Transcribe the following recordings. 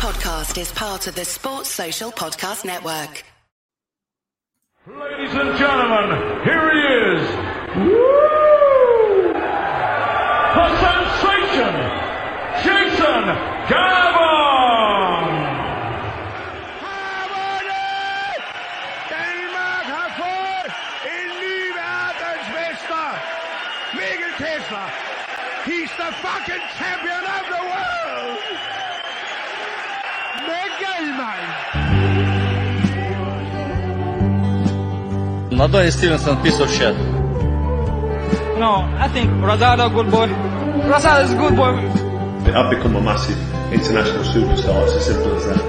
podcast is part of the Sports Social Podcast Network. Ladies and gentlemen, here he is. Woo! The sensation, Jason Gavon. Danmark har fået en ny verdensmester. Mikkel Kessler. He's the fucking champion of the world. Mikkel, man. Ladon Stevenson, piece of shit. No, I think Rosado good boy. Rosado is a good boy. I've become a massive international superstar. It's as simple as that.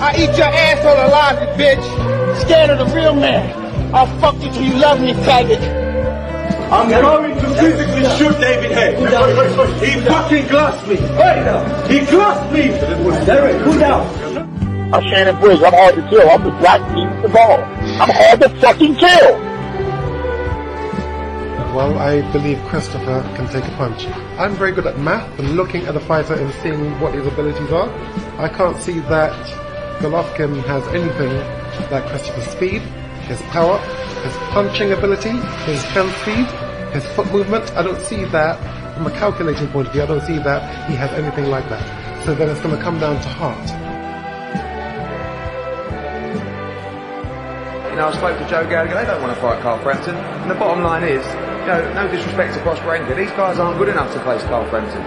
I eat your ass asshole alive, you bitch. Scared of the real man. I'll fuck you till you love me, faggot. I'm going to physically shoot David Haye. He fucking glassed me. He glassed me. Derek, cool down. I'm Shannon Briggs. I'm hard to kill. I'm the black the ball. I'm hard to fucking kill. Well, I believe Christopher can take a punch. I'm very good at math and looking at a fighter and seeing what his abilities are. I can't see that Golovkin has anything like Christopher's speed, his power, his punching ability, his fence speed, his foot movement. I don't see that from a calculating point of view. I don't see that he has anything like that. So then it's going to come down to heart. Know, I spoke to Joe Gallagher, they don't want to fight Carl Frampton. And the bottom line is, you know, no disrespect to Prosper Anchor, these guys aren't good enough to face Carl Frampton.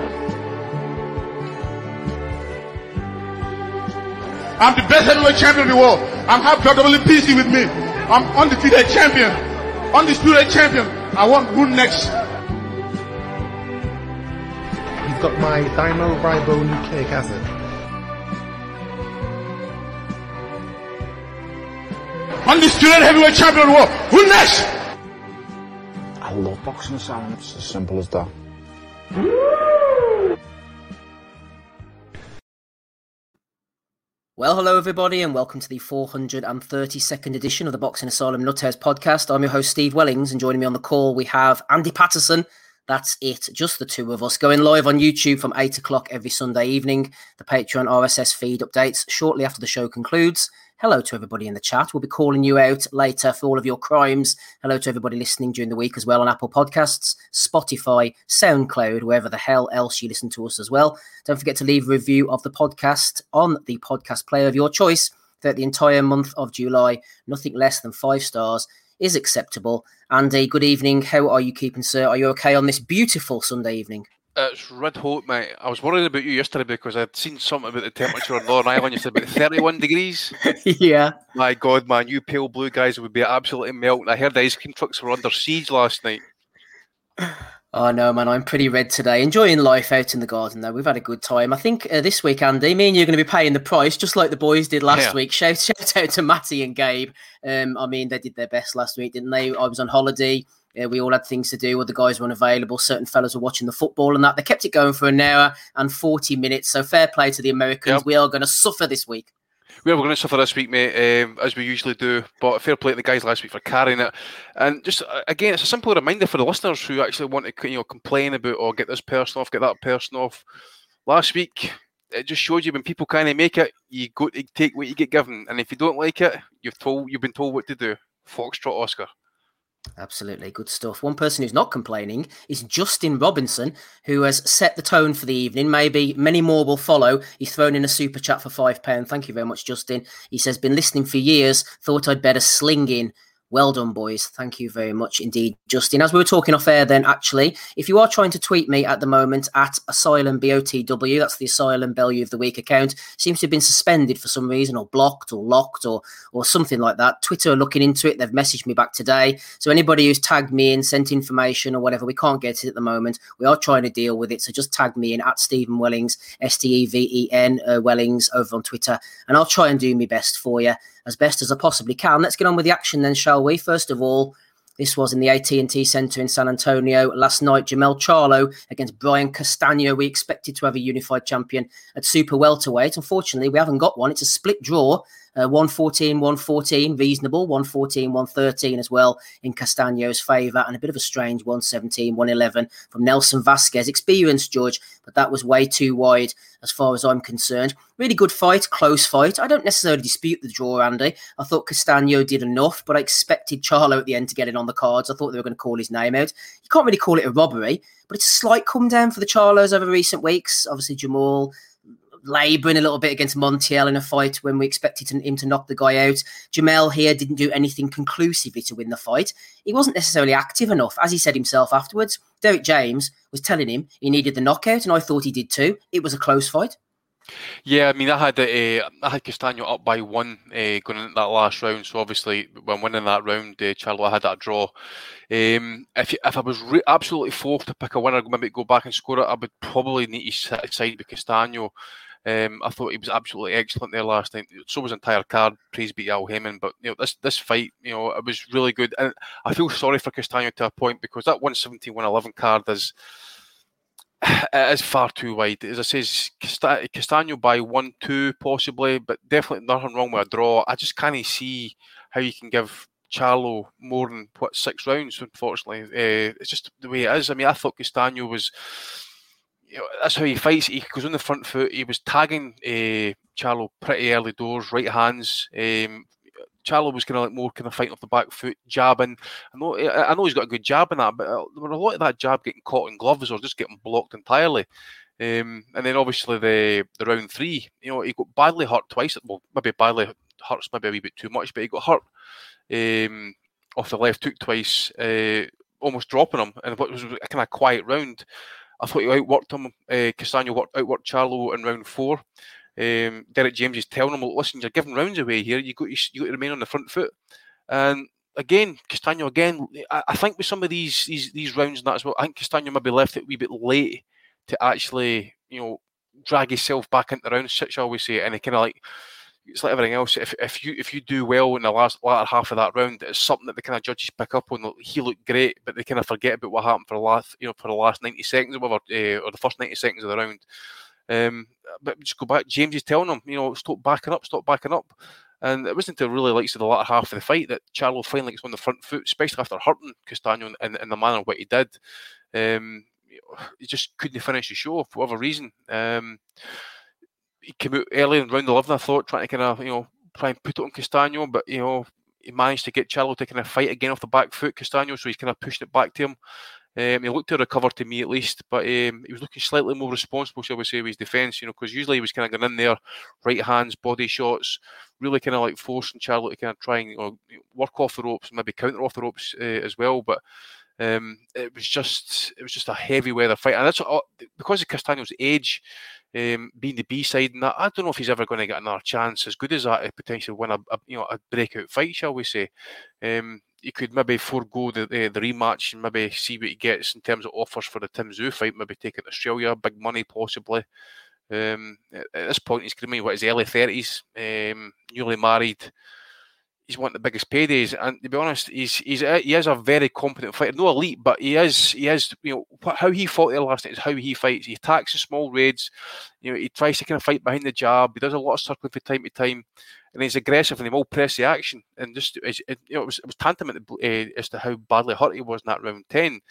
I'm the best heavyweight champion in the world. I'm half WPC with me. I'm undefeated champion. Undisputed champion. I want who next? He's got my dimeribonucleic acid. Undisputed heavyweight champion of the world. Who next? I love boxing, Sam. It's as simple as that. Well, hello everybody, and welcome to the 432nd edition of the Boxing Asylum Nuthouse podcast. I'm your host Steve Wellings, and joining me on the call we have Andy Patterson. That's it, just the two of us, going live on YouTube from eight o'clock every Sunday evening. The Patreon RSS feed updates shortly after the show concludes. Hello to everybody in the chat. We'll be calling you out later for all of your crimes. Hello to everybody listening during the week as well on Apple Podcasts, Spotify, SoundCloud, wherever the hell else you listen to us as well. Don't forget to leave a review of the podcast on the podcast player of your choice throughout the entire month of July. Nothing less than five stars is acceptable. Andy, good evening. How are you keeping, sir? Are you okay on this beautiful Sunday evening? It's red hot, mate. I was worried about you yesterday because I'd seen something about the temperature on Northern Ireland. You said about 31 degrees. yeah. My God, man, you pale blue guys would be absolutely melting. I heard the ice cream trucks were under siege last night. Oh no, man, I'm pretty red today. Enjoying life out in the garden, though. We've had a good time. I think uh, this week, Andy, me and you're going to be paying the price, just like the boys did last Yeah. week. Shout, shout out to Matty and Gabe. Um, I mean, they did their best last week, didn't they? I was on holiday. Uh, we all had things to do. Other guys were unavailable. Certain fellas were watching the football and that. They kept it going for an hour and 40 minutes. So fair play to the Americans. Yep. We are going to suffer this week. We are going to suffer this week, mate, um, as we usually do. But fair play to the guys last week for carrying it. And just uh, again, it's a simple reminder for the listeners who actually want to, you know, complain about or get this person off, get that person off. Last week, it just showed you when people kind of make it, you go to take what you get given, and if you don't like it, you've told, you've been told what to do. Foxtrot Oscar. Absolutely good stuff. One person who's not complaining is Justin Robinson, who has set the tone for the evening. Maybe many more will follow. He's thrown in a super chat for five pound. Thank you very much, Justin. He says, "Been listening for years. Thought I'd better sling in." Well done, boys. Thank you very much indeed, Justin. As we were talking off air, then actually, if you are trying to tweet me at the moment at Asylum BOTW, that's the Asylum Value of the Week account, seems to have been suspended for some reason, or blocked, or locked, or or something like that. Twitter are looking into it. They've messaged me back today. So anybody who's tagged me in, sent information or whatever, we can't get it at the moment. We are trying to deal with it. So just tag me in at Stephen Wellings, S T E V E N uh, Wellings over on Twitter, and I'll try and do my best for you as best as I possibly can. Let's get on with the action then, shall we? First of all, this was in the AT&T Centre in San Antonio last night. Jermell Charlo against Brian Castano. We expected to have a unified champion at super welterweight. Unfortunately, we haven't got one. It's a split draw. Uh, 114, 114, reasonable. 114, 113 as well in Castaño's favour, and a bit of a strange 117, 111 from Nelson Vasquez. Experienced judge, but that was way too wide as far as I'm concerned. Really good fight, close fight. I don't necessarily dispute the draw, Andy. I thought Castaño did enough, but I expected Charlo at the end to get it on the cards. I thought they were going to call his name out. You can't really call it a robbery, but it's a slight come down for the Charlos over recent weeks. Obviously, Jermall labouring a little bit against Montiel in a fight when we expected him to knock the guy out. Jermell here didn't do anything conclusively to win the fight. He wasn't necessarily active enough, as he said himself afterwards. Derrick James was telling him he needed the knockout, and I thought he did too. It was a close fight. Yeah, I mean, I had uh, I had Castaño up by one uh, going into that last round. So obviously, when winning that round, uh, Charlo, I had that draw. Um, if if I was re- absolutely forced to pick a winner, maybe go back and score it, I would probably need to set aside with Castaño. Um, I thought he was absolutely excellent there last night. So was entire card. Praise be Al Haymon. But you know this this fight, you know, it was really good. And I feel sorry for Castaño to a point because that 117, 111 card is it is far too wide. As I say, Castaño by one, two possibly, but definitely nothing wrong with a draw. I just can't see how you can give Charlo more than what six rounds. Unfortunately, uh, it's just the way it is. I mean, I thought Castaño was that's how he fights. He goes on the front foot. He was tagging uh, Charlo pretty early doors, right hands. Um, Charlo was kind of like more kind of fighting off the back foot, jabbing. I know, I know he's got a good jab in that, but uh, there were a lot of that jab getting caught in gloves or just getting blocked entirely. Um, and then obviously the the round three, you know, he got badly hurt twice. Well, maybe badly hurts maybe a wee bit too much, but he got hurt um, off the left hook twice, uh, almost dropping him. And what was a kind of quiet round. I thought he outworked him. Uh, Castaño worked, outworked Charlo in round four. Um, Derrick James is telling him, "Listen, you're giving rounds away here. You got you, got to remain on the front foot." And again, Castaño again. I, I, think with some of these these these rounds and that as well, I think Castaño maybe left it a wee bit late to actually you know drag himself back into the round, shall we say, and he kind of like it's like everything else. If, if you if you do well in the last latter half of that round, it's something that the kind of judges pick up on. He looked great, but they kind of forget about what happened for the last you know for the last ninety seconds or whatever, uh, or the first ninety seconds of the round. Um, but just go back. James is telling him, you know, stop backing up, stop backing up. And it wasn't until really like to the latter half of the fight that Charlo finally gets on the front foot, especially after hurting Castaño in, in the manner what he did. Um, he just couldn't finish the show for whatever reason. Um, he came out early in round 11, I thought, trying to kind of, you know, try and put it on Castaño, but, you know, he managed to get Charlo to kind of fight again off the back foot, Castaño, so he's kind of pushing it back to him. Um, he looked to recover to me at least, but um, he was looking slightly more responsible, shall we say, with his defence, you know, because usually he was kind of going in there, right hands, body shots, really kind of like forcing Charlo to kind of try and you know, work off the ropes, maybe counter off the ropes uh, as well. But um, it was just it was just a heavy weather fight, and that's uh, because of Castaño's age, um, being the B side, and that I don't know if he's ever going to get another chance as good as that to potentially win a, a you know a breakout fight, shall we say? Um, he could maybe forego the, the, the rematch and maybe see what he gets in terms of offers for the Tim Tszyu fight. Maybe take it to Australia, big money possibly. Um, at, at, this point, he's going to be what his early thirties, um, newly married he's one of the biggest paydays. And to be honest, he's he's he is a very competent fighter. No elite, but he is he is you know how he fought there last night is how he fights. He attacks the small raids. You know he tries to kind of fight behind the jab. He does a lot of circling from time to time, and he's aggressive and he will press the action. And just it, you know it was it was tantamount to, uh, as to how badly hurt he was in that round ten.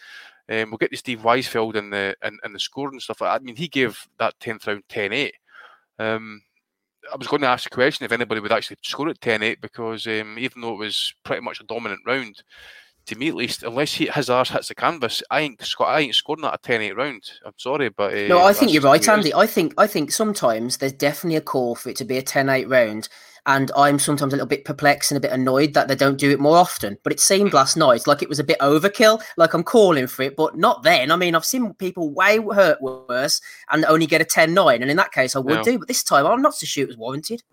Um, we'll get to Steve Weisfeld and the and, and the score and stuff. I mean, he gave that tenth round 10-8. Um, I was going to ask the question if anybody would actually score at 10 8 because um, even though it was pretty much a dominant round, to me at least, unless he, his arse hits the canvas, I ain't, I ain't scoring that a 10 8 round. I'm sorry, but. Uh, no, I think you're right, Andy. I think, I think sometimes there's definitely a call for it to be a 10 8 round. And I'm sometimes a little bit perplexed and a bit annoyed that they don't do it more often. But it seemed last night like it was a bit overkill, like I'm calling for it, but not then. I mean, I've seen people way hurt worse and only get a 10 9. And in that case, I would do. But this time, I'm not so sure it was warranted.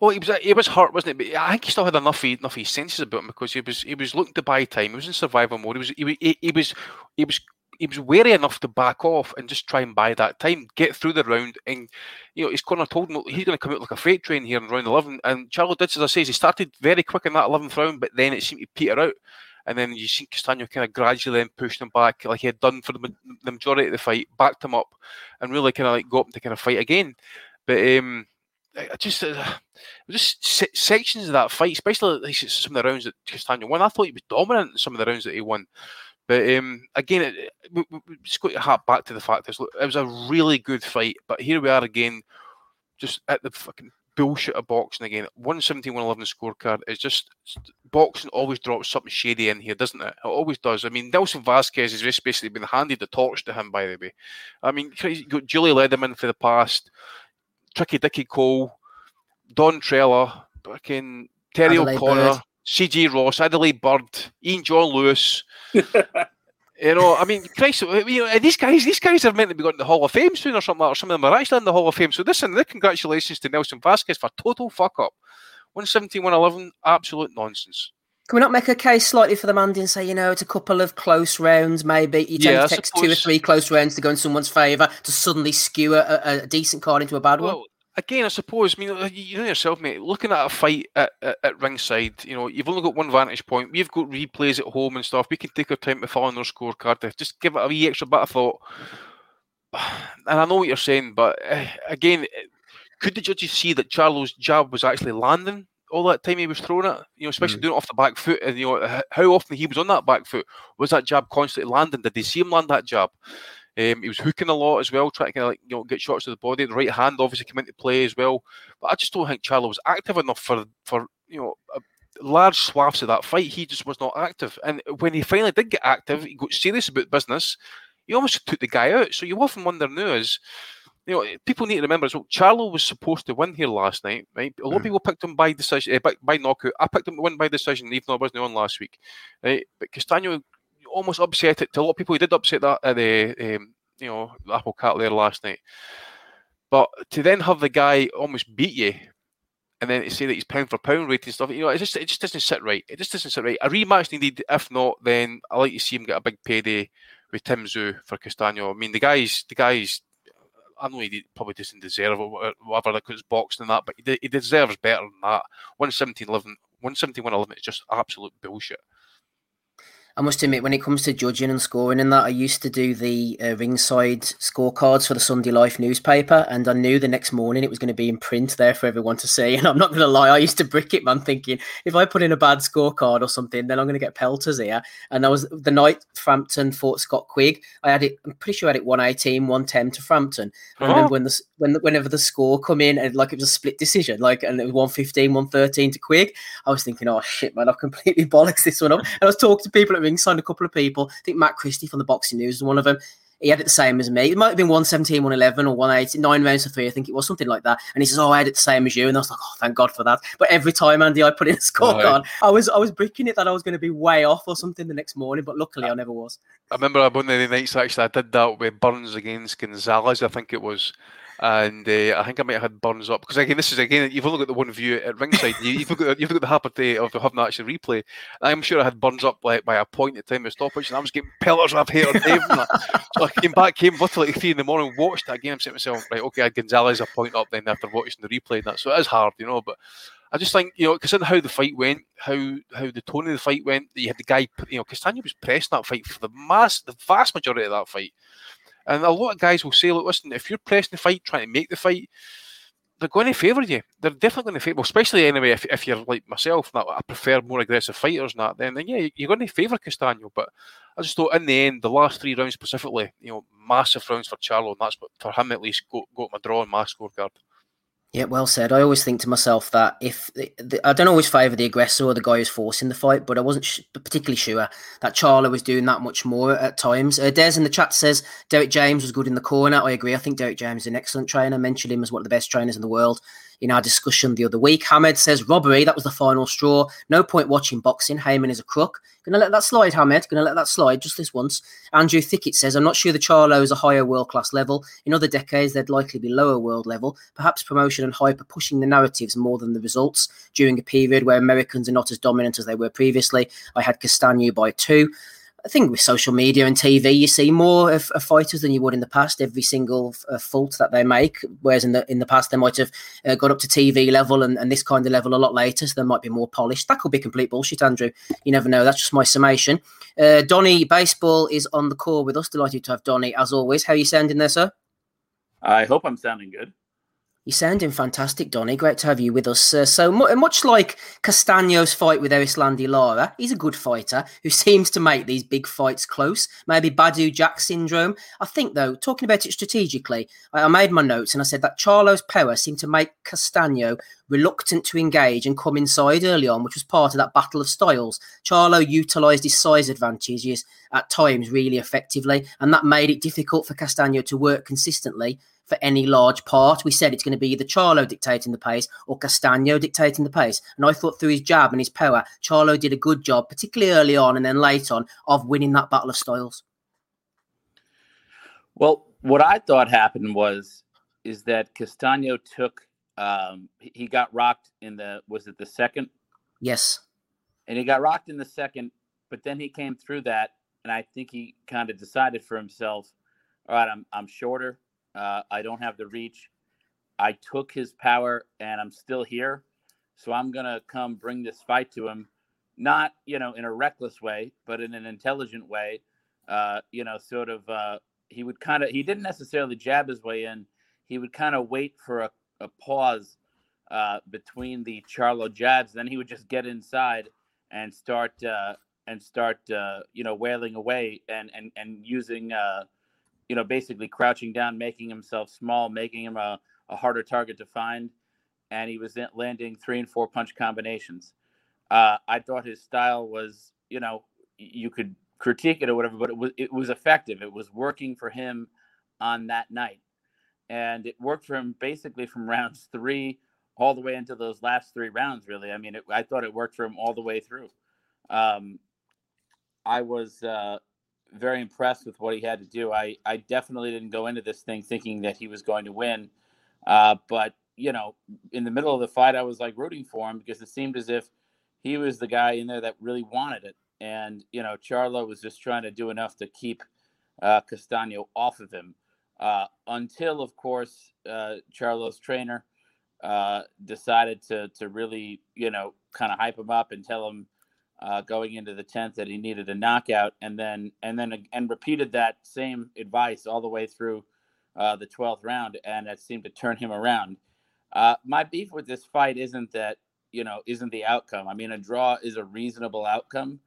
Well, he was he was hurt, wasn't it? But I think he still had enough enough senses about him because he was he was looking to buy time. He was in survival mode. He was he, he, he was he was he was wary enough to back off and just try and buy that time, get through the round, and you know, his corner told him he's going to come out like a freight train here in round eleven. And Charlo did, as I say, he started very quick in that eleventh round, but then it seemed to peter out. And then you see Castaño kind of gradually then pushing him back, like he had done for the, the majority of the fight, backed him up, and really kind of like got him to kind of fight again. But um, I just uh, just sections of that fight, especially some of the rounds that Castaño won. I thought he was dominant in some of the rounds that he won. But um, again, it, we, we just got to harp back to the fact that it was a really good fight. But here we are again, just at the fucking bullshit of boxing again. 117, 111 scorecard is just boxing always drops something shady in here, doesn't it? It always does. I mean, Nelson Vasquez has just basically been handed the torch to him, by the way. I mean, you got Julie Lederman for the past, Tricky Dicky Cole, Don Trella, fucking Terry Adelaide O'Connor, Byrd. CJ Ross, Adelaide Byrd, Ian John Lewis. You know, I mean, Christ, you know, these guys, these guys are meant to be going to the Hall of Fame soon or something, or some of them are actually in the Hall of Fame. So listen, the congratulations to Nelson Vasquez for total fuck up. 117, 111, absolute nonsense. Can we not make a case slightly for the Mandy and say, you know, it's a couple of close rounds, maybe you Yeah, tend I take two or three close rounds to go in someone's favour to suddenly skew a, a, a decent card into a bad one? Again, I suppose, I mean, you know yourself, mate, looking at a fight at, at, at ringside, you know, you've only got one vantage point. We've got replays at home and stuff. We can take our time to follow our scorecard to just give it a wee extra bit of thought. And I know what you're saying, but uh, again, uh, could the judges see that Charlo's jab was actually landing all that time he was throwing it? You know, especially doing it off the back foot, and you know how often he was on that back foot. Was that jab constantly landing? Did they see him land that jab? Um, he was hooking a lot as well, trying to kind of like you know get shots to the body. The right hand obviously came into play as well, but I just don't think Charlo was active enough for for you know. A, Large swaths of that fight, he just was not active. And when he finally did get active, he got serious about business. He almost took the guy out. So you often wonder now is, you know, people need to remember as well. Charlo was supposed to win here last night, right? A lot of people picked him by decision, uh, by, by knockout. I picked him to win by decision, even though I wasn't on last week, right? But Castano almost upset it to a lot of people. He did upset that at the, um, you know, Apple Cat there last night. But to then have the guy almost beat you, and then to say that he's pound for pound rating stuff, you know, it just it just doesn't sit right. It just doesn't sit right. A rematch needed. If not, then I like to see him get a big payday with Tim Tszyu for Castano. I mean, the guys, the guys. I know he probably doesn't deserve whatever, like it's boxing and that, but he, de- he deserves better than that. 117 11, 117 111 is just absolute bullshit. I must admit, when it comes to judging and scoring and that, I used to do the uh, ringside scorecards for the Sunday Life newspaper, and I knew the next morning it was going to be in print there for everyone to see. And I'm not going to lie, I used to brick it, man, thinking if I put in a bad scorecard or something, then I'm going to get pelters here. And I was the night Frampton fought Scott Quigg. I had it. I'm pretty sure I had it 118, 110 to Frampton. I Oh. remember when the when whenever the score come in and like it was a split decision, like and it was 115, 113 to Quigg. I was thinking, oh shit, man, I've completely bollocks this one up. And I was talking to people at ringside, a couple of people. I think Matt Christie from the Boxing News was one of them. He had it the same as me. It might have been 117, 111 or 180, nine rounds to three, I think it was something like that. And he says, Oh, I had it the same as you. And I was like, Oh, thank God for that. But every time, Andy, I put in a scorecard, I was I was bricking it that I was going to be way off or something the next morning, but luckily I never was. I remember one of the nights actually I did that with Burns against Gonzalez, I think it was. And uh, I think I might have had Burns up because again, this is again you've only got the one view at ringside. You, you've got you've got the happy day of having that actual replay. I'm sure I had Burns up like by a point at the time of stoppage, and I was getting pillars of hate on Dave. So I came back, came literally three in the morning, watched that game, and said to myself, right, okay, I had Gonzalez a point up then after watching the replay and that. So it is hard, you know, but. I just think you know, considering how the fight went, how how the tone of the fight went, you had the guy, you know, Castano was pressing that fight for the mass, the vast majority of that fight, and a lot of guys will say, look, listen, if you're pressing the fight, trying to make the fight, they're going to favour you. They're definitely going to favour. Well, especially anyway, if, if you're like myself, that I prefer more aggressive fighters and that, then, then yeah, you're going to favour Castano. But I just thought in the end, the last three rounds specifically, you know, massive rounds for Charlo, and that's what for him at least got, got my draw on my scorecard. Yeah, well said. I always think to myself that if the, the, I don't always favour the aggressor or the guy who's forcing the fight, but I wasn't sh- particularly sure that Charlo was doing that much more at times. Uh, Des in the chat says Derrick James was good in the corner. I agree. I think Derrick James is an excellent trainer. Mentioned him as one of the best trainers in the world in our discussion the other week. Hamed says robbery. That was the final straw. No point watching boxing. Haymon is a crook. Gonna let that slide, Hamed. Gonna let that slide just this once. Andrew Thickett says, I'm not sure the Charlo is a higher world class level. In other decades, they'd likely be lower world level. Perhaps promotion and hype are pushing the narratives more than the results. During a period where Americans are not as dominant as they were previously, I had Castaño by two. I think with social media and TV, you see more of, of fighters than you would in the past. Every single uh, fault that they make, whereas in the in the past they might have uh, got up to TV level and, and this kind of level a lot later, so they might be more polished. That could be complete bullshit, Andrew. You never know. That's just my summation. Uh, Donny Baseball is on the call with us. Delighted to have Donny as always. How are you sounding there, sir? I hope I'm sounding good. You're sounding fantastic, Donny. Great to have you with us. Uh, so, much like Castaño's fight with Erislandy Lara, he's a good fighter who seems to make these big fights close. Maybe Badou Jack syndrome. I think, though, talking about it strategically, I, made my notes and I said that Charlo's power seemed to make Castaño reluctant to engage and come inside early on, which was part of that battle of styles. Charlo utilised his size advantages at times really effectively, and that made it difficult for Castaño to work consistently for any large part. We said it's going to be either Charlo dictating the pace or Castaño dictating the pace. And I thought through his jab and his power, Charlo did a good job, particularly early on and then late on, of winning that battle of styles. Well, what I thought happened was is that Castaño took um he got rocked in the was it the second? Yes. And he got rocked in the second, but then he came through that and I think he kind of decided for himself, all right, I'm I'm shorter. Uh, I don't have the reach. I took his power and I'm still here. So I'm going to come bring this fight to him, not, you know, in a reckless way, but in an intelligent way. Uh, you know, sort of, uh, he would kind of, he didn't necessarily jab his way in. He would kind of wait for a, a pause uh, between the Charlo jabs. Then he would just get inside and start, uh, and start, uh, you know, wailing away and, and, and using, uh, you know, basically crouching down, making himself small, making him a, a harder target to find. And he was landing three and four punch combinations. Uh, I thought his style was, you know, you could critique it or whatever, but it was it was effective. It was working for him on that night, and it worked for him basically from rounds three all the way into those last three rounds. Really, I mean, it, I thought it worked for him all the way through. Um, I was uh, very impressed with what he had to do. I, I definitely didn't go into this thing thinking that he was going to win. Uh, but, you know, in the middle of the fight, I was like rooting for him because it seemed as if he was the guy in there that really wanted it. And, you know, Charlo was just trying to do enough to keep uh, Castaño off of him uh, until, of course, uh, Charlo's trainer uh, decided to, to really, you know, kind of hype him up and tell him, uh, going into the tenth that he needed a knockout, and then and then and repeated that same advice all the way through uh, the twelfth round, and it seemed to turn him around. Uh, my beef with this fight isn't that you know isn't the outcome. I mean, a draw is a reasonable outcome,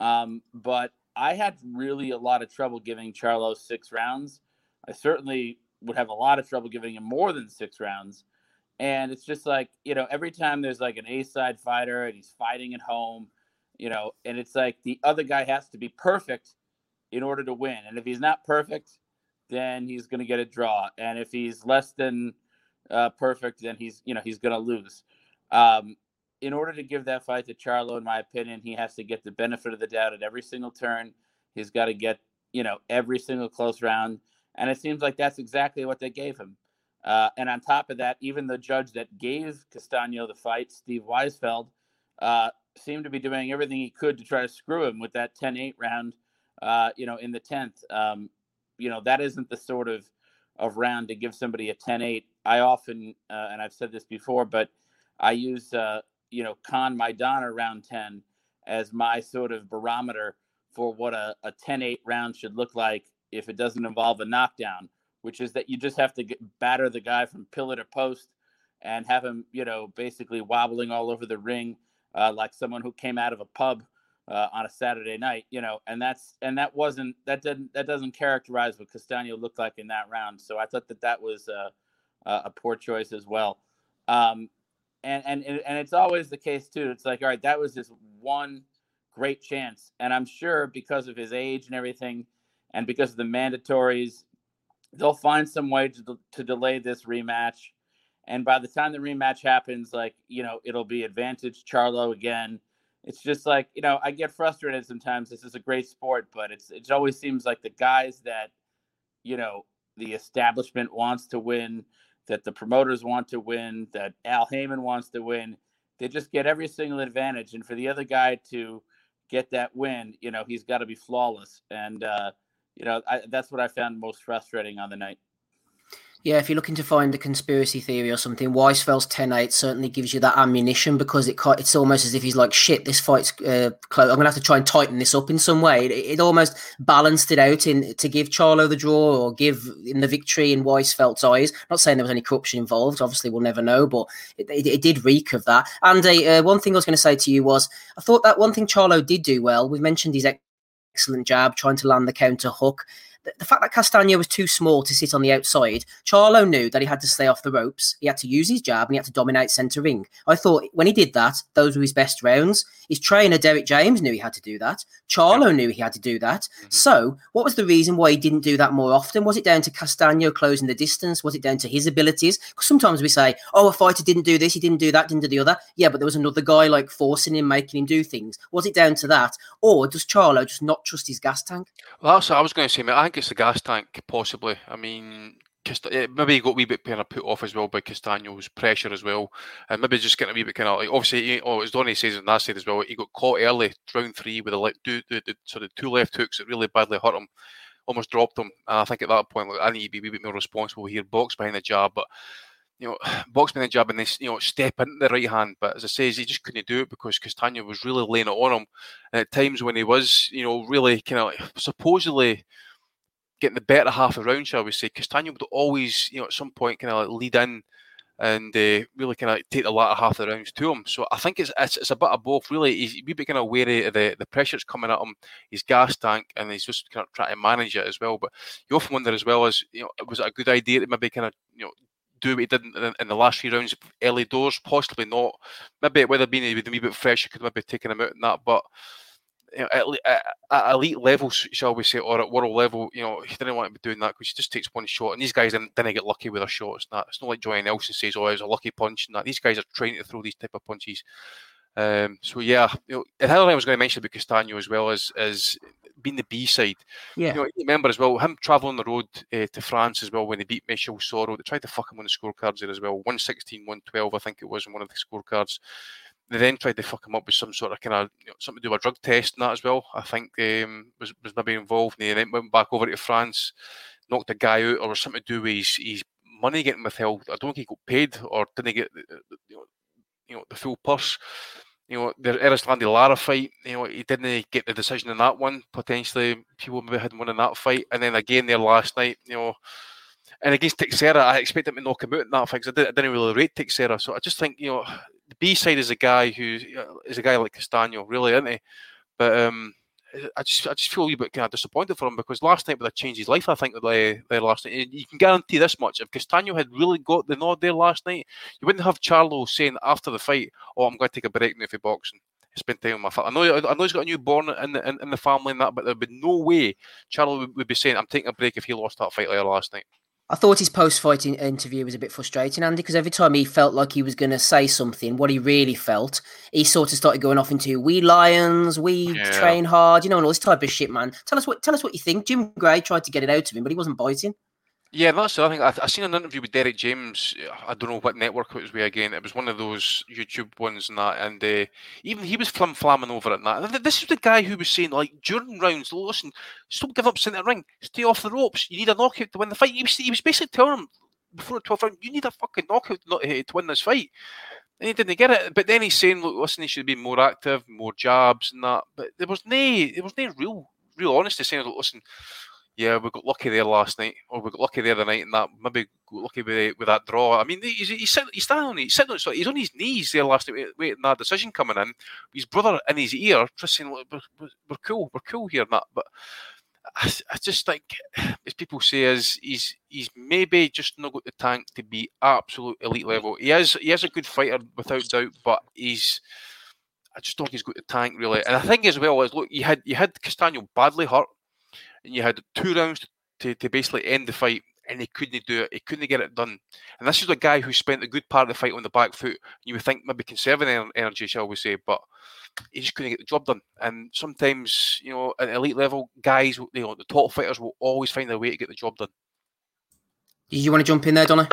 um, but I had really a lot of trouble giving Charlo six rounds. I certainly would have a lot of trouble giving him more than six rounds. And it's just like, you know, every time there's like an A side fighter and he's fighting at home, you know, and it's like the other guy has to be perfect in order to win. And if he's not perfect, then he's going to get a draw. And if he's less than uh, perfect, then he's, you know, he's going to lose. Um, in order to give that fight to Charlo, in my opinion, he has to get the benefit of the doubt at every single turn. He's got to get, you know, every single close round. And it seems like that's exactly what they gave him. Uh, and on top of that, even the judge that gave Castaño the fight, Steve Weisfeld, uh, seemed to be doing everything he could to try to screw him with that 10-8 round, uh, you know, in the 10th. Um, you know, that isn't the sort of, of round to give somebody a 10-8. I often, uh, and I've said this before, but I use, uh, you know, Khan Maidana round 10 as my sort of barometer for what a, a 10-8 round should look like if it doesn't involve a knockdown, which is that you just have to get, batter the guy from pillar to post and have him, you know, basically wobbling all over the ring – uh, like someone who came out of a pub uh, on a Saturday night, you know, and that's and that wasn't that didn't that doesn't characterize what Castaño looked like in that round. So I thought that that was uh, a poor choice as well. Um, and and and it's always the case too. It's like all right, that was his one great chance, and I'm sure because of his age and everything, and because of the mandatories, they'll find some way to to delay this rematch and by the time the rematch happens, like, you know, it'll be advantage Charlo again. It's just like, you know, I get frustrated sometimes. This is a great sport, but it's it always seems like the guys that, you know, the establishment wants to win, that the promoters want to win, that Al Haymon wants to win, they just get every single advantage. And for the other guy to get that win, you know, he's got to be flawless. And, uh, you know, I, that's what I found most frustrating on the night. Yeah, if you're looking to find a conspiracy theory or something, Weisfeld's 10-8 certainly gives you that ammunition because it it's almost as if he's like, shit, this fight's uh, close. I'm going to have to try and tighten this up in some way. It, it, almost balanced it out in to give Charlo the draw or give in the victory in Weisfeld's eyes. not saying there was any corruption involved. Obviously, we'll never know, but it, it, it did reek of that. And uh, one thing I was going to say to you was, I thought that one thing Charlo did do well, we've mentioned his excellent jab, trying to land the counter hook the, the fact that Castano was too small to sit on the outside, Charlo knew that he had to stay off the ropes. He had to use his jab and he had to dominate centre ring. I thought when he did that, those were his best rounds. His trainer, Derrick James, knew he had to do that. Charlo knew he had to do that. Mm-hmm. So, what was the reason why he didn't do that more often? Was it down to Castano closing the distance? Was it down to his abilities? Because sometimes we say, oh, a fighter didn't do this, he didn't do that, didn't do the other. Yeah, but there was another guy like forcing him, making him do things. Was it down to that? Or does Charlo just not trust his gas tank? Well, I was going to say, mate. I think it's the gas tank, possibly. I mean, eh, maybe he got a wee bit kind of put off as well by Castano's pressure as well, and maybe just getting a wee bit kind of like obviously, oh, as Donny says in that side as well, he got caught early, round three with the, sort of two left hooks that really badly hurt him, almost dropped him. And I think at that point, like, I need to be a wee bit more responsible here, box behind the jab, but you know, box behind the jab and this, you know, step into the right hand. But as I say, he just couldn't do it because Castano was really laying it on him. And at times when he was, you know, really kind of supposedly getting the better half of round, shall we say, Castano would always, you know, at some point kind of like lead in and uh, really kind of take the latter half of the rounds to him. So I think it's it's, it's a bit of both. Really, he's a bit kind of wary of the, the pressures coming at him, his gas tank, and he's just kind of trying to manage it as well. But you often wonder as well as you know, was it a good idea to maybe kind of you know do what he did in, in the last few rounds early doors? Possibly not. Maybe it would have been a wee bit fresh. You could maybe taken him out in that, but you know, at, at, elite levels, shall we say, or at world level, you know, he didn't want to be doing that because he just takes one shot. And these guys didn't, didn't get lucky with their shots. That it's not like Johnny Nelson says, "Oh, it was a lucky punch." And that these guys are trained to throw these type of punches. Um, so yeah, you know, another thing I was going to mention about Castano as well as is being the B side. Yeah, you know, remember as well him travelling the road uh, to France as well when he beat Michel Soro. They tried to fuck him on the scorecards there as well. 116, 112, I think it was in one of the scorecards. They then tried to fuck him up with some sort of kind of you know, something to do with a drug test and that as well. I think um, was was maybe involved. And he then went back over to France, knocked a guy out, or something to do with his, his money getting withheld. I don't think he got paid or didn't get you know, you know the full purse. You know, the Erislandy Lara fight, you know, he didn't get the decision in that one. Potentially, people maybe had won in that fight. And then again, there last night, you know, and against Teixeira, I expect him to knock him out in that fight because I, I, didn't really rate Teixeira. So I just think, you know, B side is a guy who is a guy like Castano, really, isn't he? But um, I just I just feel a little bit kind of disappointed for him because last night would have changed his life. I think the the last night. You can guarantee this much: if Castano had really got the nod there last night, you wouldn't have Charlo saying after the fight, "Oh, I'm going to take a break now for boxing." Spend time with my family. I know, I know he's got a newborn in the in, in the family and that, but there'd be no way Charlo would, would be saying, "I'm taking a break" if he lost that fight later last night. I thought his post-fight interview was a bit frustrating, Andy, because every time he felt like he was going to say something, what he really felt, he sort of started going off into "We Lions, we yeah. train hard," you know, and all this type of shit, man. Tell us what, tell us what you think. Jim Gray tried to get it out of him, but he wasn't biting. Yeah, that's the thing. I, I seen an interview with Derrick James. I don't know what network it was with again. It was one of those YouTube ones and that. And uh, even he was flim flamming over it and that. This is the guy who was saying, like, during rounds, listen, stop giving up center ring, stay off the ropes. You need a knockout to win the fight. He was, he was basically telling him before the 12th round, you need a fucking knockout to, to win this fight. And he didn't get it. But then he's saying, look, listen, he should be more active, more jabs and that. But there was no, there was no real, real honesty saying, listen, yeah, we got lucky there last night, or we got lucky there the night, and that maybe lucky with, eh, with that draw. I mean, he's he's sitting, he's standing, he's sitting, he's on his knees there last night, waiting that decision coming in. His brother in his ear, just saying, we're, we're cool, we're cool here." And that, but I, I just think, as people say, is he's he's maybe just not got the tank to be absolute elite level. He is he is a good fighter without doubt, but he's I just don't think he's got the tank really. And I think as well is look, you had you had Castano badly hurt and you had two rounds to, to basically end the fight, and he couldn't do it. He couldn't get it done. And this is a guy who spent a good part of the fight on the back foot. You would think maybe conserving energy, shall we say, but he just couldn't get the job done. And sometimes, you know, at elite level, guys, you know, the top fighters will always find a way to get the job done. You want to jump in there, Donna?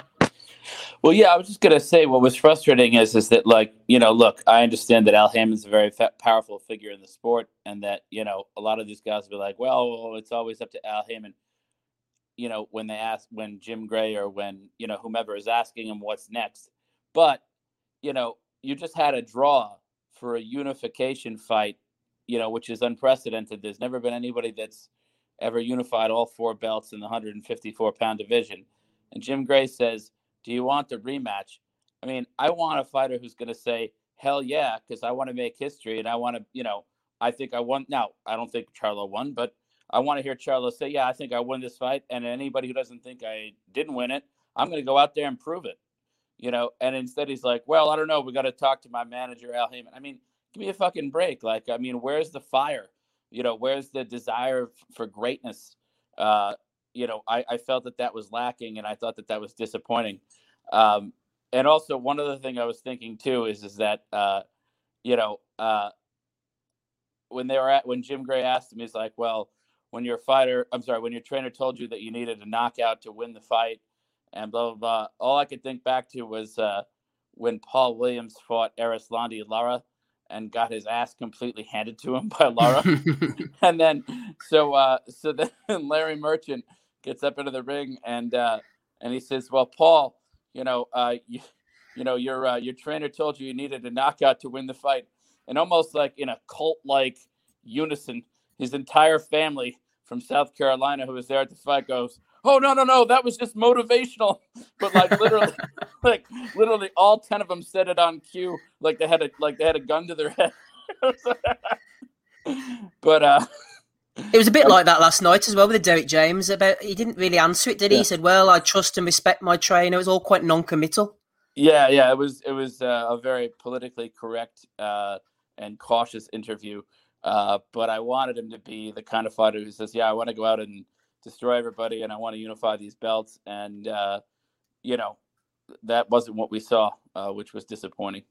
Well, yeah, I was just gonna say what was frustrating is is that like you know, look, I understand that Al Haymon's a very fa- powerful figure in the sport, and that you know a lot of these guys will be like, well, it's always up to Al Haymon. you know, when they ask when Jim Gray or when you know whomever is asking him what's next. But you know, you just had a draw for a unification fight, you know, which is unprecedented. There's never been anybody that's ever unified all four belts in the 154 pound division. And Jim Gray says, "Do you want the rematch?" I mean, I want a fighter who's going to say, "Hell yeah," because I want to make history and I want to, you know, I think I won. Now, I don't think Charlo won, but I want to hear Charlo say, "Yeah, I think I won this fight." And anybody who doesn't think I didn't win it, I'm going to go out there and prove it. You know, and instead he's like, "Well, I don't know. We got to talk to my manager, Al Haymon." I mean, give me a fucking break. Like, I mean, where's the fire? You know, where's the desire for greatness? Uh, you know, I, I felt that that was lacking, and I thought that that was disappointing. Um, and also, one other thing I was thinking too is is that uh, you know uh, when they were at when Jim Gray asked him, he's like, "Well, when your fighter, I'm sorry, when your trainer told you that you needed a knockout to win the fight, and blah blah blah." All I could think back to was uh, when Paul Williams fought Erislandy Lara and got his ass completely handed to him by Lara, and then so uh, so then Larry Merchant gets up into the ring and uh, and he says, "Well, Paul." you know, uh, you, you know, your uh, your trainer told you you needed a knockout to win the fight, and almost like in a cult-like unison, his entire family from South Carolina who was there at the fight goes, "Oh no, no, no, that was just motivational," but like literally, like literally, all ten of them said it on cue, like they had a like they had a gun to their head. but uh it was a bit like that last night as well with Derrick James. About he didn't really answer it, did he? Yeah. He said, "Well, I trust and respect my trainer." It was all quite non-committal. Yeah, yeah, it was. It was uh, a very politically correct uh, and cautious interview. Uh, but I wanted him to be the kind of fighter who says, "Yeah, I want to go out and destroy everybody, and I want to unify these belts." And uh, you know, that wasn't what we saw, uh, which was disappointing.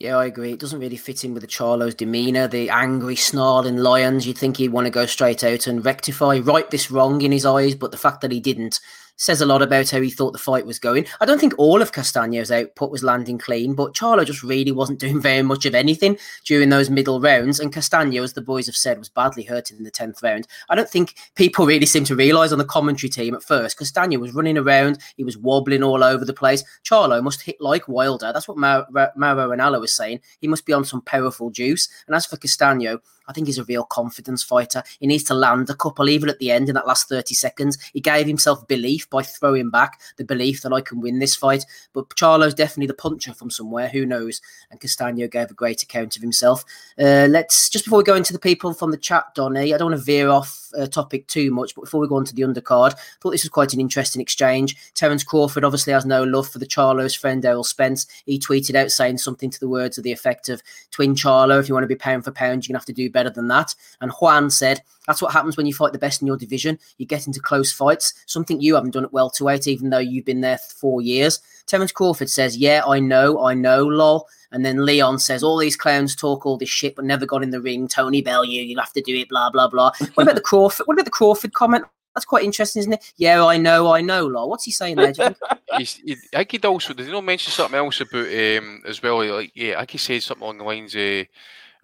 Yeah, I agree. It doesn't really fit in with the Charlo's demeanour, the angry, snarling lions. You'd think he'd want to go straight out and rectify, right this wrong in his eyes, but the fact that he didn't says a lot about how he thought the fight was going. I don't think all of Castaño's output was landing clean, but Charlo just really wasn't doing very much of anything during those middle rounds. And Castaño, as the boys have said, was badly hurt in the 10th round. I don't think people really seem to realise on the commentary team at first. Castaño was running around, he was wobbling all over the place. Charlo must hit like Wilder. That's what Mauro Ranallo was saying. He must be on some powerful juice. And as for Castaño, I think he's a real confidence fighter. He needs to land a couple, even at the end in that last 30 seconds. He gave himself belief by throwing back the belief that I can win this fight. But Charlo's definitely the puncher from somewhere. Who knows? And Castaño gave a great account of himself. Uh, let's just before we go into the people from the chat, Donny, I don't want to veer off uh, topic too much, but before we go on to the undercard, I thought this was quite an interesting exchange. Terence Crawford obviously has no love for the Charlo's friend Errol Spence. He tweeted out saying something to the words of the effect of Twin Charlo, if you want to be pound for pound, you're going to have to do better than that. And Juan said, That's what happens when you fight the best in your division. You get into close fights, something you haven't done at welterweight, even though you've been there for four years. Terence Crawford says, Yeah, I know, I know, lol. And then Leon says, All these clowns talk all this shit, but never got in the ring. Tony Bellew, you'll have to do it, blah, blah, blah. What about the Crawford? What about the Crawford comment? That's quite interesting, isn't it? Yeah, I know, I know, lol. What's he saying there, He's, he, I he'd also, did he not mention something else about, um, as well? Like, yeah, I he said something along the lines, uh,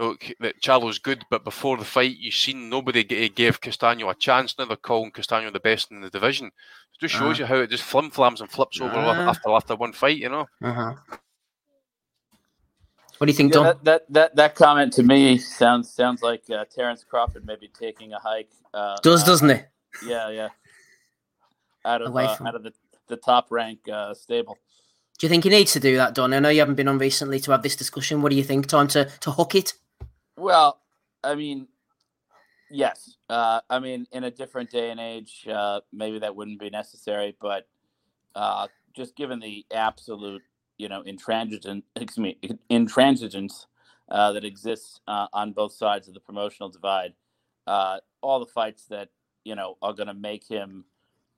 look, that Charlo's good, but before the fight, you've seen nobody gave Castaño a chance. Now they're calling Castaño the best in the division. It just shows uh-huh. you how it just flim flams and flips over uh-huh. after after one fight, you know. Uh-huh. What do you think, yeah, Don? That, that, that that comment to me sounds sounds like uh, Terence Crawford maybe taking a hike. Uh, Does doesn't it? Yeah, yeah. Out of uh, from... out of the, the top rank uh, stable. Do you think he needs to do that, Don? I know you haven't been on recently to have this discussion. What do you think? Time to to hook it? Well, I mean, yes. Uh, I mean, in a different day and age, uh, maybe that wouldn't be necessary, but uh, just given the absolute, you know, intransigent, excuse me, intransigence uh, that exists uh, on both sides of the promotional divide, uh, all the fights that you know are going to make him.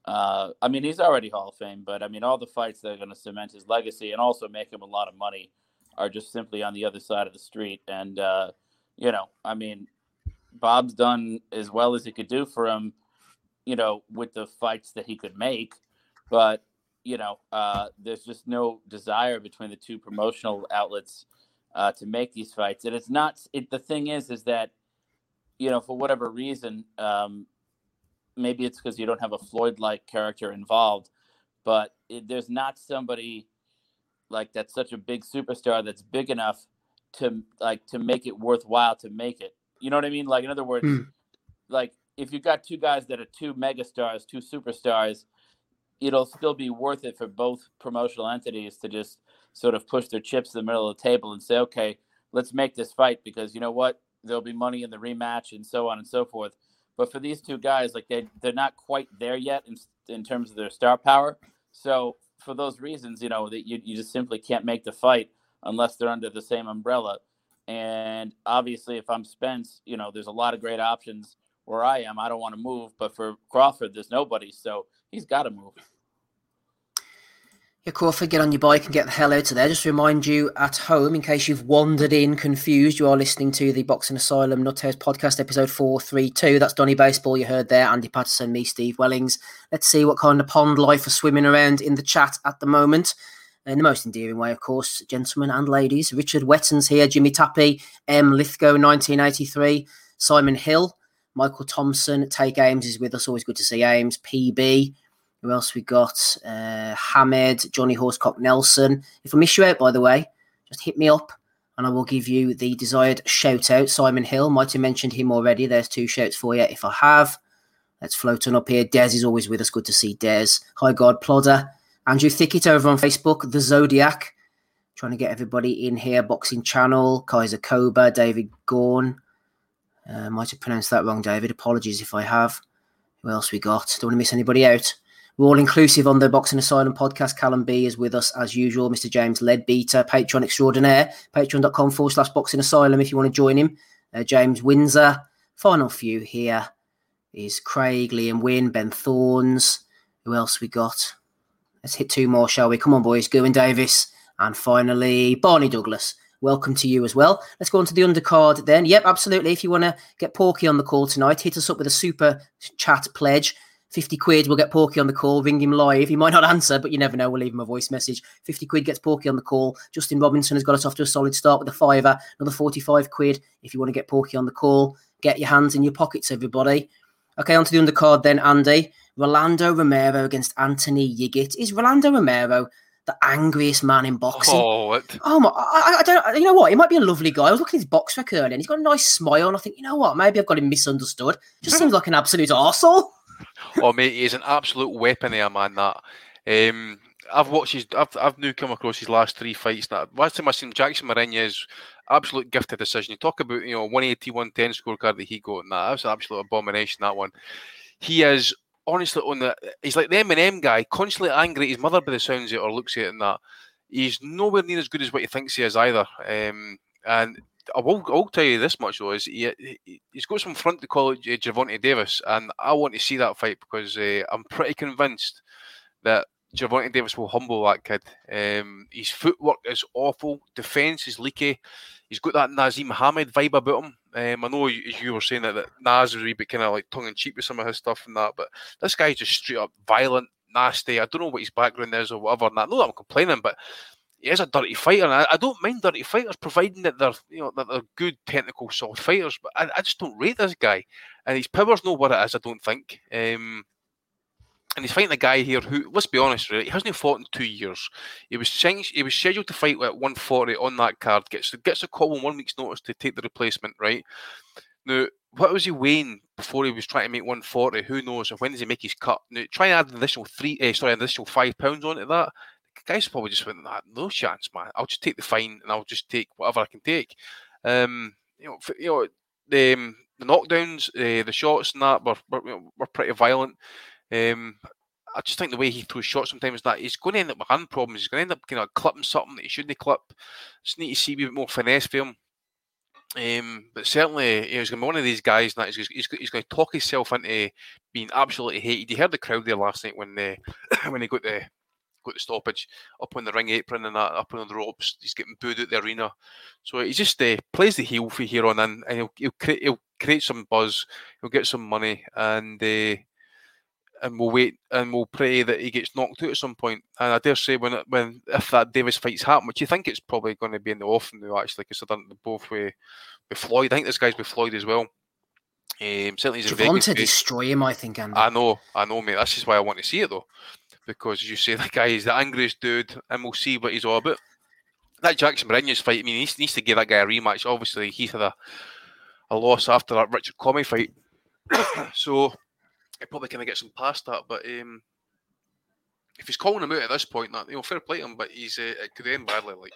I mean, he's already Hall of Fame, but I mean, all the fights that are going to cement his legacy and also make him a lot of money are just simply on the other side of the street. And you know, I mean, Bob's done as well as he could do for him, you know, with the fights that he could make. But, you know, uh, there's just no desire between the two promotional outlets uh, to make these fights. And it's not, it, the thing is, is that, you know, for whatever reason, um, maybe it's because you don't have a Floyd-like character involved, but it, there's not somebody like that's such a big superstar that's big enough to like to make it worthwhile to make it. You know what I mean? Like in other words, Hmm. like if you've got two guys that are two megastars, two superstars, it'll still be worth it for both promotional entities to just sort of push their chips in the middle of the table and say, okay, let's make this fight because you know what? There'll be money in the rematch and so on and so forth. But for these two guys, like they they're not quite there yet in in terms of their star power. So for those reasons, you know, that you, you just simply can't make the fight unless they're under the same umbrella. And obviously, if I'm Spence, you know, there's a lot of great options where I am. I don't want to move, but for Crawford, there's nobody, so he's got to move. Yeah, Crawford, get on your bike and get the hell out of there. Just to remind you at home, in case you've wandered in confused, you are listening to the Boxing Asylum Nuthouse podcast, episode 432. That's Donny Baseball, you heard there, Andy Patterson, me, Steve Wellings. Let's see what kind of pond life are swimming around in the chat at the moment. In the most endearing way, of course, gentlemen and ladies. Richard Wetton's here, Jimmy Tappy, M. Lithgow, 1983, Simon Hill, Michael Thompson, Take Ames is with us. Always good to see Ames. PB, who else we got? Uh, Hamed, Johnny Horsecock Nelson. If I miss you out, by the way, just hit me up and I will give you the desired shout out. Simon Hill, might have mentioned him already. There's two shouts for you if I have. Let's float on up here. Des is always with us. Good to see Des. Hi, God Plodder. Andrew Thickett over on Facebook. The Zodiac. Trying to get everybody in here. Boxing Channel. Kaiser Koba. David Gorn. Uh, might have pronounced that wrong, David. Apologies if I have. Who else we got? Don't want to miss anybody out. We're all inclusive on the Boxing Asylum podcast. Callum B is with us as usual. Mr. James Leadbeater, Patreon extraordinaire. Patreon.com forward slash Boxing Asylum if you want to join him. Uh, James Windsor. Final few here is Craig, Liam Wynn, Ben Thorns. Who else we got? Let's hit two more, shall we? Come on, boys. Gowan Davis. And finally, Barney Douglas. Welcome to you as well. Let's go on to the undercard then. Yep, absolutely. If you want to get Porky on the call tonight, hit us up with a super chat pledge. 50 quid, we'll get Porky on the call, ring him live. He might not answer, but you never know. We'll leave him a voice message. 50 quid gets Porky on the call. Justin Robinson has got us off to a solid start with a fiver. Another 45 quid if you want to get Porky on the call. Get your hands in your pockets, everybody. Okay, on to the undercard then, Andy. Rolando Romero against Anthony Yigit. Is Rolando Romero the angriest man in boxing? Oh. Oh my! I, I don't. You know what? He might be a lovely guy. I was looking at his box record earlier, and he's got a nice smile. And I think, you know what? Maybe I've got him misunderstood. Just seems like an absolute arsehole. oh mate, he's an absolute weapon there, man. That um, I've watched his, I've I've now come across his last three fights. That last time I seen Jackson Marinez, absolute gifted decision. You talk about you know 180, 110 scorecard that he got, that, that was an absolute abomination. That one, he is honestly on the. He's like the Eminem guy, constantly angry at his mother by the sounds of it, or looks at it, and that he's nowhere near as good as what he thinks he is either. Um, and I will, I will tell you this much though: is he, has got some front to call uh, Gervonta Davis, and I want to see that fight because uh, I'm pretty convinced that Gervonta Davis will humble that kid. Um, his footwork is awful, defense is leaky. He's got that Naseem Hamed vibe about him. Um, I know you, you were saying that, that Naz was a bit kind of like tongue in cheek with some of his stuff and that, but this guy's just straight up violent, nasty. I don't know what his background is or whatever. And know that I'm complaining, but he is a dirty fighter, and I, I, don't mind dirty fighters, providing that they're you know that they're good technical solid fighters. But I, I just don't rate this guy, and his power's not what it is. I don't think. Um, and he's fighting a guy here who, let's be honest, right, he hasn't fought in two years. He was he was scheduled to fight at 140 on that card. Gets gets a call on one week's notice to take the replacement. Right now, what was he weighing before he was trying to make 140? Who knows? And when does he make his cut? Now, try and add an additional three, uh, sorry, an additional five pounds onto that guys probably just went, nah, no chance, man. I'll just take the fine and I'll just take whatever I can take. Um, you know, you know the um, the knockdowns, uh, the shots, and that were were, were pretty violent. Um, I just think the way he throws shots sometimes that he's going to end up with hand problems. He's going to end up clipping something that he shouldn't clip. Just need to see a bit more finesse for him. Um, but certainly, he's going to be one of these guys that he's, he's, he's going to talk himself into being absolutely hated. You heard the crowd there last night when they when he got the got the stoppage up on the ring apron and that, up on the ropes. He's getting booed at the arena. So he just uh, plays the heel for here on in, and he'll, he'll, create, he'll create some buzz, he'll get some money, and uh, and we'll wait and we'll pray that he gets knocked out at some point. And I dare say when when if that Davis fight's happen, which you think it's probably going to be in the off now, actually, considering the both with with Floyd. I think this guy's with Floyd as well. Um, certainly, he's in very Javon good to destroy him, I think, Andy. I know, I know, mate. This is why I want to see it though, because as you say, the guy is the angriest dude, and we'll see what he's all about. That Jackson Marinez's fight, I mean, he needs, needs to give that guy a rematch. Obviously, he's had a, a loss after that Richard Comey fight, so he probably kind of gets him past that. But um, if he's calling him out at this point, that you know, fair play to him, but he's uh, it could end badly. Like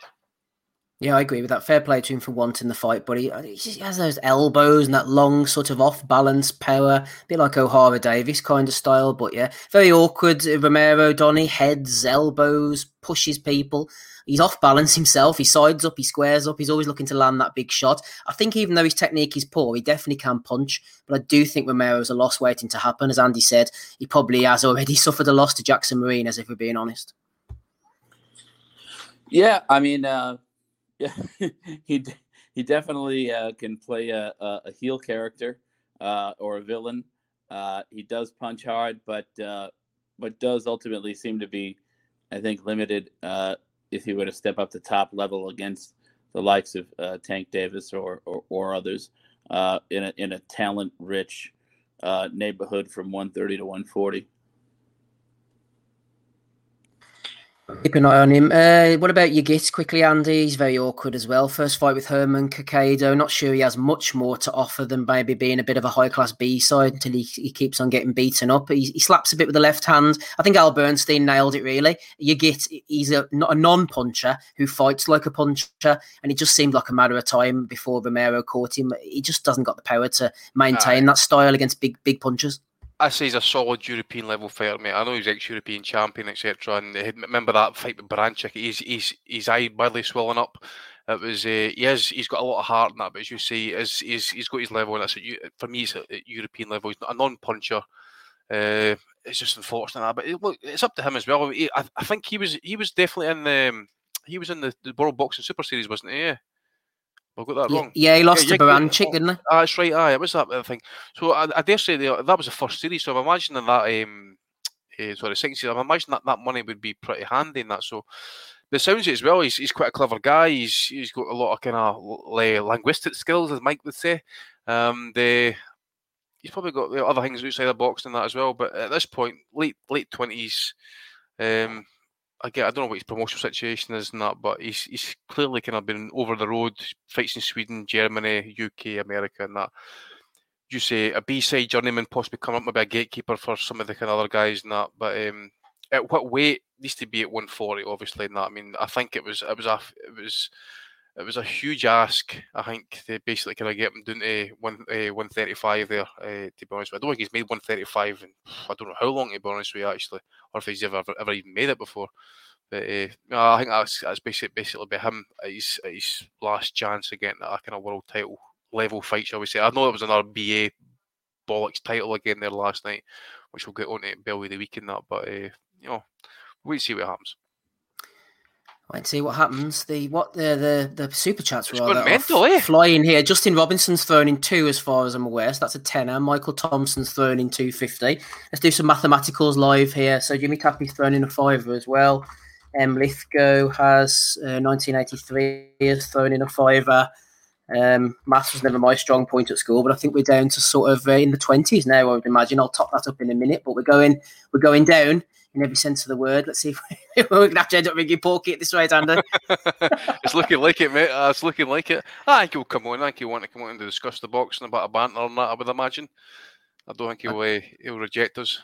Yeah, I agree with that. Fair play to him for wanting the fight, but he, he has those elbows and that long sort of off balance power, a bit like O'Hara Davis kind of style. But yeah, very awkward. Uh, Romero Donny heads, elbows, pushes people. He's off balance himself. He sides up, he squares up. He's always looking to land that big shot. I think even though his technique is poor, he definitely can punch. But I do think Romero's a loss waiting to happen. As Andy said, he probably has already suffered a loss to Jackson Marine, as if we're being honest. Yeah, I mean, uh, yeah, he he definitely uh, can play a, a, a heel character uh, or a villain. Uh, he does punch hard, but uh, but does ultimately seem to be, I think, limited uh, if he were to step up the top level against the likes of uh, Tank Davis or or, or others uh, in a in a talent rich uh, neighborhood from 130 to 140. Keep an eye on him. Uh, what about Yigit's quickly, Andy? He's very awkward as well. First fight with Herman Kakado. Not sure he has much more to offer than maybe being a bit of a high class B side until he, he keeps on getting beaten up. He, he slaps a bit with the left hand. I think Al Bernstein nailed it really. Yigit, he's a, not a non puncher who fights like a puncher, and it just seemed like a matter of time before Romero caught him. He just doesn't got the power to maintain that style against big big punchers. I say he's a solid European level fighter, mate. I know he's ex-European champion, etc. And remember that fight with Baranchyk? He's he's his eye badly swollen up. It was uh, he has he's got a lot of heart in that, but as you say, is he's he's got his level, and that's a, for me, it's a, a European level. He's not a non-puncher. Uh, it's just unfortunate, that, but it, look, it's up to him as well. He, I, I think he was he was definitely in the um, he was in the, the World Boxing Super Series, wasn't he? Yeah. I've got that Yeah, wrong. yeah, he lost to yeah, Baranchyk, didn't he? Ah, that's right. Aye, it was that uh, thing. So I, I dare say the, that was the first series. So I'm imagining that. Um, uh, sorry, second series. I'm imagining that that money would be pretty handy in that. So, The sounds it as well. He's, he's quite a clever guy. He's he's got a lot of kind of linguistic skills, as Mike would say. Um, the he's probably got the other things outside the box than that as well. But at this point, late late twenties. Um, again, I don't know what his promotional situation is and that, but he's he's clearly kind of been over the road, fights in Sweden, Germany, UK, America, and that. You say a B side journeyman possibly come up maybe a gatekeeper for some of the kind of other guys and that, but um, at what weight needs to be at 140, obviously, and that. I mean, I think it was it was a it was it was a huge ask. I think to basically kind of get him down to one uh, 135 there. Uh, to be honest, with. I don't think he's made 135, and I don't know how long to be honest with you actually, or if he's ever ever, even made it before. But uh, I think that's that's basically basically be him at his, at his last chance of getting that kind of world title level fight, shall we say? I know it was another BA bollocks title again there last night, which we'll get on to Belly the week in that. But uh, you know, and see what happens. Wait and see what happens. The what the the, the super chats It's rather gone are mental, eh? flying here. Justin Robinson's thrown in two, as far as I'm aware. So that's a tenner. Michael Thompson's thrown in two fifty. Let's do some mathematicals live here. So Jimmy Tappy's thrown in a fiver as well. Um, Lithgow has uh, 1983 has thrown in a fiver. Um, maths was never my strong point at school, but I think we're down to sort of uh, in the twenties now. I would imagine. I'll top that up in a minute, but we're going we're going down in every sense of the word. Let's see if we're gonna have to end up ringing Porky at this rate, Andy. it's looking like it, mate. Uh, it's looking like it. I think he'll come on. I think he'll want to come on and discuss the boxing about a banter and that. I would imagine. I don't think he'll uh, he'll reject us.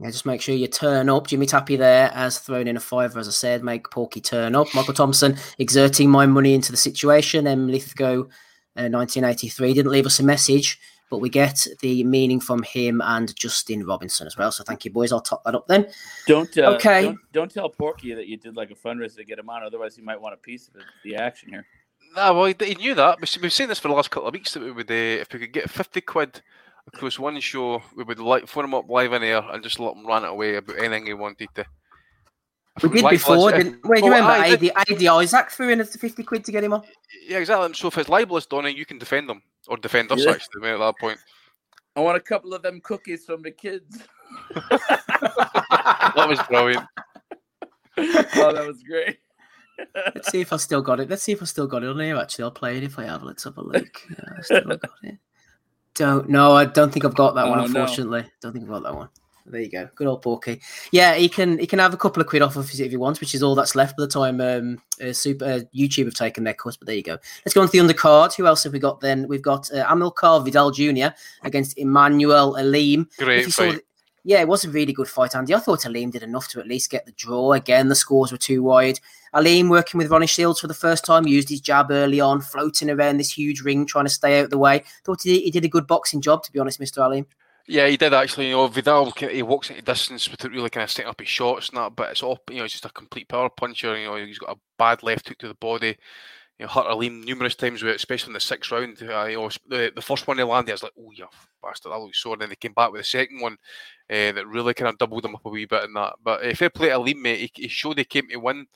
Yeah, just make sure you turn up. Jimmy Tappy there has thrown in a fiver, as I said. Make Porky turn up. Michael Thompson exerting my money into the situation. M. Lithgow, uh, 1983, didn't leave us a message, but we get the meaning from him and Justin Robinson as well. So thank you, boys. I'll top that up then. Don't uh, Okay. Don't, don't tell Porky that you did like a fundraiser to get him on. Otherwise, he might want a piece of the, the action here. Nah, well, he, he knew that. We've we've seen this for the last couple of weeks that we would, uh, if we could get 50 quid across one show, we would like phone him up live in air and just let him rant it away about anything he wanted to. If We did before, if- didn't we? Do you well, remember aye, did- AD, AD Isaac threw in a 50 quid to get him on? Yeah, exactly. So if it's libelous, Donny, you can defend them or defend us Yeah. actually. At that point, I want a couple of them cookies from the kids. that was brilliant. oh, that was great. Let's see if I still got it. Let's see if I still got it on here. Actually, I'll play it if I have. Let's have a look. Yeah, I still got it. don't know. I don't think I've got that Oh, one, no. unfortunately. Don't think I've got that one. There you go. Good old Porky. Yeah, he can he can have a couple of quid off of it if he wants, which is all that's left by the time um, uh, Super uh, YouTube have taken their cut. But there you go. Let's go on to the undercard. Who else have we got then? We've got uh, Amilcar Vidal Jr. against Emmanuel Aleem. Great If you saw fight. the- yeah, it was a really good fight, Andy. I thought Aleem did enough to at least get the draw. Again, the scores were too wide. Aleem working with Ronnie Shields for the first time, used his jab early on, floating around this huge ring, trying to stay out of the way. Thought he, he did a good boxing job, to be honest, Mr. Aleem. Yeah, he did actually. You know, Vidal he walks into distance without really kind of setting up his shots and that, but it's all you know, it's just a complete power puncher. You know, he's got a bad left hook to the body. You know, hurt Aleem numerous times especially in the sixth round. Uh, you know, the, the first one he landed, I was like, oh, you bastard, that looks sore. And then they came back with the second one uh, that really kind of doubled him up a wee bit in that. But uh, fair play to Aleem, mate. He, he showed he came to win.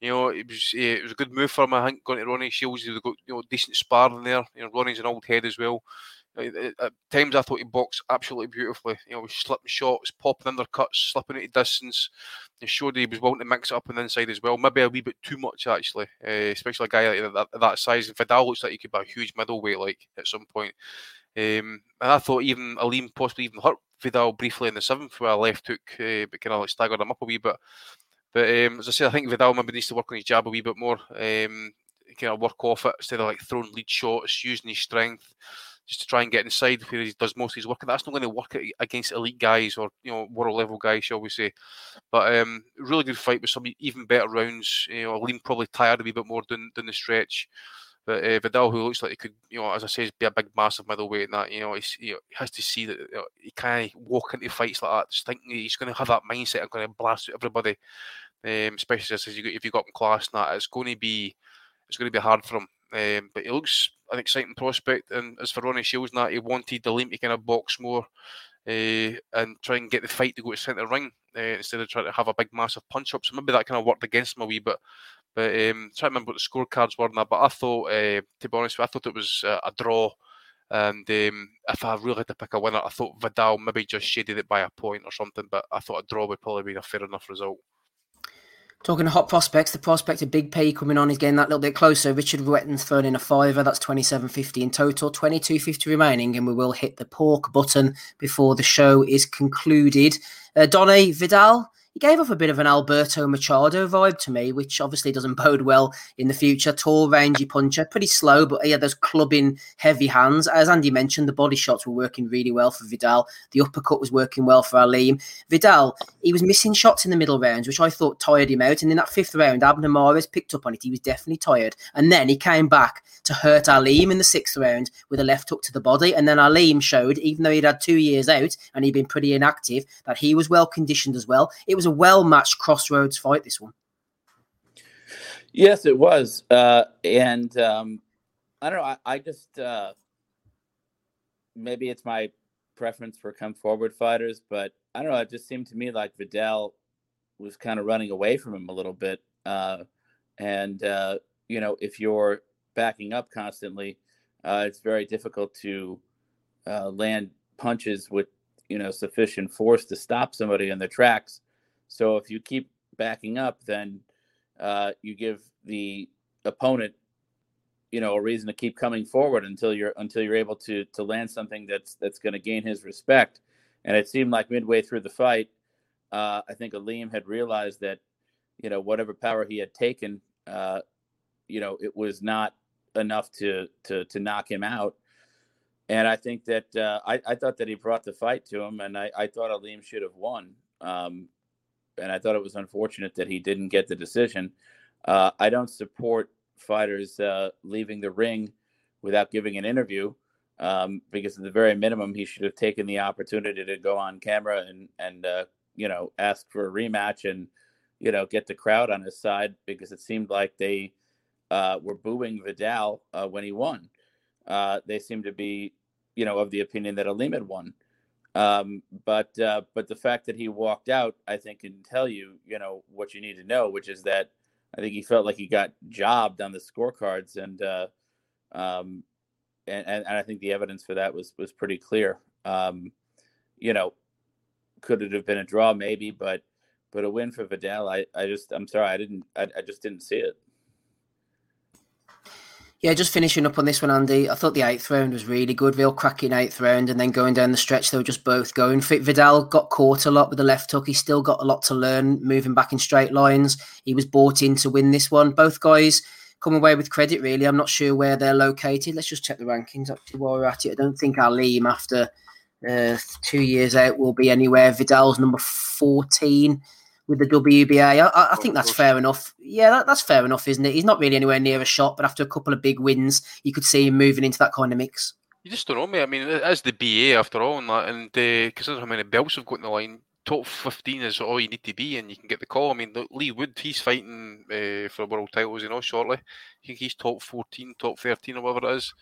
You know, it was uh, it was a good move for him. I think going to Ronnie Shields, he got you know decent sparring there. You know, Ronnie's an old head as well. Uh, At times, I thought he boxed absolutely beautifully. You know, slipping shots, popping undercuts, slipping of distance. He showed he was willing to mix it up on the inside as well. Maybe a wee bit too much actually, uh, especially a guy like that, that size. And Vidal looks like he could be a huge middleweight, like at some point. Um, and I thought even Aleem possibly even hurt Vidal briefly in the seventh with a left hook, uh, but kind of like staggered him up a wee bit. But um, as I said, I think Vidal maybe needs to work on his jab a wee bit more. Um, kind of work off it instead of like throwing lead shots, using his strength just to try and get inside where he does most of his work. That's not going to work against elite guys or you know world level guys, shall we say? But um, really good fight with some even better rounds. You know, Aleem probably tired a wee bit more down, down the stretch. But uh, Vidal, who looks like he could, you know, as I say, be a big, massive middleweight, and that, you know, he's, you know, he has to see that you know, he can't walk into fights like that, just thinking he's going to have that mindset. I'm going to blast everybody, um, especially as you if you got class and that. It's going to be, it's going to be hard for him. Um, but he looks an exciting prospect. And as for Ronnie Shields, that he wanted the Liam to kind of box more. Uh, and try and get the fight to go to centre ring uh, instead of trying to have a big massive punch up. So maybe that kind of worked against him a wee bit. But um, trying to remember what the scorecards were and that. But I thought, uh, to be honest, I thought it was a draw. And um, if I really had to pick a winner, I thought Vidal maybe just shaded it by a point or something. But I thought a draw would probably be a fair enough result. Talking to hot prospects, the prospect of Big P coming on is getting that little bit closer. Richard Wetton's thrown in a fiver. That's 27.50 in total, 22.50 remaining, and we will hit the pork button before the show is concluded. Uh, Donny Vidal, he gave off a bit of an Alberto Machado vibe to me, which obviously doesn't bode well in the future. Tall, rangy puncher, pretty slow, but he had those clubbing heavy hands. As Andy mentioned, the body shots were working really well for Vidal. The uppercut was working well for Aleem. Vidal, he was missing shots in the middle rounds, which I thought tired him out. And in that fifth round, Abner Mares picked up on it. He was definitely tired. And then he came back to hurt Aleem in the sixth round with a left hook to the body. And then Aleem showed, even though he'd had two years out and he'd been pretty inactive, that he was well conditioned as well. It was a well matched crossroads fight, this one. Yes, it was. Uh, and um, I don't know. I, I just uh, maybe it's my preference for come forward fighters, but I don't know. It just seemed to me like Vidal was kind of running away from him a little bit. Uh, and uh, you know, if you're backing up constantly, uh, it's very difficult to uh, land punches with you know sufficient force to stop somebody in their tracks. So if you keep backing up, then uh, you give the opponent, you know, a reason to keep coming forward until you're until you're able to to land something that's that's going to gain his respect. And it seemed like midway through the fight, uh, I think Aleem had realized that, you know, whatever power he had taken, uh, you know, it was not enough to to to knock him out. And I think that uh, I, I thought that he brought the fight to him, and I, I thought Aleem should have won. Um, and I thought it was unfortunate that he didn't get the decision. Uh, I don't support fighters uh, leaving the ring without giving an interview um, because at the very minimum he should have taken the opportunity to go on camera and and uh, you know ask for a rematch and you know get the crowd on his side because it seemed like they uh, were booing Vidal uh, when he won. Uh, they seemed to be you know of the opinion that Aleem had won. Um, but uh, but the fact that he walked out, I think, can tell you, you know, what you need to know, which is that I think he felt like he got jobbed on the scorecards, and uh, um, and, and and I think the evidence for that was was pretty clear. Um, you know, could it have been a draw? Maybe, but but a win for Vidal, I I just I'm sorry, I didn't I, I just didn't see it. Yeah, just finishing up on this one, Andy. I thought the eighth round was really good, real cracking eighth round, and then going down the stretch, they were just both going. Vidal got caught a lot with the left hook. He still got a lot to learn moving back in straight lines. He was bought in to win this one. Both guys come away with credit, really. I'm not sure where they're located. Let's just check the rankings actually while we're at it. I don't think Aleem, after uh, two years out, will be anywhere. Vidal's number 14 with the WBA. I, I think that's fair enough. Yeah, that, that's fair enough, isn't it? He's not really anywhere near a shot, but after a couple of big wins, you could see him moving into that kind of mix. You just don't know, mate. I mean, it is the BA after all, and that, and uh, consider how many belts have got in the line. Top fifteen is all you need to be, and you can get the call. I mean, Leigh Wood, he's fighting uh, for world titles, you know, shortly. I think he's top fourteen, top thirteen, or whatever it is.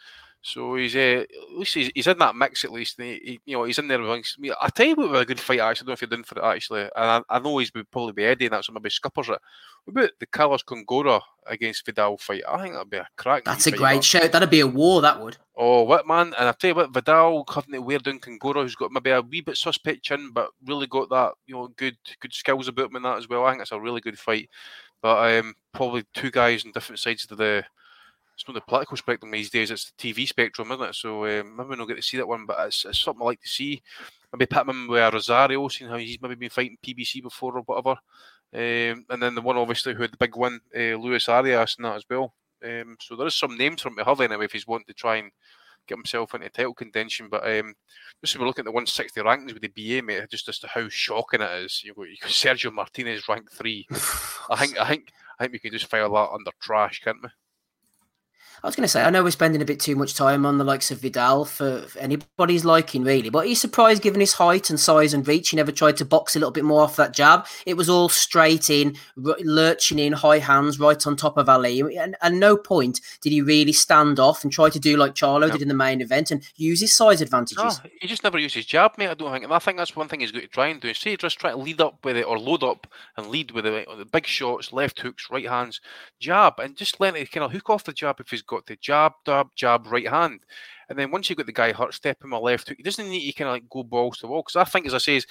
So he's uh, at least he's, he's in that mix at least. He, he, you know, he's in there. Amongst, I, I tell you what, a good fight. I actually don't know if you're done for it actually, and I, I know he's would probably be Eddie, and that's what maybe scuppers it. What about the Carlos Gongora against Vidal fight? I think that'd be a crack. That's a great shout. That'd be a war. That would. Oh, what man! And I tell you what, Vidal having to wear down Gongora, who's got maybe a wee bit suspect chin, but really got that you know good good skills about him in that as well. I think it's a really good fight. But um, probably two guys on different sides of the it's not the political spectrum these days; it's the TV spectrum, isn't it? So um, maybe we don't get to see that one, but it's, it's something I like to see. Maybe him with Rosario, seeing how he's maybe been fighting PBC before or whatever. Um, and then the one obviously who had the big one, uh, Luis Arias, and that as well. Um, so there is some names from him to have anyway if he's wanting to try and get himself into title contention. But um, just if we look at the 160 rankings with the BA, mate, just as to how shocking it is. You got Sergio Martinez rank three. I think I think I think we can just file that under trash, can't we? I was going to say, I know we're spending a bit too much time on the likes of Vidal for, for anybody's liking, really. But he's surprised, given his height and size and reach, he never tried to box a little bit more off that jab. It was all straight in, r- lurching in, high hands, right on top of Ali. And at no point did he really stand off and try to do like Charlo no. did in the main event and use his size advantages. No, he just never used his jab, mate. I don't think. And I think that's one thing he's got to try and do. Say, just try to lead up with it or load up and lead with it, the big shots, left hooks, right hands, jab, and just let it kind of hook off the jab if he's got the jab jab, jab, right hand. And then once you've got the guy hurt, step him a left hook, he doesn't need to kind of like go balls to wall. Because I think, as I say, is,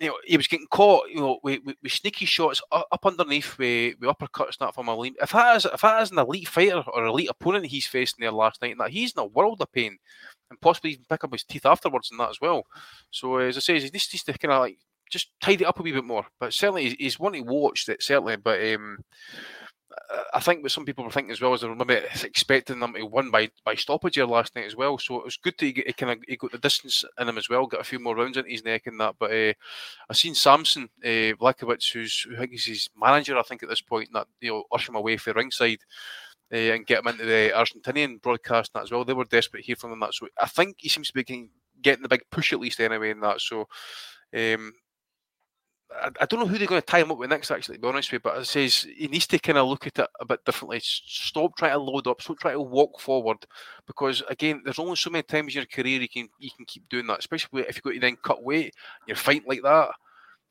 you know, he was getting caught, you know, with, with, with sneaky shots up underneath with, with uppercuts that from elite. If that is if that is an elite fighter or elite opponent he's facing there last night, and that he's in a world of pain, and possibly even pick up his teeth afterwards and that as well. So as I say, he needs to kind of like just tidy up a wee bit more. But certainly he's, he's one to watch that certainly. But um, I think what some people were thinking as well is they were maybe expecting them to win by, by stoppage here last night as well. So it was good to get kind of he got the distance in him as well, got a few more rounds into his neck and that. But uh, I've seen Sampson uh, Lewkowicz, who's who I think is his manager, I think at this point, that you know usher him away for ringside. Uh, and get him into the Argentinian broadcast that as well. They were desperate to hear from him that. So I think he seems to be getting, getting the big push at least anyway in that. So um, I, I, don't know who they're going to tie him up with next, actually, to be honest with you, but it says he needs to kind of look at it a bit differently. Stop trying to load up, stop trying to walk forward, because again, there's only so many times in your career you can you can keep doing that, especially if you've got to then cut weight, you're fighting like that.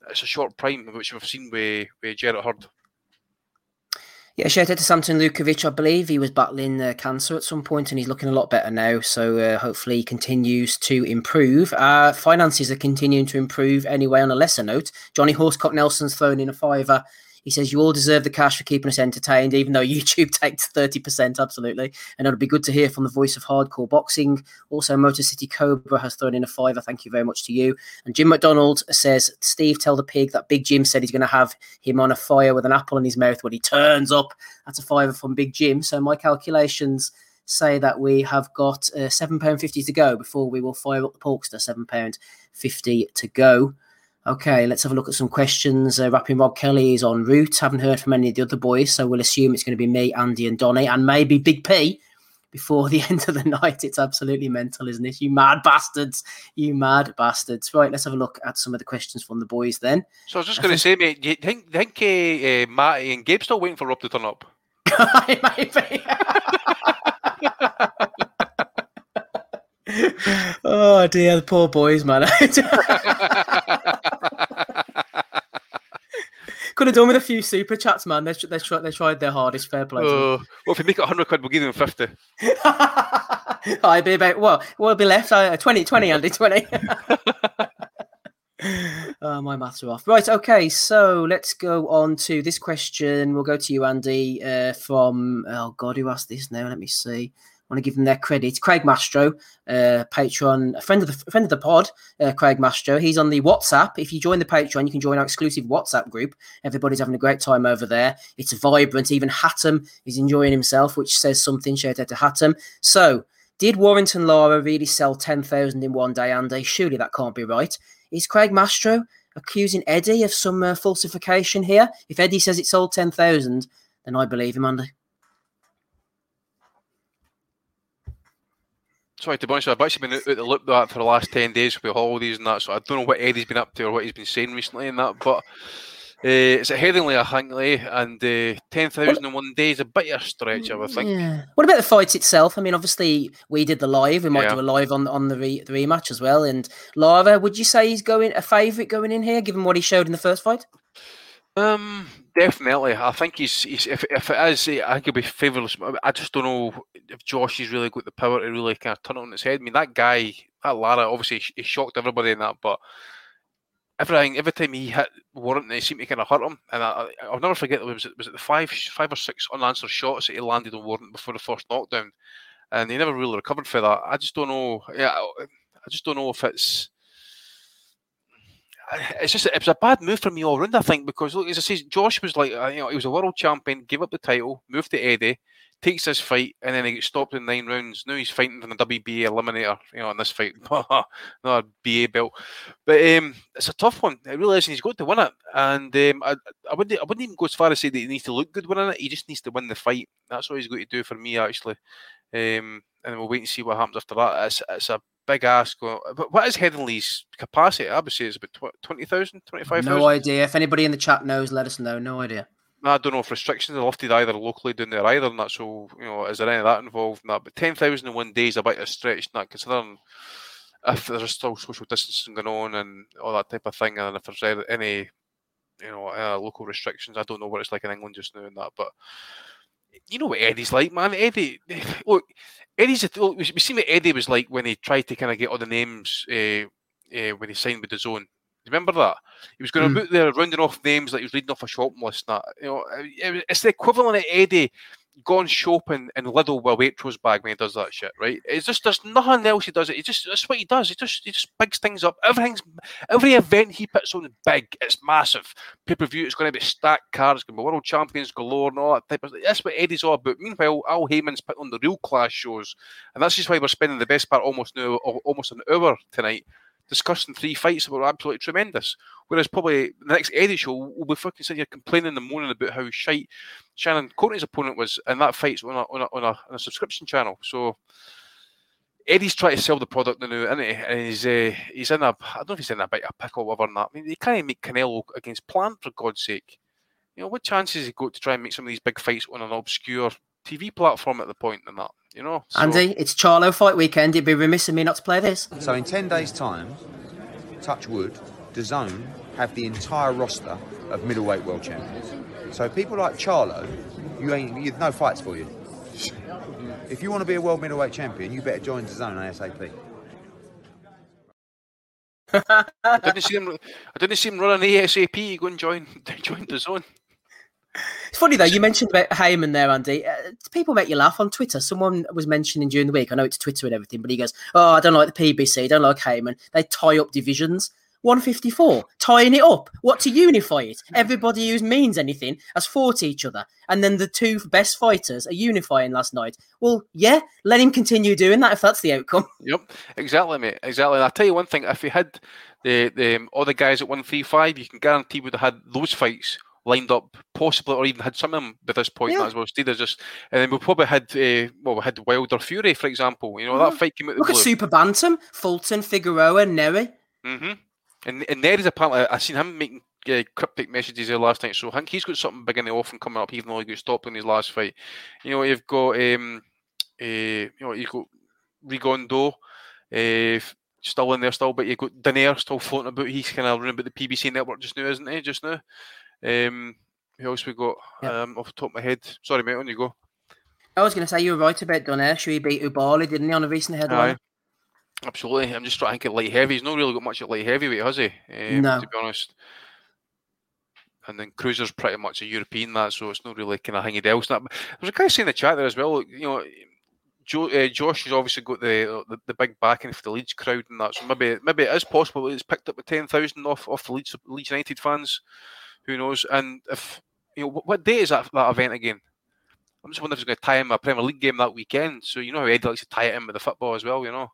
It's a short prime, which we've seen with, with Jarrett Hurd. Yeah, shout out to Sampson Lewkowicz. I believe he was battling uh, cancer at some point and he's looking a lot better now. So uh, hopefully he continues to improve. Uh, finances are continuing to improve anyway on a lesser note. Johnny Horsecock Nelson's thrown in a fiver he says, You all deserve the cash for keeping us entertained, even though YouTube takes 30%. Absolutely. And it'll be good to hear from the voice of hardcore boxing. Also, Motor City Cobra has thrown in a fiver. Thank you very much to you. And Jim McDonald says, Steve, tell the pig that Big Jim said he's going to have him on a fire with an apple in his mouth when he turns up. That's a fiver from Big Jim. So my calculations say that we have got uh, £7.50 to go before we will fire up the Porkster. £7.50 to go. Okay, let's have a look at some questions. Uh, Rapping Rob Kelly is en route. Haven't heard from any of the other boys, so we'll assume it's going to be me, Andy, and Donny, and maybe Big P before the end of the night. It's absolutely mental, isn't it? You mad bastards. You mad bastards. Right, let's have a look at some of the questions from the boys then. So I was just going to say, mate, do you think, think uh, uh, Matty and Gabe still waiting for Rob to turn up? Maybe. oh dear, the poor boys, man. Could have done with a few super chats, man. They, they, tried, they tried their hardest. Fair play. Uh, well, if we make it 100 quid, we'll give them 50. I'd be about, well, we'll be left uh, 20, 20, Andy, 20. Oh, my maths are off. Right, okay, so let's go on to this question. We'll go to you, Andy, uh, from, oh God, who asked this now? Let me see. Want to give them their credit. Craig Mastro, uh, Patreon, a friend of the friend of the pod, uh, Craig Mastro. He's on the WhatsApp. If you join the Patreon, you can join our exclusive WhatsApp group. Everybody's having a great time over there. It's vibrant. Even Hatton is enjoying himself, which says something. Shout out to Hatton. So, did Warrington Lara really sell 10,000 in one day, Andy? Surely that can't be right. Is Craig Mastro accusing Eddie of some uh, falsification here? If Eddie says it sold 10,000, then I believe him, Andy. Sorry, to be honest, I've actually been out, out the loop that for the last 10 days with holidays and that, so I don't know what Eddie's been up to or what he's been saying recently and that, but uh, it's a Headingley, I think, and uh, 10,000 in one day is a bit of a stretch, I would think. Yeah. What about the fight itself? I mean, obviously, we did the live. We might Yeah. do a live on on the, re- the rematch as well. And Lara, would you say he's going a favourite going in here, given what he showed in the first fight? Um, definitely. I think he's, he's if, if it is, eh, I think he'll be favourless. I just don't know if Josh has really got the power to really kind of turn it on its head. I mean, that guy, that Lara, obviously he shocked everybody in that, but everything, every time he hit Warrington, it seemed to kind of hurt him. And I, I- I'll never forget, was it, was it the five, five or six unanswered shots that he landed on Warrington before the first knockdown? And he never really recovered for that. I just don't know. Yeah, I just don't know if it's it's just it was a bad move for me all round. I think because look, as I say, Josh was like uh, you know he was a world champion, gave up the title, moved to Eddie, takes this fight, and then he gets stopped in nine rounds. Now he's fighting for the WBA eliminator, you know, in this fight, not a BA belt. But um, it's a tough one. It really is, he's got to win it. And um, I, I wouldn't, I wouldn't even go as far as say that he needs to look good winning it. He just needs to win the fight. That's what he's got to do for me, actually. Um, and we'll wait and see what happens after that. It's, it's a big ask. But what is Headingley's capacity? I would say it's about tw- 20,000, 25,000. No idea. If anybody in the chat knows, let us know. No idea. I don't know if restrictions are lifted either locally down there either, and that so you know, is there any of that involved in that? But ten thousand in one day is a bit of a stretch, not considering if there's still social distancing going on and all that type of thing, and if there's any you know uh, local restrictions, I don't know what it's like in England just now and that, but you know what Eddie's like, man. Eddie, look, Eddie's a, look, we seen what Eddie was like when he tried to kind of get all the names uh, uh, when he signed with the Zone. Remember that he was going Mm. to out there rounding off names like he was reading off a shopping list. and That you know, it's the equivalent of Eddie gone shopping in Lidl with Waitrose bag when he does that shit, right? It's just there's nothing else he does. It he just that's what he does. He just he just bigs things up. Everything's every event he puts on is big. It's massive. Pay per view. It's going to be stacked cards. Going to be world champions galore and all that type of. That's what Eddie's all about. Meanwhile, Al Haymon's put on the real class shows, and that's just why we're spending the best part almost now almost an hour tonight discussing three fights that were absolutely tremendous. Whereas probably the next Eddie show will be fucking sitting here complaining and moaning about how shite Shannon Courtenay's opponent was, and that fight's on a, on a, on a, on a subscription channel. So Eddie's trying to sell the product now, isn't he? And he's uh, he's in a I don't know if he's in a bit of a pickle or whatever. I mean, he can't make Canelo against Plant for God's sake. You know what chances he got to try and make some of these big fights on an obscure TV platform at the point and that. You know, So- Andy, it's Charlo fight weekend. It'd be remiss of me not to play this. So in 10 days' time, touch wood, DAZN have the entire roster of middleweight world champions. So people like Charlo, you ain't, you've no fights for you. If you want to be a world middleweight champion, you better join DAZN ASAP. I didn't see him. I didn't see him running ASAP. Go and join join the zone. It's funny though. You mentioned about Haymon there, Andy. Uh, people make you laugh on Twitter. Someone was mentioning during the week. I know it's Twitter and everything, but he goes, "Oh, I don't like the PBC. Don't like Haymon. They tie up divisions." 154, tying it up. What to unify it? Everybody who means anything has fought each other, and then the two best fighters are unifying last night. Well, yeah, let him continue doing that if that's the outcome. Yep, exactly, mate. Exactly. And I'll tell you one thing: if you had the the all the guys at one three five, you can guarantee we'd have had those fights lined up, possibly, or even had some of them by this point Yeah. as well. Of just, and then we probably had uh, well, we had Wilder Fury, for example. You know that fight came out. Look at. Super Bantam, Fulton, Figueroa, Nery. hmm And and Ned is apparently I seen him making uh, cryptic messages there last night, so I think he's got something big in the offing coming up, even though he got stopped in his last fight. You know, you've got um, uh, you know, you've got Rigondeaux, uh, still in there still, but you've got Donaire still floating about. He's kind of running about the PBC network just now, isn't he? Just now. Um, who else we got? Um, off the top of my head. Sorry, mate. On you go. I was going to say you were right about Donaire. He beat Oubaali, didn't he, on a recent headline? Aye. Absolutely. I'm just trying to think light heavy. He's not really got much at light heavyweight, has he? Um, No. To be honest. And then Cruiser's pretty much a European, that so it's not really kind of hanging else. That there's a guy saying in the chat there as well. You know, Joe, uh, Josh has obviously got the, the the big backing for the Leeds crowd and that. So maybe maybe it is possible that it's picked up with ten thousand off off the Leeds Leeds United fans. Who knows? And if you know what, day is that that event again? I'm just wondering if it's going to tie in a Premier League game that weekend. So you know how Eddie likes to tie it in with the football as well. You know.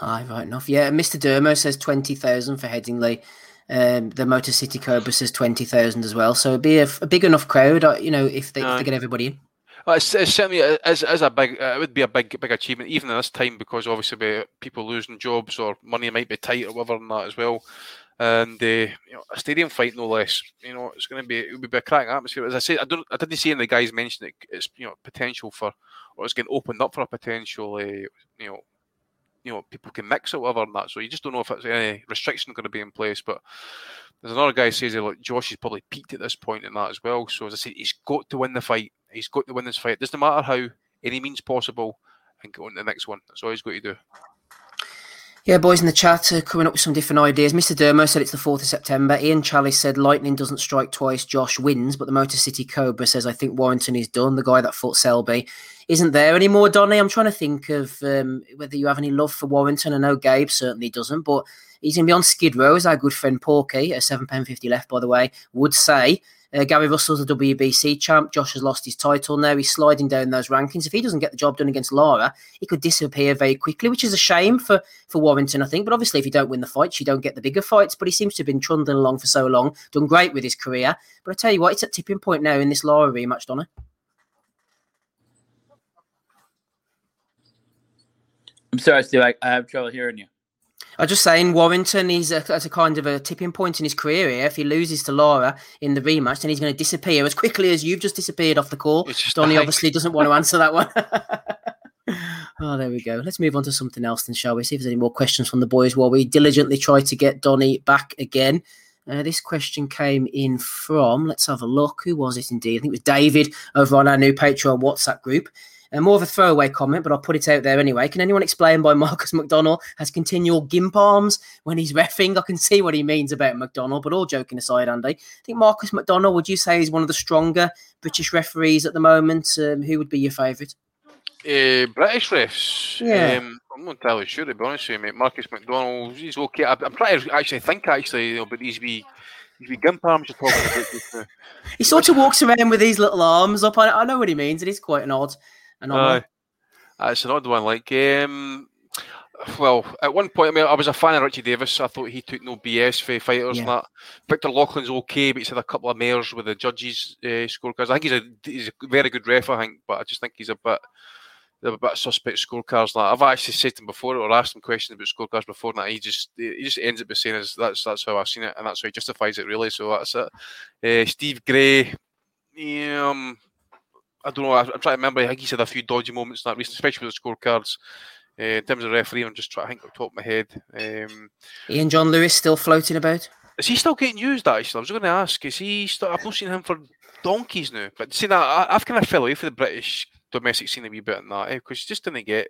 Aye, right enough. Yeah, Mr. Dermo says 20,000 for Headingley. Um, the Motor City Cobra says 20,000 as well. So it'd be a, a big enough crowd, uh, you know, if they, if they get everybody in. Well, it's, it's certainly as as a big uh, it would be a big big achievement even in this time because obviously people losing jobs or money might be tight or whatever and that as well. And uh, you know, a stadium fight no less. You know, it's going to be it would be a cracking atmosphere. As I said, I don't I didn't see any guys mention it. It's you know potential for or it's getting opened up for a potential. Uh, you know, you know people can mix or whatever and that. So you just don't know if it's any restriction going to be in place. But there's another guy says that like Josh is probably peaked at this point in that as well. So as I said, he's got to win the fight. He's got to win this fight. It doesn't matter how, any means possible, and go on to the next one. That's all he's got to do. Yeah, boys in the chat are coming up with some different ideas. Mr. Dermo said it's the 4th of September. Ian Chalice said lightning doesn't strike twice, Josh wins. But the Motor City Cobra says, I think Warrington is done. The guy that fought Selby isn't there anymore, Donny. I'm trying to think of um, whether you have any love for Warrington. I know Gabe certainly doesn't, but he's going to be on Skid Row, as our good friend Porky, at £7.50 left, by the way, would say. Uh, Gary Russell's the WBC champ. Josh has lost his title now. He's sliding down those rankings. If he doesn't get the job done against Lara, he could disappear very quickly, which is a shame for, for Warrington, I think. But obviously, if you don't win the fights, you don't get the bigger fights. But he seems to have been trundling along for so long, done great with his career. But I tell you what, it's at tipping point now in this Lara rematch, Donna. I'm sorry, Steve. I, I have trouble hearing you. I'm just saying, Warrington is a, at a kind of a tipping point in his career here. If he loses to Lara in the rematch, then he's going to disappear as quickly as you've just disappeared off the call. Donny obviously doesn't want to answer that one. oh, there we go. Let's move on to something else then, shall we? See if there's any more questions from the boys while we diligently try to get Donny back again. Uh, this question came in from, let's have a look. Who was it indeed? I think it was David over on our new Patreon WhatsApp group. Uh, more of a throwaway comment, but I'll put it out there anyway. Can anyone explain why Marcus McDonald has continual gimp arms when he's refing? I can see what he means about McDonald, but all joking aside, Andy, I think Marcus McDonald, would you say, is one of the stronger British referees at the moment? Um, who would be your favourite? Uh, British refs. Yeah. Um, I'm not entirely sure to be honest with you, mate. Marcus McDonald, he's okay. I, I'm trying to actually think actually, you know, but these wee, these wee gimp arms you're talking about. He sort of walks around with these little arms up. I, I know what he means. It is quite an odd, an odd Aye. one. Uh, it's an odd one. Like, um, well, at one point, I mean, I was a fan of Richie Davies. I thought he took no BS for fighters and that. Victor Loughlin's okay, but he's had a couple of mares with the judges' uh, scorecards. I think he's a he's a very good ref. I think, but I just think he's a bit. A bit suspect scorecards. Like I've actually said to him before, or asked him questions about scorecards before, and that he just he just ends up by saying that's that's how I've seen it, and that's how he justifies it really. So that's it. Uh, Steve Gray, um, I don't know. I- I'm trying to remember. I think he's had a few dodgy moments in that recent, especially with the scorecards. Uh, in terms of referee, I'm just trying to think off the top of my head. Um, Ian John Lewis still floating about. is he still getting used? Actually, I was going to ask. Is he? Still, I've not seen him for donkeys now. But see, that I, I've kind of fell away from the British domestic scene a wee bit in that because you just didn't get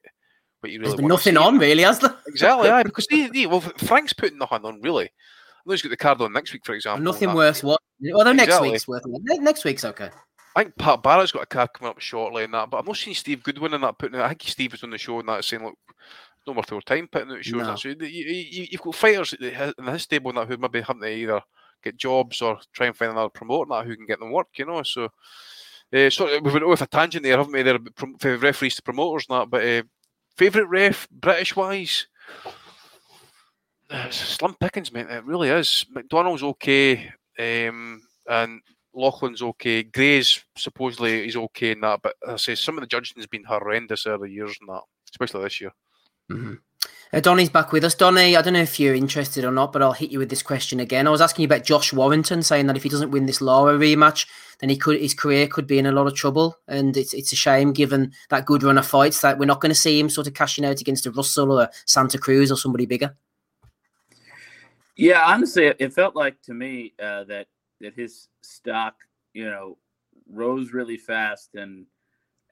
what you really. There's been nothing on really, has there? Exactly, aye, because he, he, well, Frank's putting nothing on really. I know he's got the card on next week, for example. Nothing worse. What? Although next week's worth. ne- Next week's okay. I think Pat Barrett's got a card coming up shortly and that, but I've not seen Steve Goodwin in that putting it. I think Steve was on the show and that saying, look, no more our time putting out shows. No. that. So you, you've got fighters in his stable and that who maybe having to either get jobs or try and find another promoter that who can get them work, you know. So, uh, so we've been with a tangent there, haven't we? There from referees to promoters and that. But uh, favourite ref, British wise, slim pickings, mate. It really is. McDonald's okay, um, and Loughlin's okay. Gray's supposedly he's okay in that, but I say some of the judging has been horrendous over the years and that, especially this year. Uh, Donny's back with us. Donny, I don't know if you're interested or not, but I'll hit you with this question again. I was asking you about Josh Warrington, saying that if he doesn't win this Lara rematch, then he could his career could be in a lot of trouble, and it's it's a shame given that good run of fights that we're not going to see him sort of cashing out against a Russell or a Santa Cruz or somebody bigger. Yeah, honestly, it, it felt like to me uh, that that his stock, you know, rose really fast, and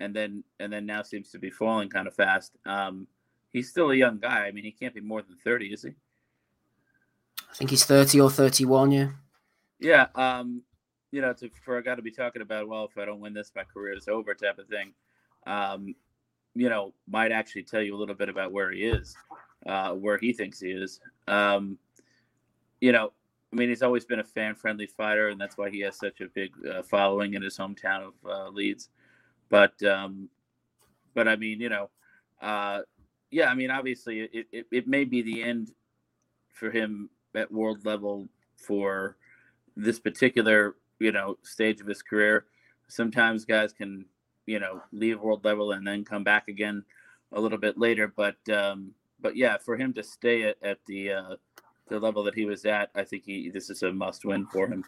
and then and then now seems to be falling kind of fast. Um, he's still a young guy. I mean, he can't be more than thirty, is he? I think he's 30 or 31, yeah. Yeah. Um, you know, to, for a guy to be talking about, well, if I don't win this, my career is over, type of thing. Um, you know, might actually tell you a little bit about where he is, uh, where he thinks he is. Um, you know, I mean, he's always been a fan-friendly fighter, and that's why he has such a big uh, following in his hometown of uh, Leeds. But, um, but I mean, you know, uh, yeah, I mean, obviously, it, it, it may be the end for him at world level for this particular, you know, stage of his career. Sometimes guys can, you know, leave world level and then come back again a little bit later. But, um, but yeah, for him to stay at, at the uh, the level that he was at, I think he this is a must win for him.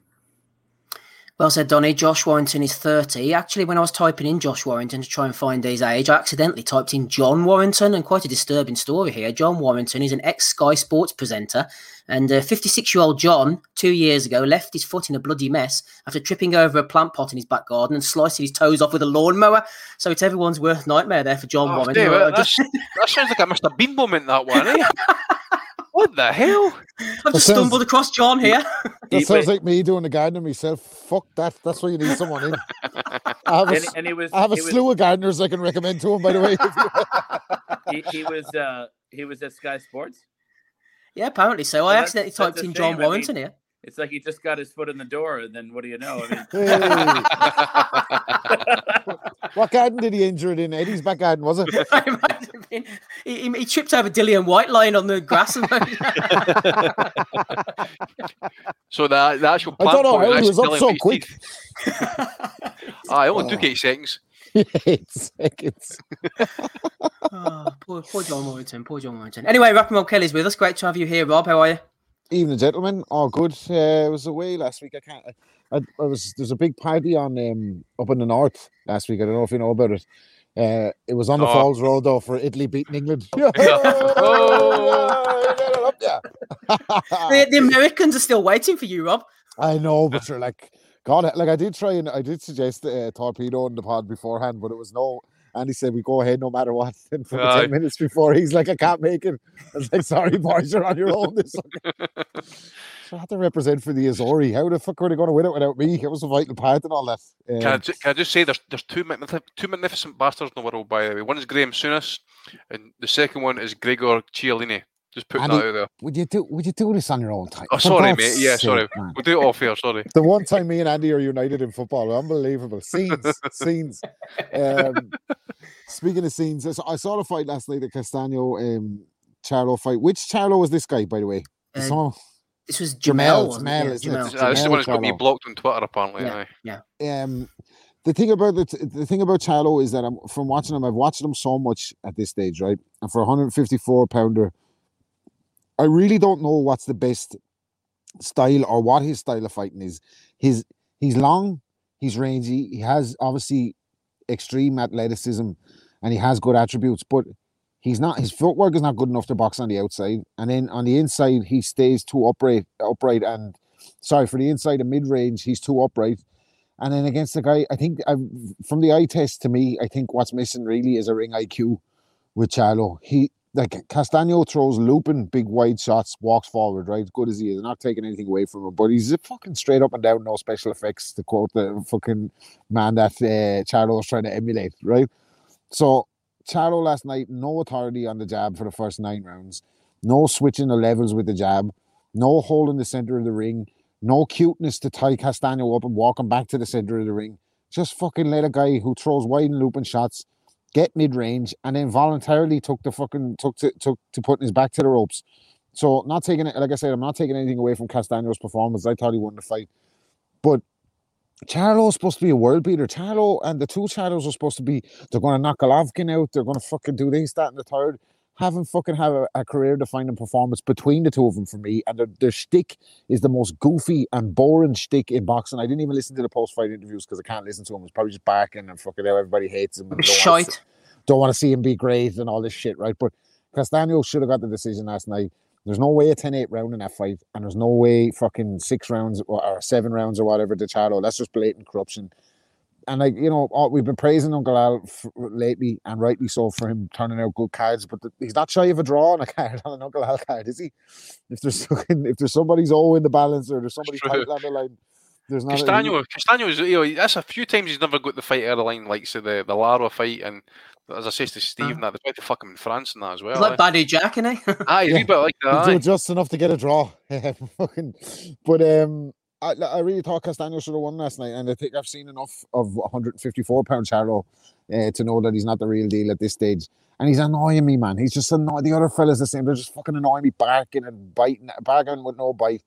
Well said, Donny. Josh Warrington is 30. Actually, when I was typing in Josh Warrington to try and find his age, I accidentally typed in John Warrington, and quite a disturbing story here. John Warrington is an ex Sky Sports presenter, and 56 year old John, two years ago, left his foot in a bloody mess after tripping over a plant pot in his back garden and slicing his toes off with a lawnmower. So it's everyone's worst nightmare there for John Oh, Warrington. David, I that's- that sounds like I a Mr. Bean moment, that one, eh? what the hell? I've just sounds- stumbled across John here. That sounds like me doing the gardening myself. Fuck that. That's where you need someone in. I have a, And- and he was- I have a he was- slew of gardeners I can recommend to him, by the way. he, he was uh, he was at Sky Sports. Yeah, apparently so. I Well, accidentally typed a in John shame. I mean, Warrington here. It's like he just got his foot in the door, and then what do you know? I mean, what garden did he injure it in? Eddie's back garden, was it? It been- he, he- he tripped over Dillian Whyte lying on the grass. And So the, the actual I don't know pot how he was up so quick. teeth. Ah, it only took eight seconds. Eight seconds. oh, poor, poor John Warrington. Poor John Warrington. Anyway, Rock'n'Roll Kelly's with us. Great to have you here, Rob. How are you? Evening, gentlemen. All good. Uh, I was away last week. I can't. I, I, I was. There's a big party on um up in the north last week. I don't know if you know about it. Uh, it was on the Oh. Falls Road though for Italy beating England. the, the Americans are still waiting for you, Rob. I know, but you're like, God, like I did try and I did suggest uh, torpedo in the pod beforehand, but it was no. And he said we go ahead no matter what. And for the ten minutes before, he's like, I can't make it. I was like, sorry, boys, you're on your own. This so I had to represent for the Azzurri. How the fuck were they going to win it without me? It was a vital part and all that. Can, I Um, ju- can I just say there's there's two magnific- two magnificent bastards in the world, by the way. One is Graham Souness, and the second one is Giorgio Chiellini. Just putting Andy, that out there. would you do? Would you do this on your own time? Oh, For sorry, God's mate. Yeah, sorry. man. We'll do it off here. Sorry. The one time me and Andy are united in football, unbelievable scenes, scenes. Um, speaking of scenes, I saw, I the fight last night, the Castano um, Charlo fight. Which Charlo was this guy, by the way? Uh, Some- This was Jermell, Jermell. wasn't it? Jermell, Yeah, isn't it? Jermell. Uh, this is the Jermell one that's got me Charlo. blocked on Twitter, apparently. Yeah, aye. yeah. um the thing about the, the thing about Charlo is that I'm from watching him, I've watched him so much at this stage, right? And for a 154 pounder, I really don't know what's the best style or what his style of fighting is. His he's long, he's rangy, he has obviously extreme athleticism and he has good attributes, but he's not his footwork is not good enough to box on the outside. And then on the inside, he stays too upright upright and sorry for the inside and mid range, he's too upright. And then against the guy, I think i from the eye test to me, I think what's missing really is a ring IQ with Charlo. He like Castano throws looping big wide shots, walks forward, right? Good as he is, not taking anything away from him, but he's a fucking straight up and down, no special effects, to quote the fucking man that uh, Charlo was trying to emulate, right? So Charlo last night, no authority on the jab for the first nine rounds, no switching the levels with the jab, no holding the center of the ring, no cuteness to tie Castano up and walk him back to the center of the ring. Just fucking let a guy who throws wide and looping shots get mid range and then voluntarily took the fucking took to took to putting his back to the ropes. So not taking it, like I said, I'm not taking anything away from Castano's performance. I thought he won the fight, but Charlo's supposed to be a world beater. Charlo and the two Charlos are supposed to be. They're going to knock Golovkin out. They're going to fucking do this, that, and the third. Haven't fucking have a, a career defining performance between the two of them for me. And their, their shtick is the most goofy and boring shtick in boxing. I didn't even listen to the post fight interviews because I can't listen to them. It's probably just barking and fucking how everybody hates him. And don't wanna see- Shite. don't want to see him be great and all this shit, right? But Castano should have got the decision last night. There's no way a 10 8 round in that fight, and there's no way fucking six rounds or, seven rounds or whatever to Charlo. That's just blatant corruption. and like you know, oh, we've been praising Uncle Al f- lately, and rightly so for him turning out good cards. But the, he's not shy of a draw on a card on an Uncle Al card, is he? If there's if there's somebody's O in the balance or there's somebody tight on the line, there's not. Castano, Castano's, you know, that's a few times he's never got the fight out of the line, like say the the Lara fight, and as I said to Steve, uh, that they tried to fuck him in France and that as well. He's like eh? Badou Jack, isn't he? Aye, he's a bit like that. He'll aye. just enough to get a draw. Fucking- but um, I, I really thought Castano should have won last night, and I think I've seen enough of 154 pound Charlo uh, to know that he's not the real deal at this stage. And he's annoying me, man. He's just annoying. The other fellas the same. They're just fucking annoying me, barking and biting, barking with no bite.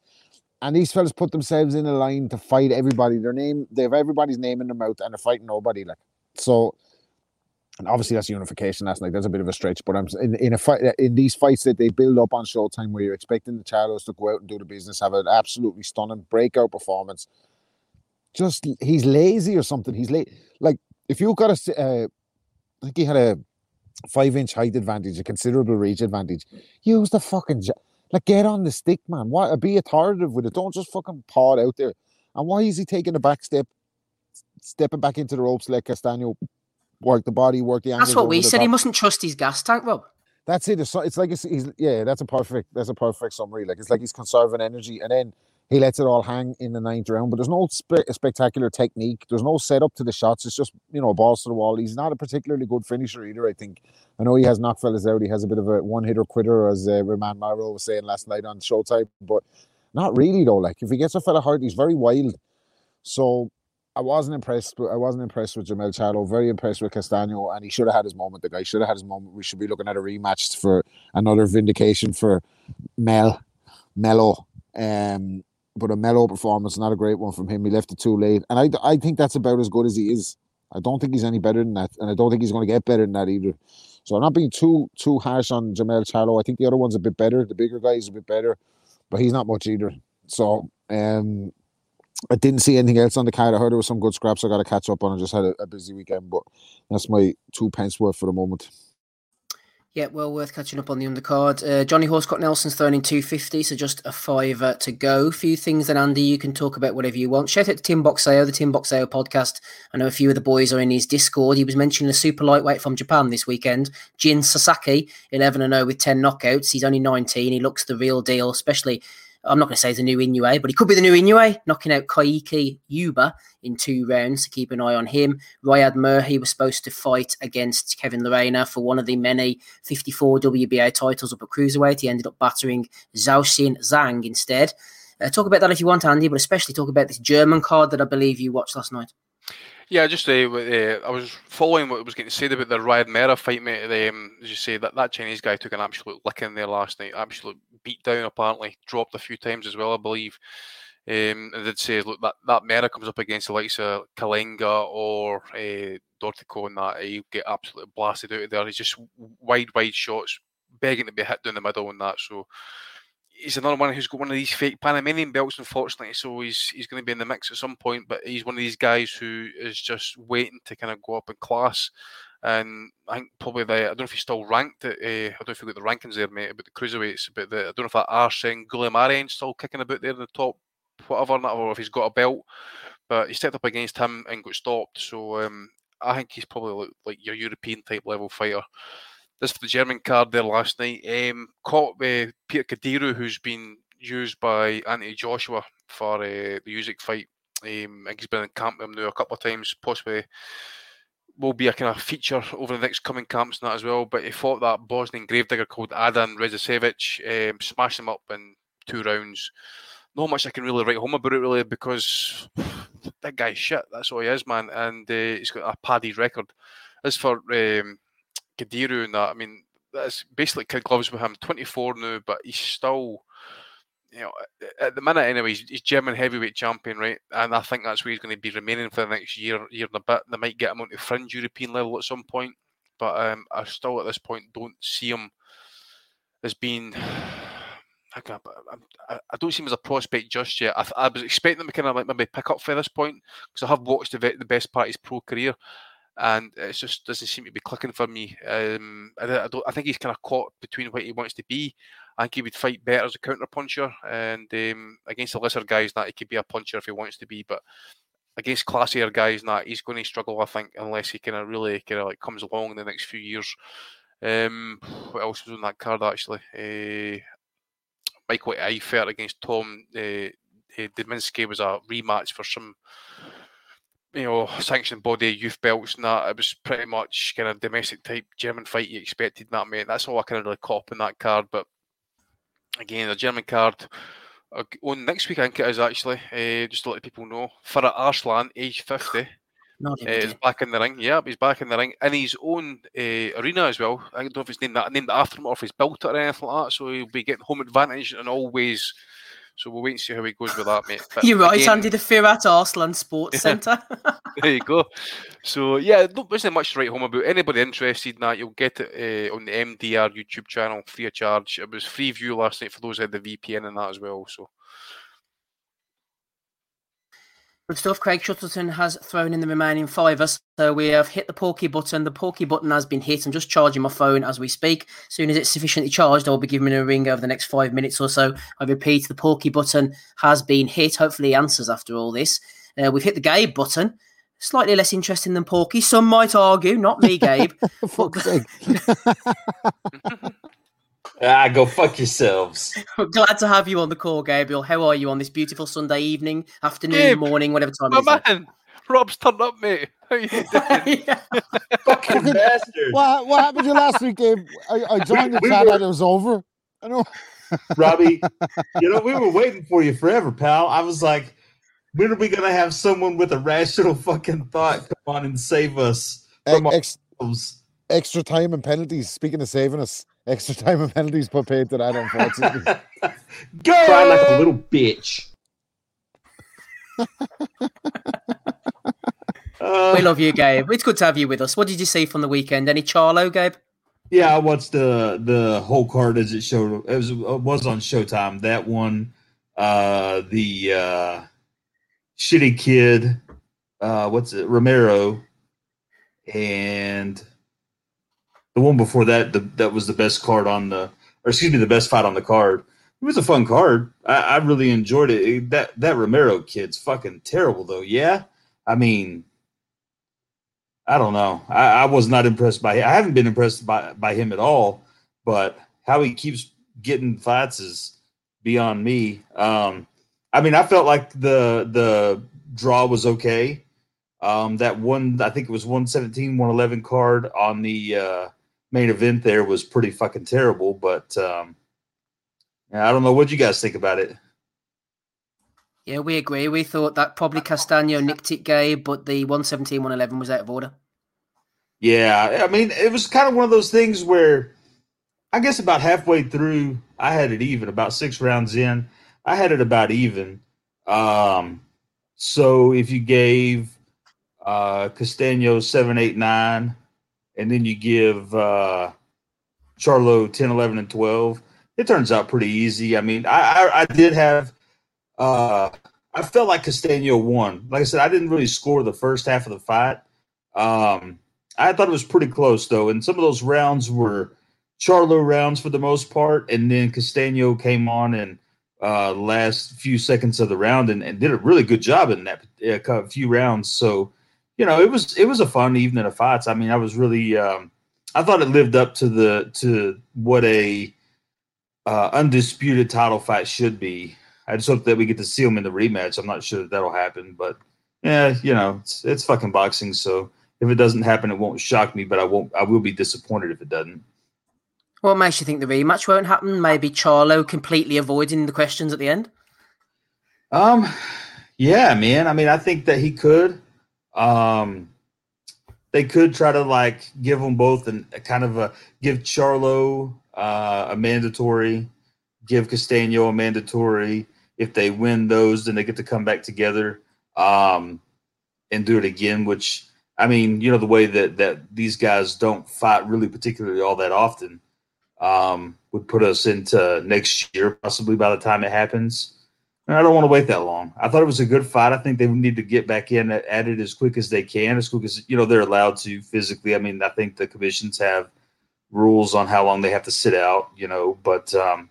And these fellas put themselves in a line to fight everybody. Their name, they have everybody's name in their mouth, and they're fighting nobody. Like so, and obviously that's unification last night. That's a bit of a stretch, but I'm in, in a fight in these fights that they build up on Showtime, where you're expecting the Charlos to go out and do the business, have an absolutely stunning breakout performance. Just he's lazy or something. He's late. Like if you got a, uh, I think he had a five inch height advantage, a considerable reach advantage. Use the fucking like get on the stick, man. Why be authoritative with it? Don't just fucking paw it out there. And why is he taking a back step, stepping back into the ropes like Castano? Work the body, work the angles. That's what we said. He mustn't trust his gas tank, Rob. That's it. It's, it's like it's, he's yeah. That's a perfect. That's a perfect summary. Like it's like he's conserving energy, and then he lets it all hang in the ninth round. But there's no spe- spectacular technique. There's no setup to the shots. It's just you know balls to the wall. He's not a particularly good finisher either. I think. I know he has knock fellas out. He has a bit of a one hitter quitter, as uh, Roman Maro was saying last night on Showtime. But not really though. Like if he gets a fella hurt, he's very wild. So I wasn't impressed. But I wasn't impressed with Jermell Charlo. Very impressed with Castano, and he should have had his moment. The guy should have had his moment. We should be looking at a rematch for another vindication for Mel, Mello. Um, but a mellow performance, not a great one from him. He left it too late, and I, I think that's about as good as he is. I don't think he's any better than that, and I don't think he's going to get better than that either. So I'm not being too too harsh on Jermell Charlo. I think the other one's a bit better. The bigger guy is a bit better, but he's not much either. So um, I didn't see anything else on the card. I heard there was some good scraps I got to catch up on. I just had a, a busy weekend, but that's my two pence worth for the moment. Yeah, well worth catching up on the undercard. Uh, Johnny Horsecott Nelson's thrown in 250, so just a fiver to go. A few things then, Andy, you can talk about whatever you want. Shout out to Tim Boxeo, the Tim Boxeo podcast. I know a few of the boys are in his Discord. He was mentioning a super lightweight from Japan this weekend, Jin Sasaki, 11 0 with 10 knockouts. He's only 19. He looks the real deal, especially. I'm not going to say he's a new Inoue, but he could be the new Inoue, knocking out Kaiki Yuba in two rounds. So keep an eye on him. Ryad Merhy was supposed to fight against Kevin Lerena for one of the many 54 WBA titles up at cruiserweight. He ended up battering Zhaoxin Zhang instead. Uh, talk about that if you want, Andy, but especially talk about this German card that I believe you watched last night. Yeah, just uh, uh, I was following what was getting said about the Ryad Merhy fight, mate. Um, as you say, that, that Chinese guy took an absolute licking there last night. Absolute beat down, apparently. Dropped a few times as well, I believe. Um, did say, look, that, that Merhy comes up against the likes of Kalenga or uh, Dortico and that. He'll get absolutely blasted out of there. He's just wide, wide shots, begging to be hit down the middle and that. So he's another one who's got one of these fake Panamanian belts, unfortunately. So he's he's going to be in the mix at some point. But he's one of these guys who is just waiting to kind of go up in class. And I think probably the I don't know if he's still ranked. At, uh, I don't know if you've got the rankings there, mate, about the cruiserweights. But the, I don't know if that Arsen Goulamirian's still kicking about there in the top, whatever, or if he's got a belt. But he stepped up against him and got stopped. So um, I think he's probably like, like your European type level fighter. This for the German card there last night. Um, caught with Peter Kadiru, who's been used by Anthony Joshua for uh, the Usyk fight. Um, I think he's been in camp with him now a couple of times, possibly will be a kind of feature over the next coming camps and that as well. But he fought that Bosnian gravedigger called Adan Rezasevic, um, smashed him up in two rounds. Not much I can really write home about it really because that guy's shit. That's all he is, man. And uh, he's got a padded record. As for um, Kadiru and that, I mean, that's basically kid gloves with him. 24 now, but he's still, you know, at the minute anyway, he's, German heavyweight champion, right? And I think that's where he's going to be remaining for the next year, year and a bit. They might get him onto fringe European level at some point, but um, I still at this point don't see him as being. I, don't see him as a prospect just yet. I, I was expecting him to kind of like maybe pick up for this point because I have watched the, the best part of his pro career, and it just doesn't seem to be clicking for me. Um, I, I. I think he's kind of caught between what he wants to be. I think he would fight better as a counter puncher, and um, against the lesser guys, that he could be a puncher if he wants to be. But against classier guys, that he's going to struggle. I think unless he kind of really kind of like comes along in the next few years. Um, what else was on that card actually? Uh, Michael Eifert against Tom uh, uh, Deminsky was a rematch for some you know, sanctioned body, youth belts, and that. It was pretty much kind of domestic type German fight you expected that, mate. That's all I kind of really caught in that card. But again, the German card on next week, I think it is actually, uh, just to let people know. Firat Arslan, age 50. Uh, is back in the ring. Yeah, he's back in the ring in his own uh, arena as well. I don't know if it's named that named after him or if he's built it or anything like that. So he'll be getting home advantage in all ways so we'll wait and see how he goes with that, mate. But You're right, again, Andy. The Firat Arslan Sports Centre. there you go. So yeah, there wasn't much to write home about. Anybody interested in that, you'll get it uh, on the MDR YouTube channel free of charge. It was free view last night for those who had the VPN and that as well. So Good stuff. Craig Shuttleton has thrown in the remaining fiver. So we have hit the Porky button. The Porky button has been hit. I'm just charging my phone as we speak. As soon as it's sufficiently charged, I'll be giving it a ring over the next five minutes or so. I repeat, the Porky button has been hit. Hopefully, he answers after all this. Uh, we've hit the Gabe button. Slightly less interesting than Porky. Some might argue, not me, Gabe. Sake. Ah, go fuck yourselves. Glad to have you on the call, Gabriel. How are you on this beautiful Sunday evening, afternoon, Gabe, morning, whatever time my it is? man, Rob's turned up, mate. How you doing? Fucking bastard. What, what happened to you last week, Gabe? I, I joined the We chat were- and it was over. I know. Robbie, you know, we were waiting for you forever, pal. I was like, when are we going to have someone with a rational fucking thought come on and save us from Ex- ourselves? extra time and penalties. Speaking of saving us, extra time and penalties put paid to that, unfortunately. Go! Cry like a little bitch. Uh, we love you, Gabe. It's good to have you with us. What did you see from the weekend? Any Charlo, Gabe? Yeah, I watched the the whole card as it showed. It was it was on Showtime. That one, uh, the uh, shitty kid, uh, what's it, Romero, and the one before that. The, that was the best card on the, or excuse me, the best fight on the card. It was a fun card. I, I really enjoyed it. That that Romero kid's fucking terrible though. Yeah, I mean, I don't know. I, I was not impressed by. I haven't been impressed by by him at all. But how he keeps getting fights is beyond me. Um, I mean, I felt like the the draw was okay. Um, that one, I think it was 117, 111 card on the uh, main event there was pretty fucking terrible. But um, yeah, I don't know what you guys think about it. Yeah, we agree. We thought that probably Castano nicked it, Gabe, but the 117, 111 was out of order. Yeah, I mean, it was kind of one of those things where I guess about halfway through, I had it even. About six rounds in, I had it about even. Um, so if you gave uh, eight, nine, and then you give uh, Charlo 10, 11, and 12, it turns out pretty easy. I mean, I, I, I did have, uh, I felt like Castano won. Like I said, I didn't really score the first half of the fight. Um, I thought it was pretty close though, and some of those rounds were Charlo rounds for the most part, and then Castano came on and uh, last few seconds of the round and, and did a really good job in that uh, few rounds. So, you know, it was it was a fun evening of fights. I mean, I was really um, I thought it lived up to the to what a uh, undisputed title fight should be. I just hope that we get to see them in the rematch. I'm not sure that that'll happen, but yeah, you know, it's, it's fucking boxing. So if it doesn't happen, it won't shock me, but I won't. I will be disappointed if it doesn't. What makes you think the rematch won't happen? Maybe Charlo completely avoiding the questions at the end? Um, yeah, man. I mean, I think that he could. Um, they could try to like give them both an, a kind of a give Charlo uh, a mandatory, give Castano a mandatory. If they win those, then they get to come back together um, and do it again. Which I mean, you know, the way that that these guys don't fight really particularly all that often um, would put us into next year, possibly by the time it happens. I don't want to wait that long. I thought it was a good fight. I think they need to get back in at, it as quick as they can, as quick as you know they're allowed to physically. I mean, I think the commissions have rules on how long they have to sit out. You know, but um,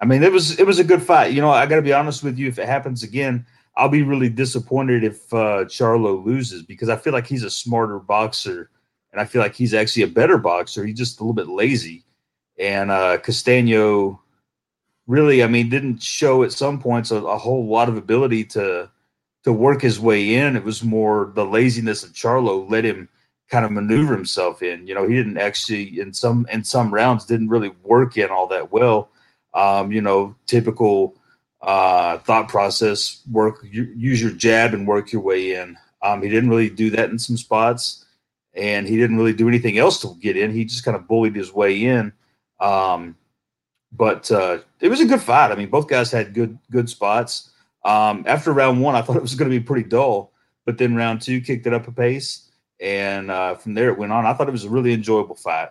I mean, it was it was a good fight. You know, I got to be honest with you. If it happens again, I'll be really disappointed if uh, Charlo loses because I feel like he's a smarter boxer, and I feel like he's actually a better boxer. He's just a little bit lazy, and uh, Castano really, I mean, didn't show at some points a, a whole lot of ability to to work his way in. It was more the laziness of Charlo let him kind of maneuver himself in. You know, he didn't actually in some in some rounds didn't really work in all that well. Um, you know, typical uh, thought process: work, use your jab and work your way in. Um, he didn't really do that in some spots, and he didn't really do anything else to get in. He just kind of bullied his way in. Um, but uh, it was a good fight. I mean, both guys had good good spots. Um, after round one, I thought it was going to be pretty dull, but then round two kicked it up a pace, and uh, from there it went on. I thought it was a really enjoyable fight.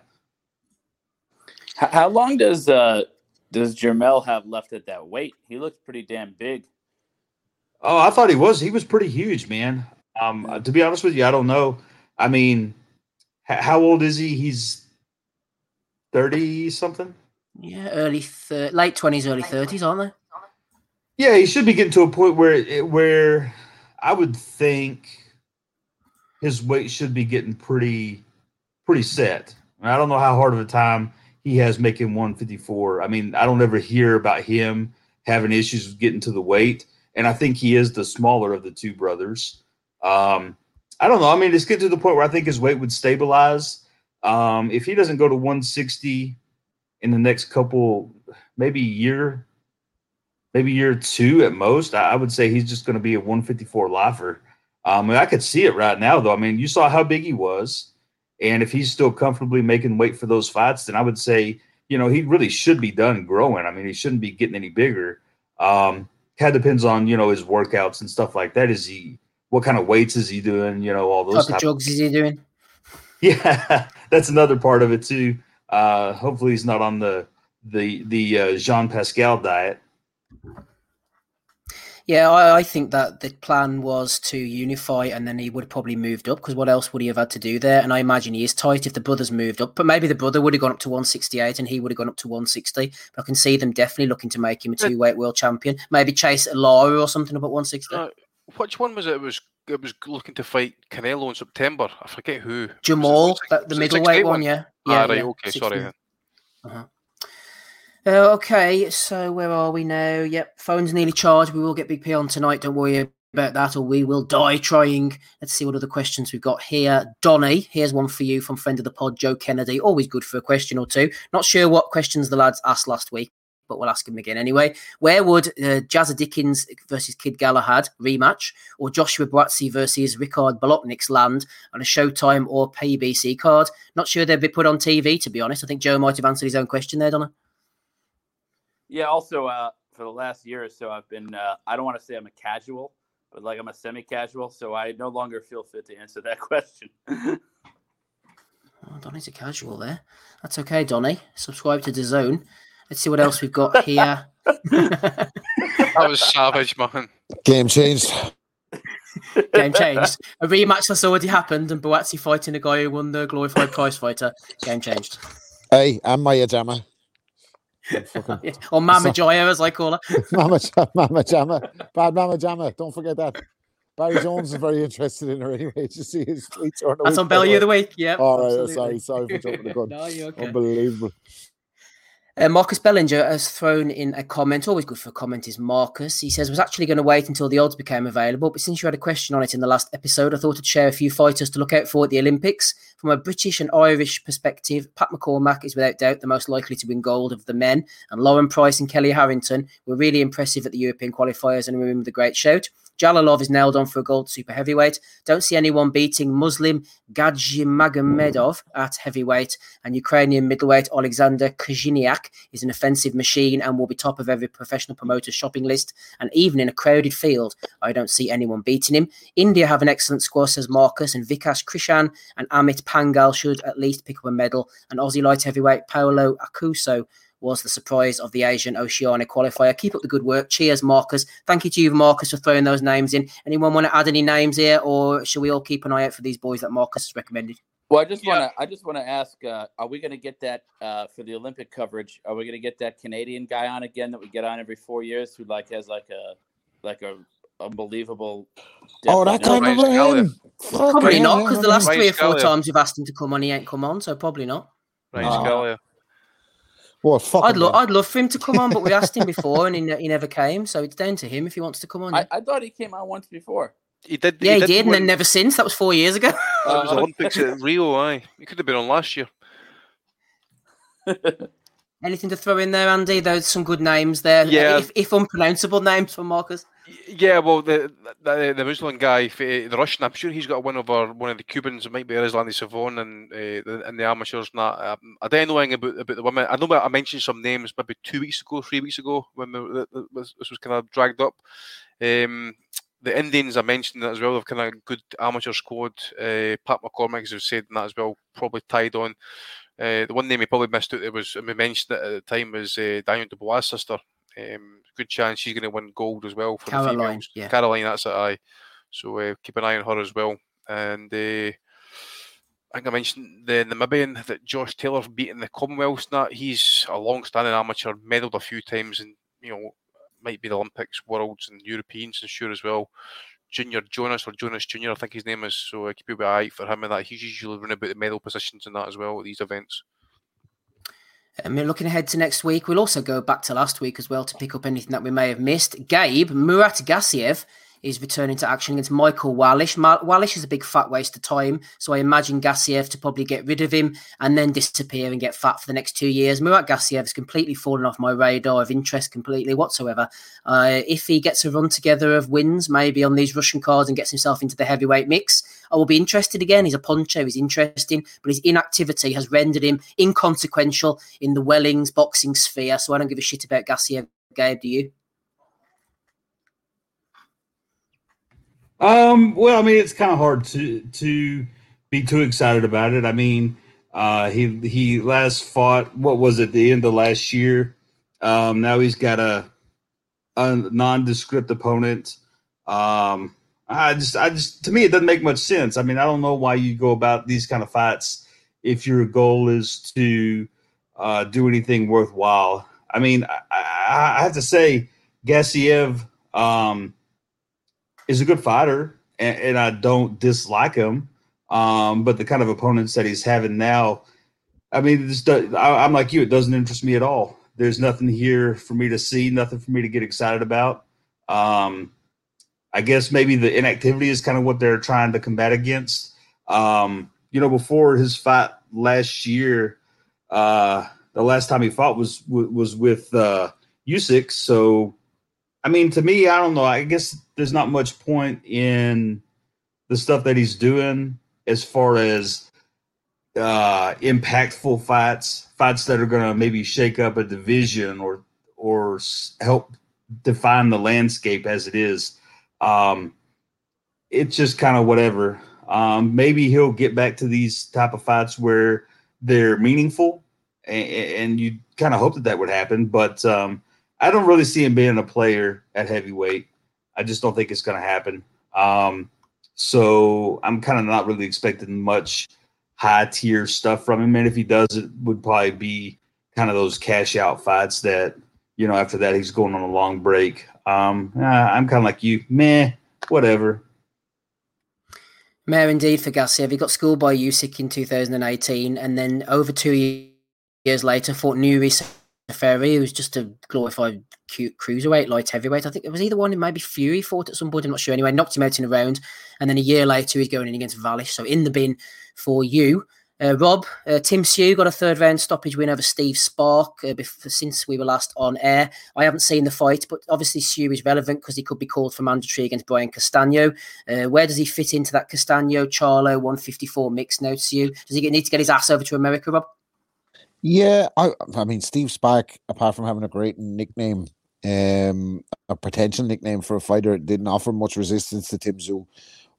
How, long does uh, does Jermell have left at that weight? He looks pretty damn big. Oh, I thought he was. He was pretty huge, man. Um, to be honest with you, I don't know. I mean, h- how old is he? He's thirty something. Yeah, early thir- late twenties, early thirties, aren't they? Yeah, he should be getting to a point where where I would think his weight should be getting pretty pretty set. I don't know how hard of a time he has making 154. I mean, I don't ever hear about him having issues with getting to the weight, and I think he is the smaller of the two brothers. Um, I don't know. I mean, it's getting to the point where I think his weight would stabilize. Um, if he doesn't go to 160 in the next couple, maybe year, maybe year two at most, I, would say he's just going to be a 154 lifer. Um, I could see it right now, though. I mean, you saw how big he was, and if he's still comfortably making weight for those fights, then I would say, you know, he really should be done growing. I mean, he shouldn't be getting any bigger. Um, kind of depends on you know his workouts and stuff like that. Is he what kind of weights is he doing? You know, all those What type of drugs is he doing? Yeah, that's another part of it too. Uh, hopefully, he's not on the the the uh, Jean Pascal diet. Yeah, I, I think that the plan was to unify, and then he would have probably moved up. Because what else would he have had to do there? And I imagine he is tight if the brothers moved up. But maybe the brother would have gone up to 168, and he would have gone up to 160. But I can see them definitely looking to make him a two weight world champion. Maybe chase Lara or something up at 160. Uh, which one was it? It was it was looking to fight Canelo in September. I forget who. Jamal, that, the middleweight one, one? yeah. Ah, yeah right, yeah, okay, 60. sorry. Uh-huh. Uh, okay, so where are we now? Yep, phone's nearly charged. We will get Big P on tonight. Don't worry about that, or we will die trying. Let's see what other questions we've got here. Donny, here's one for you from friend of the pod, Joe Kennedy. Always good for a question or two. Not sure what questions the lads asked last week, but we'll ask him again anyway. Where would uh, Jazza Dickens versus Kid Galahad rematch, or Joshua Buatsi versus Ricard Bolotniks land on a Showtime or PBC card? Not sure they'd be put on TV, to be honest. I think Joe might have answered his own question there, Donna. Yeah. Also, uh, for the last year or so, I've been. Uh, I don't want to say I'm a casual, but like I'm a semi-casual, so I no longer feel fit to answer that question. Oh, Donny's a casual there. That's okay, Donny. Subscribe to the zone. Let's see what else we've got here. That was savage, man. Game changed. Game changed. A rematch that's already happened, and Buatsi fighting a guy who won the glorified prize fighter. Game changed. Hey, I'm Maya Jama. Yeah, Or Mama Joya, as I call her. Mama, Ja- Mama Jama. Bad Mama Jama. Don't forget that. Barry Jones is very interested in her anyway. Did you see his tweets? on the That's on by the Bellew of the Week. Yeah. All right. absolutely. Sorry. Sorry for jumping the gun. No, you're okay. Unbelievable. Uh, Marcus Bellinger has thrown in a comment. Always good for a comment is Marcus. He says, was actually going to wait until the odds became available, but since you had a question on it in the last episode, I thought I'd share a few fighters to look out for at the Olympics. From a British and Irish perspective, Pat McCormack is without doubt the most likely to win gold of the men, and Lauren Price and Kellie Harrington were really impressive at the European qualifiers and remember the great shout. Jalolov is nailed on for a gold super heavyweight. Don't see anyone beating Muslim Gadzhimagomedov at heavyweight, and Ukrainian middleweight Alexander Khyzhniak is an offensive machine and will be top of every professional promoter's shopping list. And even in a crowded field, I don't see anyone beating him. India have an excellent squad, says Marcus, and Vikas Krishan and Amit Panghal should at least pick up a medal. And Aussie light heavyweight Paulo Aokuso was the surprise of the Asian Oceania qualifier. Keep up the good work. Cheers, Marcus. Thank you to you, Marcus, for throwing those names in. Anyone want to add any names here, or should we all keep an eye out for these boys that Marcus has recommended? Well, I just want to. I just want to ask: uh, Are we going to get that uh, for the Olympic coverage? Are we going to get that Canadian guy on again that we get on every four years, who like has like a like a unbelievable. Oh, that definitely can't not. remember him. Probably not, because the last yeah. three or four Scalia. times you've asked him to come on, he ain't come on, so probably not. Right, Ah. Scalia. What? Fuck I'd, him, lo- I'd love for him to come on, but we asked him before and he, ne- he never came, so it's down to him if he wants to come on. I. I thought he came out once before. He did. yeah, he, did, and then never since. That was four years ago. That was Olympics at Rio. Aye, he could have been on last year. Anything to throw in there, Andy? There's some good names there. Yeah. If, if unpronounceable names for Marcus. Yeah, well, the the, the Muslim guy, the Russian, I'm sure he's got a win over one of the Cubans. It might be Erislandy Savon and uh, the, and the amateurs. And that. Um, I don't know anything about about the women. I know I mentioned some names maybe two weeks ago, three weeks ago when this was kind of dragged up. Um, the Indians, I mentioned that as well. They've kind of good amateur squad. Uh, Pat McCormack has said that as well. Probably tied on. Uh, the one name he probably missed out there was, and we mentioned it at the time, was uh, Daniel Dubois' sister. Um, good chance she's going to win gold as well for the Caroline, females. yeah. Caroline, that's it, aye. So uh, keep an eye on her as well. And uh, I think I mentioned the Namibian that Josh Taylor beat in the Commonwealths. and That he's a long-standing amateur, medalled a few times, and you know might be the Olympics, Worlds, and Europeans, and sure as well. Junior Jonas or Jonas Junior, I think his name is. So uh, keep a bit eye for him and that. He's usually running about the medal positions and that as well at these events. Um, and we're looking ahead to next week. We'll also go back to last week as well to pick up anything that we may have missed. Gabe Murat Gassiev is returning to action against Michael Wallisch. Ma- Wallisch is a big fat waste of time, so I imagine Gassiev to probably get rid of him and then disappear and get fat for the next two years. Murat Gassiev has completely fallen off my radar of interest completely whatsoever. Uh, if he gets a run together of wins, maybe on these Russian cards and gets himself into the heavyweight mix, I will be interested again. He's a puncher, he's interesting, but his inactivity has rendered him inconsequential in the Wellings boxing sphere. So I don't give a shit about Gassiev. Gabe, do you? Um, well, I mean, it's kind of hard to to be too excited about it. I mean, uh, he he last fought what was it the end of last year. Um, now he's got a a nondescript opponent. Um, I just I just to me it doesn't make much sense. I mean, I don't know why you go about these kind of fights if your goal is to uh, do anything worthwhile. I mean, I, I, have to say, Gassiev. Um, is a good fighter, and, and I don't dislike him. Um, but the kind of opponents that he's having now, I mean, this does, I, I'm like you; it doesn't interest me at all. There's nothing here for me to see, nothing for me to get excited about. Um, I guess maybe the inactivity is kind of what they're trying to combat against. Um, you know, before his fight last year, uh, the last time he fought was was with uh, Usyk, so I mean, to me, I don't know. I guess there's not much point in the stuff that he's doing as far as uh, impactful fights, fights that are going to maybe shake up a division or or help define the landscape as it is. Um, it's just kind of whatever. Um, maybe he'll get back to these type of fights where they're meaningful, and, and you kind of hope that that would happen, but. Um, I don't really see him being a player at heavyweight. I just don't think it's going to happen. Um, so I'm kind of not really expecting much high tier stuff from him. And if he does, it would probably be kind of those cash out fights that, you know, after that he's going on a long break. Um, I'm kind of like you, meh, whatever. Mayor indeed for Gassiev. He got schooled by Usyk in 2018, and then over two years later fought Nuri Ferry, who was just a glorified cute cruiserweight, light heavyweight. I think it was either one, maybe Fury fought at some point. I'm not sure. Anyway, knocked him out in a round, and then a year later he's going in against Wallisch. So in the bin for you. Uh, Rob, uh, Tim Tszyu got a third round stoppage win over Steve Spark uh, bef- since we were last on air. I haven't seen the fight, but obviously Tszyu is relevant because he could be called for mandatory against Brian Castano. Uh, where does he fit into that Castano Charlo 154 mix now, Tszyu? Does he need to get his ass over to America, Rob? Yeah, I I mean Steve Spark, apart from having a great nickname, um, a potential nickname for a fighter, didn't offer much resistance to Tim Tszyu,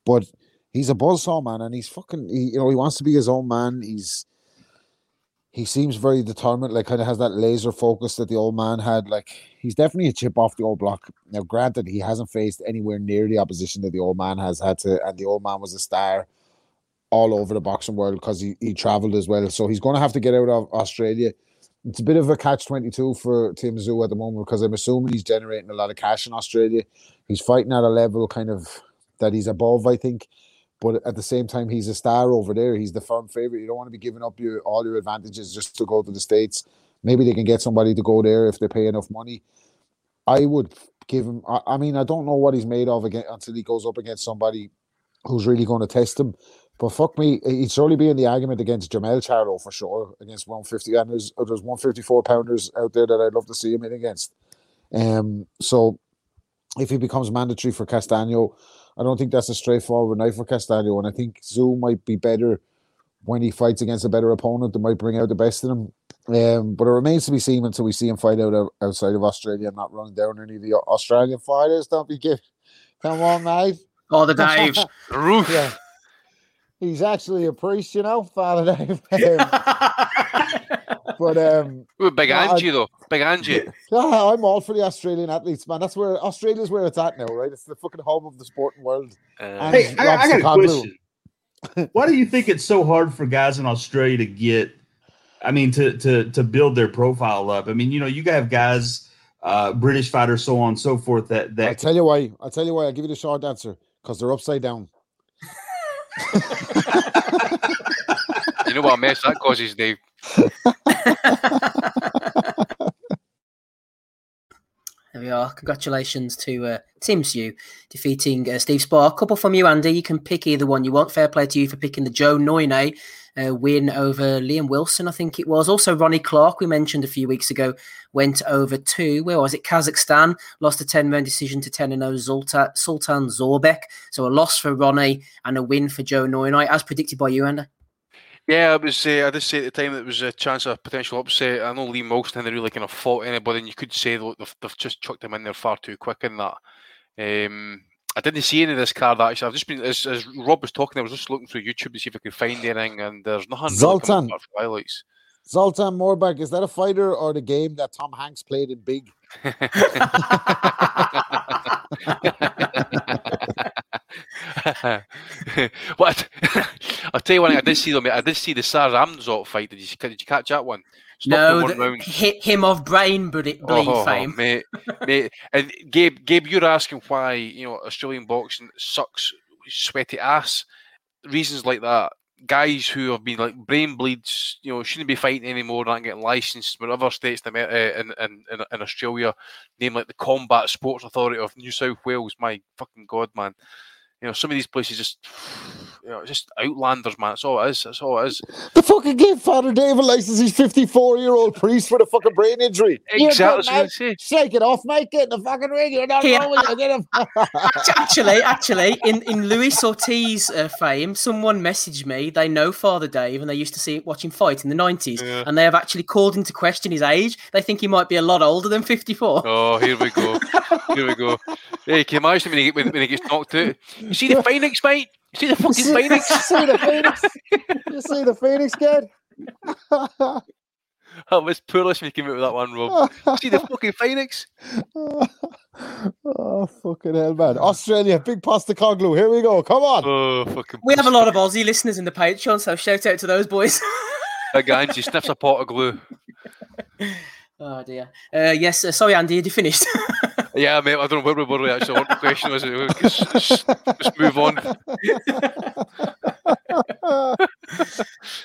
but he's a buzzsaw man, and he's fucking, he, you know, he wants to be his own man. He's he seems very determined, like kind of has that laser focus that the old man had. Like he's definitely a chip off the old block. Now, granted, he hasn't faced anywhere near the opposition that the old man has had to, and the old man was a star all over the boxing world because he, he traveled as well. So he's going to have to get out of Australia it's a bit of a catch twenty two for Tim Tszyu at the moment because I'm assuming he's generating a lot of cash in Australia. He's fighting at a level kind of that he's above, I think. But at the same time, he's a star over there. He's the firm favorite. You don't want to be giving up your all your advantages just to go to the states. Maybe they can get somebody to go there if they pay enough money. I would give him. I, I mean, I don't know what he's made of again until he goes up against somebody who's really going to test him. But fuck me, he'd surely be in the argument against Jermell Charlo for sure against 150. And there's there's 154 pounders out there that I'd love to see him in against. Um, so if he becomes mandatory for Castano, I don't think that's a straightforward night for Castano. And I think Tszyu might be better when he fights against a better opponent that might bring out the best in him. Um, but it remains to be seen until we see him fight out outside of Australia and not running down any of the Australian fighters. Don't be giving. Come on, mate. Oh, the Daves. Roof. Yeah. He's actually a priest, you know, Father Dave. Um, but um, Ooh, Big no, I- Angie, though. Big Angie. yeah, I'm all for the Australian athletes, man. That's where Australia's where it's at now, right? It's the fucking home of the sporting world. And Hey, I, I got a question. Why do you think it's so hard for guys in Australia to get? I mean, to to to build their profile up. I mean, you know, you have guys, uh, British fighters, so on and so forth. That that I'll tell you why. I'll tell you why. I'll give you the short answer because they're upside down. You know what a mess that causes, Dave? There we are. Congratulations to uh, Tim Tszyu defeating uh, Steve Spar. A couple from you, Andy. You can pick either one you want. Fair play to you for picking the Joe Noynay uh, win over Liam Wilson, I think it was. Also, Ronnie Clark, we mentioned a few weeks ago, went over to, where was it? Kazakhstan. Lost a 10 round decision to 10 0 Sultan, Sultan Zaurbek. So a loss for Ronnie and a win for Joe Noynay, as predicted by you, Andy. Yeah, it was. Uh, I did say at the time that it was a chance of potential upset. I know Lee Wilson hadn't really kind of fought anybody, and you could say they've, they've just chucked him in there far too quick in that. Um, I didn't see any of this card actually. I've just been as, as Rob was talking, I was just looking through YouTube to see if I could find anything, and there's nothing. Zoltan. highlights. Zoltan Morbach, is that a fighter or the game that Tom Hanks played in Big? what? I'll tell you one thing. I did see them. I did see the Sar Ramzot fight. Did you did you catch that one? No, the, hit him of brain bleed, bleed Oh, fame. mate, mate. And Gabe, Gabe, you're asking why you know Australian boxing sucks, sweaty ass. Reasons like that. Guys who have been like brain bleeds, you know, shouldn't be fighting anymore, not getting licensed. But other states uh, in, in, in, in Australia, name like the Combat Sports Authority of New South Wales. My fucking god, man! You know, some of these places just, you know, just outlanders, man. That's all it is. That's all it is. The fucking gave Father Dave a license. He's 54 year old priest with a fucking brain injury. You're Exactly, good, that's what I mate. Shake it off, mate. Get in the fucking ring. You're not Yeah. wrong with you. Get actually, actually, in, in Luis Ortiz uh, fame, someone messaged me. They know Father Dave, and they used to see watch him fight in the nineties, Yeah. and they have actually called into question his age. They think he might be a lot older than fifty-four. Oh, here we go. Here we go. Hey, can you imagine when he, when, when he gets knocked out? You see the Phoenix, mate? You see the fucking see, Phoenix? see the Phoenix? You see the Phoenix kid? That was poorless when you came out with that one, Rob. You see the fucking Phoenix? oh, fucking hell, man. Australia, big pasta coglu. Here we go. Come on. Oh, fucking. We have a lot of Aussie listeners in the Patreon, so shout out to those boys. Big Angie sniffs a pot of glue. oh dear. Uh, yes, uh, sorry, Andy, had you finished? Yeah, mate, I don't know where we were actually. What the question was? Just, move on.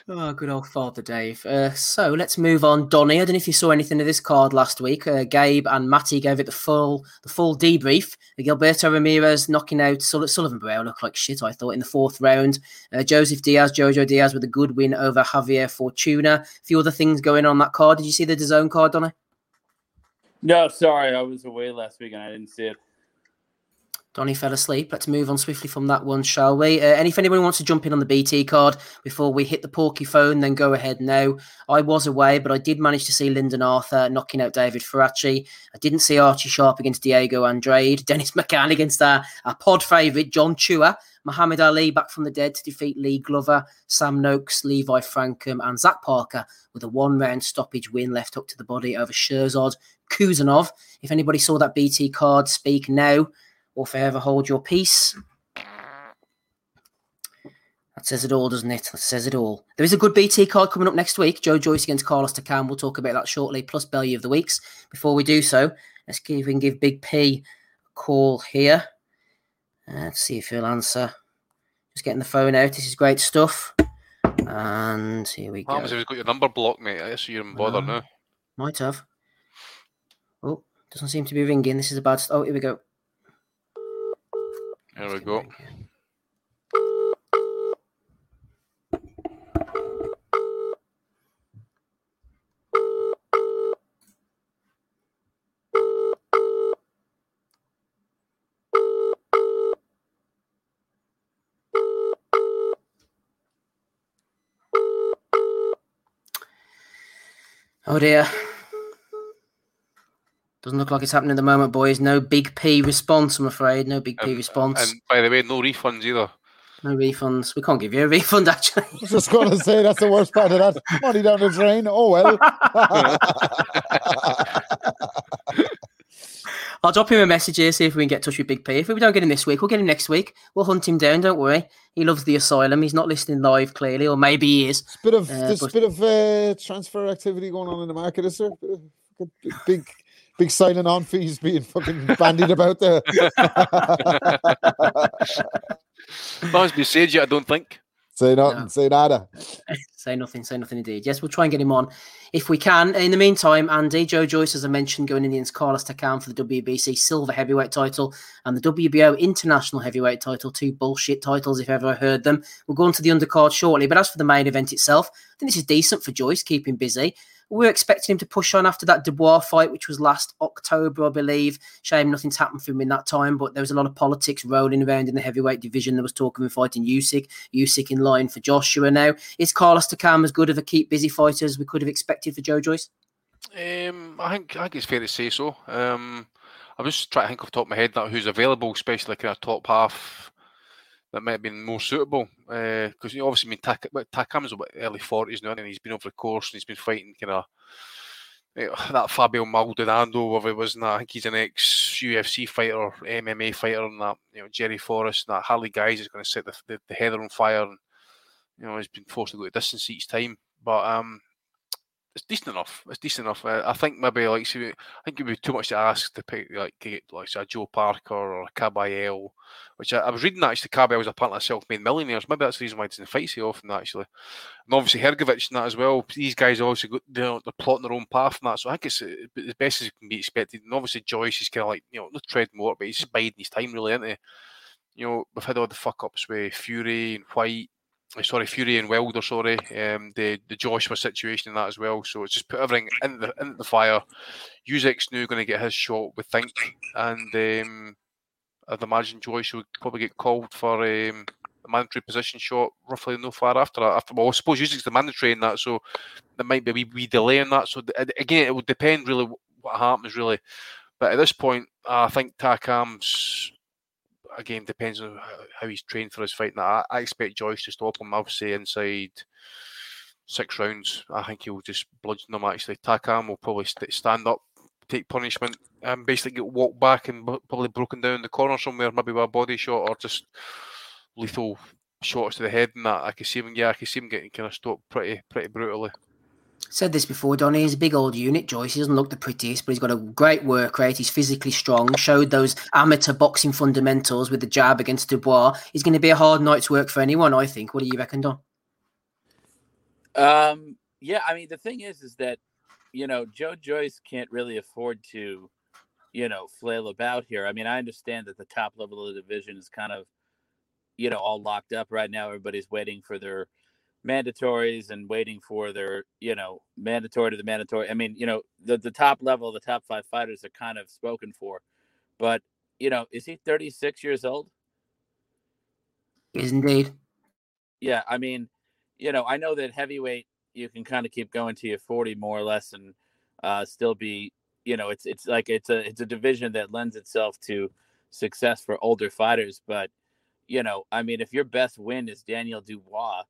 Oh, good old Father Dave. Uh, so let's move on. Donny, I don't know if you saw anything of this card last week. Uh, Gabe and Matty gave it the full the full debrief. Gilberto Ramirez knocking out Sul- Sullivan Barrera looked like shit, I thought, in the fourth round. Uh, Joseph Diaz, Jojo Diaz with a good win over Javier Fortuna. A few other things going on that card. Did you see the DAZN card, Donny? No, sorry, I was away last week and I didn't see it. Donny fell asleep. Let's move on swiftly from that one, shall we? Uh, and if anyone wants to jump in on the BT card before we hit the porky phone, then go ahead now. I was away, but I did manage to see Lyndon Arthur knocking out Davide Faraci. I didn't see Archie Sharp against Diego Andrade, Dennis McCann against our, our pod favourite, John Chua, Muhammad Ali back from the dead to defeat Lee Glover, Sam Noakes, Levi Frankham, and Zach Parker with a one round stoppage win left up to the body over Sherzod Kuzanov. If anybody saw that BT card, speak now or forever hold your peace. That says it all, doesn't it? That says it all. There is a good BT card coming up next week. Joe Joyce against Carlos Takam. We'll talk about that shortly, plus Belly of the Weeks. Before we do so, let's see if we can give Big P a call here. Uh, let's see if he'll answer. Just getting the phone out. This is great stuff. And here we What happens go. if he's got your number blocked, mate? I guess you're in bother Uh, now. Might have. Oh, doesn't seem to be ringing. This is a bad. Oh, here we go. There we go. Oh dear. Doesn't look like it's happening at the moment, boys. No big P response, I'm afraid. No big P response. And by the way, no refunds either. No refunds. We can't give you a refund, actually. I was just going to say that's the worst part of that. Money down the drain. Oh well. I'll drop him a message here, see if we can get in touch with Big P. If we don't get him this week, we'll get him next week. We'll hunt him down, don't worry. He loves the asylum. He's not listening live, clearly, or maybe he is. bit of Uh, there's but- a bit of uh, transfer activity going on in the market, is there? Big, big, big signing on fees being fucking bandied about there. That be said yet, I don't think. Say nothing. Say nada. say nothing, say nothing indeed. Yes, we'll try and get him on if we can. In the meantime, Andy, Joe Joyce, as I mentioned, going in the Indians Carlos Takam for the WBC Silver Heavyweight title and the WBO International Heavyweight title, two bullshit titles if ever I heard them. We'll go on to the undercard shortly, but as for the main event itself, I think this is decent for Joyce, keeping busy. We were expecting him to push on after that Dubois fight, which was last October, I believe. Shame nothing's happened for him in that time, but there was a lot of politics rolling around in the heavyweight division. There was talk of him fighting Usyk, Usyk in line for Joshua now. Is Carlos Takam as good of a keep busy fighter as we could have expected for Joe Joyce? Um, I think I think it's fair to say so. Um, I'm just trying to think off the top of my head that who's available, especially in a top half that might have been more suitable. Because you know, obviously, I mean, Tak- but Takam's about early forties now, and he's been over the course and he's been fighting kind of that Fabio Maldonado, whatever it was, and I think he's an ex UFC fighter, MMA fighter, and that you know Jerry Forrest, and that Harley Guys is going to set the, the, the heather on fire, and you know he's been forced to go to distance each time. But um, it's decent enough. It's decent enough. Uh, I think maybe like I think it'd be too much to ask to pick like get like a Joe Parker or a Caballero, which I, I was reading that actually Caballero was apparently a self-made millionaires. Maybe that's the reason why he doesn't fight so often actually. And obviously Hrgović and that as well. These guys obviously got they're, they're plotting their own path and that. So I think it's uh, as best as can be expected. And obviously Joyce is kind of like you know not tread more, but he's just biding his time really, isn't he? You know we've had all the fuck ups with Fury and White uh, sorry, Fury and Wilder, sorry, um, the the Joshua situation and that as well. So it's just put everything in the in the fire. Usyk's now going to get his shot, we think, and um, I'd imagine Joyce will probably get called for um, a mandatory position shot roughly no far after that. After well, I suppose Usyk's the mandatory in that, so there might be a wee, wee delay in that. So th- again, it would depend really what happens really. But at this point, I think Takam's again depends on how- he's trained for his fight. Now, I, I expect Joyce to stop him. I'll inside six rounds. I think he'll just bludgeon them. Actually, Takam will probably st- stand up, take punishment, and basically get walked back and bu- probably broken down in the corner somewhere, maybe with a body shot or just lethal shots to the head. And that I can see him. Yeah, I can see him getting kind of stopped pretty pretty brutally. Said this before, Donny. He's a big old unit, Joyce. He doesn't look the prettiest, but he's got a great work rate. He's physically strong. Showed those amateur boxing fundamentals with the jab against Dubois. He's going to be a hard night's work for anyone, I think. What do you reckon, Don? Um, yeah, I mean the thing is, is that you know Joe Joyce can't really afford to, you know, flail about here. I mean, I understand that the top level of the division is kind of, you know, all locked up right now. Everybody's waiting for their mandatories and waiting for their, you know, mandatory to the mandatory. I mean, you know, the the top level, the top five fighters are kind of spoken for, but you know, is he 36 years old? Is indeed. Yeah, I mean, you know, I know that heavyweight you can kind of keep going to your 40 more or less and uh, still be, you know, it's it's like it's a it's a division that lends itself to success for older fighters. But you know, I mean, if your best win is Daniel Dubois,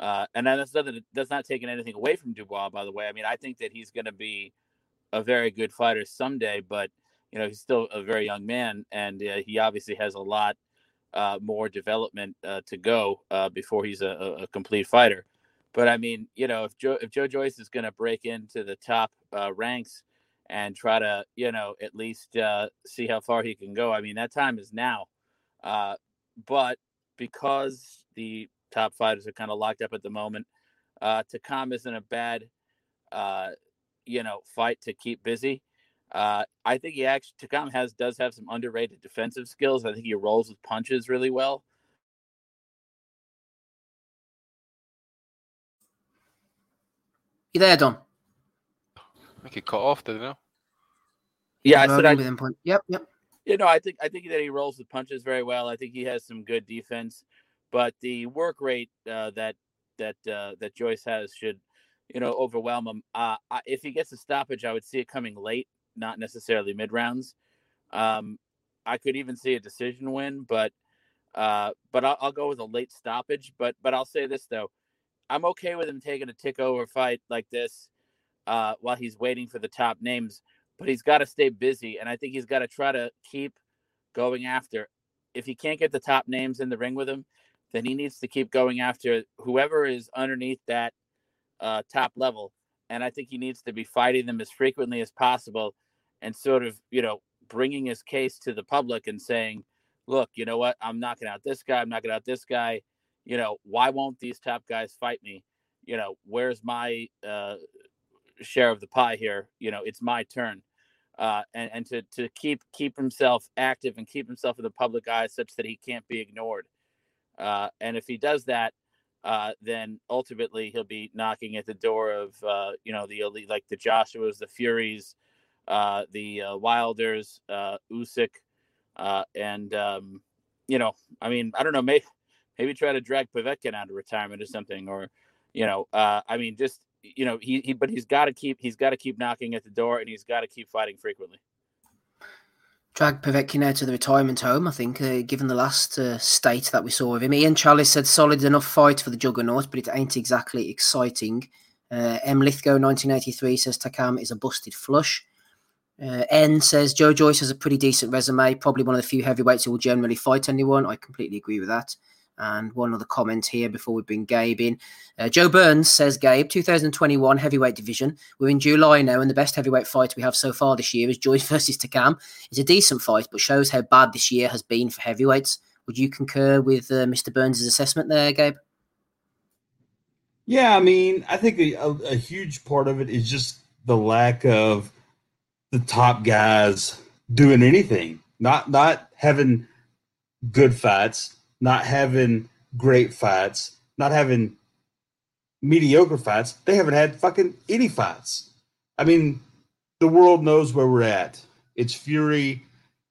uh, and that's not that's not taking anything away from Dubois, by the way. I mean, I think that he's going to be a very good fighter someday, but you know, he's still a very young man, and uh, he obviously has a lot uh, more development uh, to go uh, before he's a, a, complete fighter. But I mean, you know, if Joe if Joe Joyce is going to break into the top uh, ranks and try to, you know, at least see how far he can go, I mean, that time is now. But because the top fighters are kind of locked up at the moment, uh, Takam isn't a bad, uh, you know, fight to keep busy. Uh, I think he actually Takam has does have some underrated defensive skills. I think he rolls with punches really well. You there, Don? I think he cut off, did he know? Yeah, I said I, within point. Yep, yep. you know, I think I think that he rolls with punches very well. I think he has some good defense, but the work rate uh, that that uh, that Joyce has should, you know, overwhelm him. Uh, if he gets a stoppage, I would see it coming late, not necessarily mid rounds. Um, I could even see a decision win, but uh, but I'll, I'll go with a late stoppage. But but I'll say this though, I'm okay with him taking a tick over fight like this uh, while he's waiting for the top names. But he's got to stay busy, and I think he's got to try to keep going after. If he can't get the top names in the ring with him, then he needs to keep going after whoever is underneath that uh, top level. And I think he needs to be fighting them as frequently as possible, and sort of you know bringing his case to the public and saying, "Look, you know what? I'm knocking out this guy. I'm knocking out this guy. You know, why won't these top guys fight me? You know, where's my uh, share of the pie here? You know, it's my turn." Uh, and, and to, to keep keep himself active and keep himself in the public eye such that he can't be ignored. Uh, and if he does that, uh, then ultimately he'll be knocking at the door of uh, you know the elite, like the Joshua's, the Furies, uh, the uh, Wilders, uh, Usyk, uh, and um, you know, I mean, I don't know, maybe maybe try to drag Povetkin out of retirement or something, or you know, I mean, just you know, he, he but he's got to keep he's got to keep knocking at the door, and he's got to keep fighting frequently. Drag Povetkin to the retirement home, I think, uh, given the last uh, state that we saw of him. Ian Chalice said solid enough fight for the Juggernaut, but it ain't exactly exciting. Uh, M. Lithgow, 1983, says Takam is a busted flush. Uh, N says Joe Joyce has a pretty decent resume, probably one of the few heavyweights who will generally fight anyone. I completely agree with that. And one other comment here before we bring Gabe in. Uh, Joe Burns says, Gabe, 2021 heavyweight division. We're in July now, and the best heavyweight fight we have so far this year is Joyce versus Takam. It's a decent fight, but shows how bad this year has been for heavyweights. Would you concur with uh, Mr. Burns' assessment there, Gabe? Yeah, I mean, I think a, a, huge part of it is just the lack of the top guys doing anything, not not having good fights, not having great fights, not having mediocre fights. They haven't had fucking any fights. I mean, the world knows where we're at. It's Fury,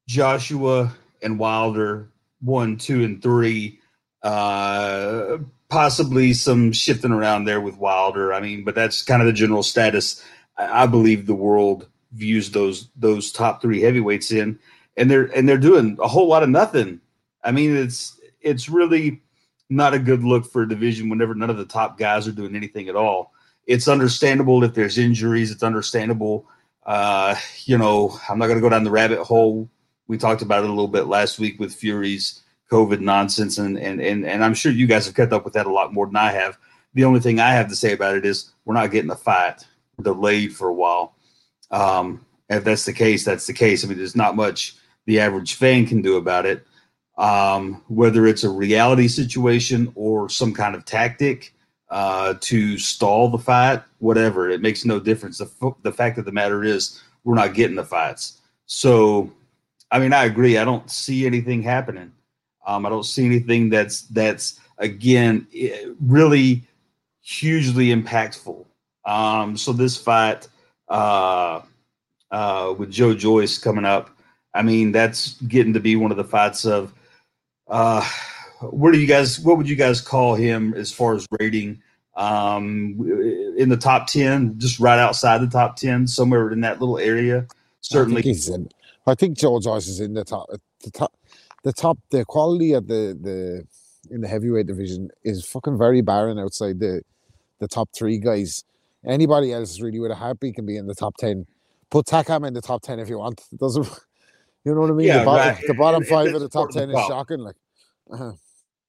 Joshua, and Wilder, one, two, and three. Uh, possibly some shifting around there with Wilder. I mean, but that's kind of the general status. I, I believe the world views those those top three heavyweights in, and they're and they're doing a whole lot of nothing. I mean, it's it's really not a good look for a division whenever none of the top guys are doing anything at all. It's understandable if there's injuries. It's understandable. Uh, you know, I'm not going to go down the rabbit hole. We talked about it a little bit last week with Fury's COVID nonsense, and and and and I'm sure you guys have kept up with that a lot more than I have. The only thing I have to say about it is we're not getting a fight. Delayed for a while. Um, if that's the case, that's the case. I mean, there's not much the average fan can do about it. Um, whether it's a reality situation or some kind of tactic uh, to stall the fight, whatever, it makes no difference. The, f- the fact of the matter is, we're not getting the fights. So, I mean, I agree. I don't see anything happening. Um, I don't see anything that's that's again really hugely impactful. Um, so this fight uh, uh, with Joe Joyce coming up, I mean, that's getting to be one of the fights of uh, where do you guys, what would you guys call him as far as rating? Um, in the top 10, just right outside the top 10, somewhere in that little area. Certainly. I think, he's in, I think Joe Joyce is in the top. The top, the top, the quality of the the in the heavyweight division is fucking very barren outside the the top three guys. Anybody else really with a heartbeat can be in the top ten. Put Takam in the top ten if you want. It doesn't you know what I mean? Yeah, the bottom, right. the bottom five of the top of the ten is shocking. Like Uh-huh.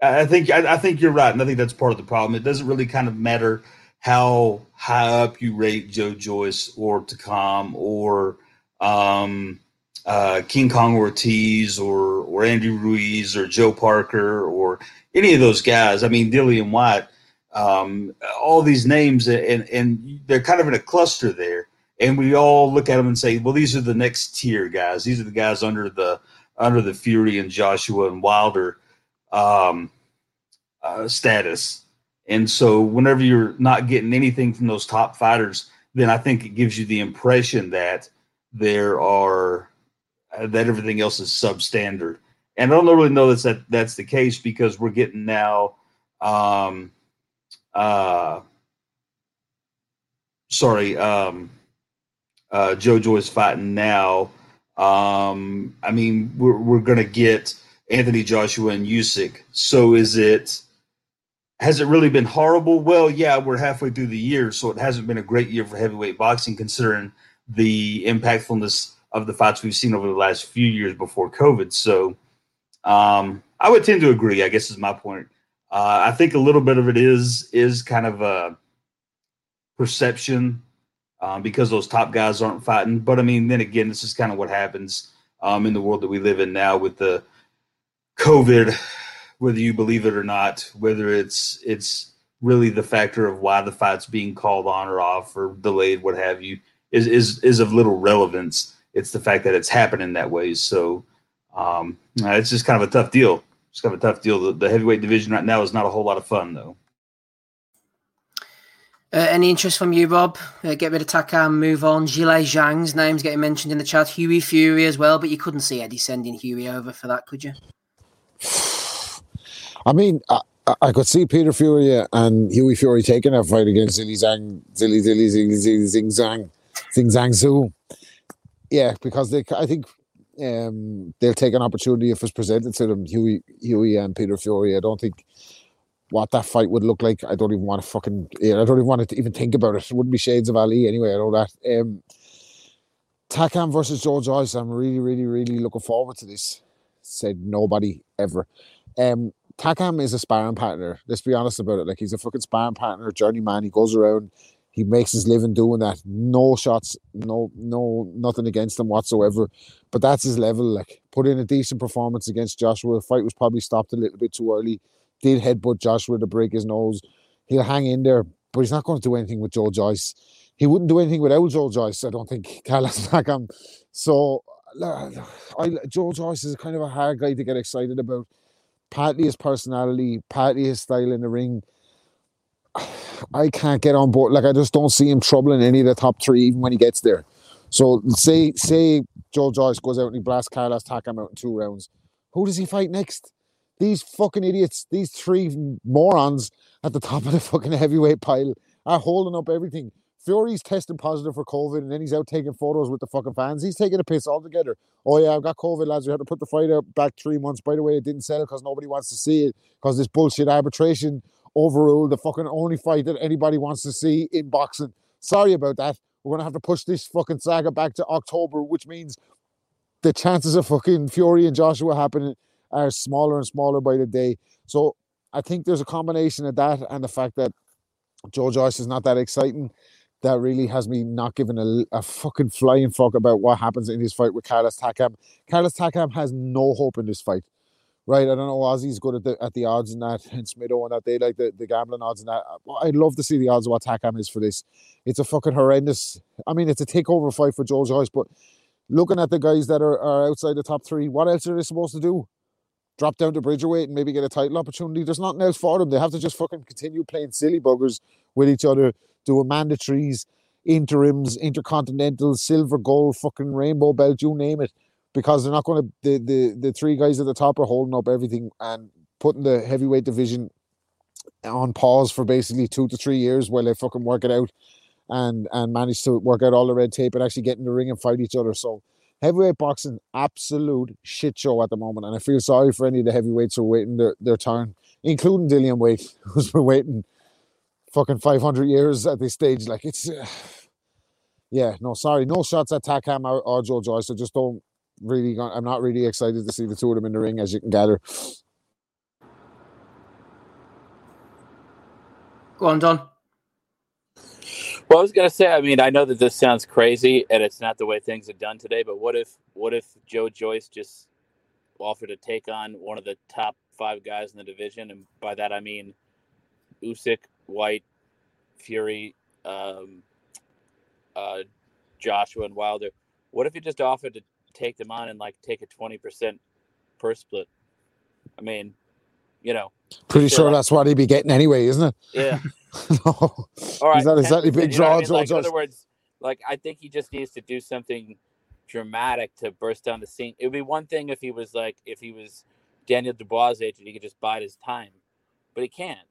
I I think I, I think you're right, and I think that's part of the problem. It doesn't really kind of matter how high up you rate Joe Joyce or Takam or um, uh, King Kong Ortiz or or Andy Ruiz or Joe Parker or any of those guys. I mean, Dillian Whyte, um, all these names, and and they're kind of in a cluster there. And we all look at them and say, well, these are the next tier guys. These are the guys under the under the Fury and Joshua and Wilder um, uh, status. And so, whenever you're not getting anything from those top fighters, then I think it gives you the impression that there are uh, that everything else is substandard. And I don't really know that, that that's the case because we're getting now, um, uh, sorry, um, uh, JoJo is fighting now. Um, I mean, we're we're gonna get Anthony Joshua and Usyk. So is it? Has it really been horrible? Well, yeah, we're halfway through the year, so it hasn't been a great year for heavyweight boxing, considering the impactfulness of the fights we've seen over the last few years before COVID. So, um, I would tend to agree. I guess is my point. Uh, I think a little bit of it is is kind of a perception um, because those top guys aren't fighting. But I mean, then again, this is kind of what happens um, in the world that we live in now with the COVID, whether you believe it or not, whether it's it's really the factor of why the fight's being called on or off or delayed, what have you, is is is of little relevance. It's the fact that it's happening that way. So um, it's just kind of a tough deal. It's kind of a tough deal. The, the heavyweight division right now is not a whole lot of fun, though. Uh, any interest from you, Rob? Uh, get rid of Takam, move on. Zhilei Zhang's name's getting mentioned in the chat. Hughie Fury as well, but you couldn't see Eddie sending Hughie over for that, could you? I mean, I, I could see Peter Fury and Hughie Fury taking a fight against Zilly Zhang, Zilly Zilly Zilly Zilly Zing Zhang, Zing Zhang Zhu. Yeah, because they, I think um, they'll take an opportunity if it's presented to them. Hughie, Hughie and Peter Fury. I don't think what that fight would look like. I don't even want to fucking. I don't even want to even think about it. It wouldn't be Shades of Ali anyway. I know that. Um, Takam versus George Joyce. I'm really, really, really looking forward to this. Said nobody ever. Um, Takam is a sparring partner. Let's be honest about it. Like he's a fucking sparring partner, journeyman. He goes around, he makes his living doing that. No shots, no, no, nothing against him whatsoever. But that's his level. Like put in a decent performance against Joshua. The fight was probably stopped a little bit too early. Did headbutt Joshua to break his nose. He'll hang in there, but he's not going to do anything with Joe Joyce. He wouldn't do anything without Joe Joyce. I don't think Carlos Takam. So I, Joe Joyce is kind of a hard guy to get excited about partly his personality, partly his style in the ring. I can't get on board. Like I just don't see him troubling any of the top three, even when he gets there. So say say Joe Joyce goes out and he blasts Carlos Takam out in two rounds. Who does he fight next? These fucking idiots, these three morons at the top of the fucking heavyweight pile are holding up everything. Fury's testing positive for COVID and then he's out taking photos with the fucking fans. He's taking a piss altogether. Oh, yeah, I've got COVID, lads. We had to put the fight out back three months. By the way, it didn't sell because nobody wants to see it because this bullshit arbitration overruled the fucking only fight that anybody wants to see in boxing. Sorry about that. We're going to have to push this fucking saga back to October, which means the chances of fucking Fury and Joshua happening are smaller and smaller by the day. So I think there's a combination of that and the fact that Joe Joyce is not that exciting that really has me not giving a, a fucking flying fuck about what happens in this fight with Carlos Takam. Carlos Takam has no hope in this fight, right? I don't know. Ozzy's good at the at the odds and that, and Smitho and that they like the, the gambling odds and that. I'd love to see the odds of what Takam is for this. It's a fucking horrendous. I mean, it's a takeover fight for Joe Joyce, but looking at the guys that are, are outside the top three, what else are they supposed to do? Drop down to Bridgerweight and maybe get a title opportunity. There's nothing else for them. They have to just fucking continue playing silly buggers with each other doing mandatories, interims, intercontinental, silver, gold, fucking rainbow belt, you name it. Because they're not going to, the, the, the three guys at the top are holding up everything and putting the heavyweight division on pause for basically two to three years while they fucking work it out and and manage to work out all the red tape and actually get in the ring and fight each other. So heavyweight boxing absolute shit show at the moment, and I feel sorry for any of the heavyweights who are waiting their, their turn, including Dillian Wait, who's been waiting fucking five hundred years at this stage. Like it's, uh, yeah, no, sorry, no shots at Takam or, or Joe Joyce. I just don't really. I'm not really excited to see the two of them in the ring, as you can gather. Go on, Don. Well, I was gonna say. I mean, I know that this sounds crazy, and it's not the way things are done today. But what if, what if Joe Joyce just offered to take on one of the top five guys in the division, and by that I mean Usyk, Whyte, Fury, um, uh, Joshua, and Wilder. What if he just offered to take them on and like take a twenty percent purse split? I mean, you know, Pretty sure like- that's what he'd be getting anyway, isn't it? Yeah. no. All right, He's not exactly 10%, big you know I mean? Like, in other words, like I think he just needs to do something dramatic to burst on the scene. It would be one thing if he was like if he was Daniel Dubois' age and he could just bide his time, but he can't.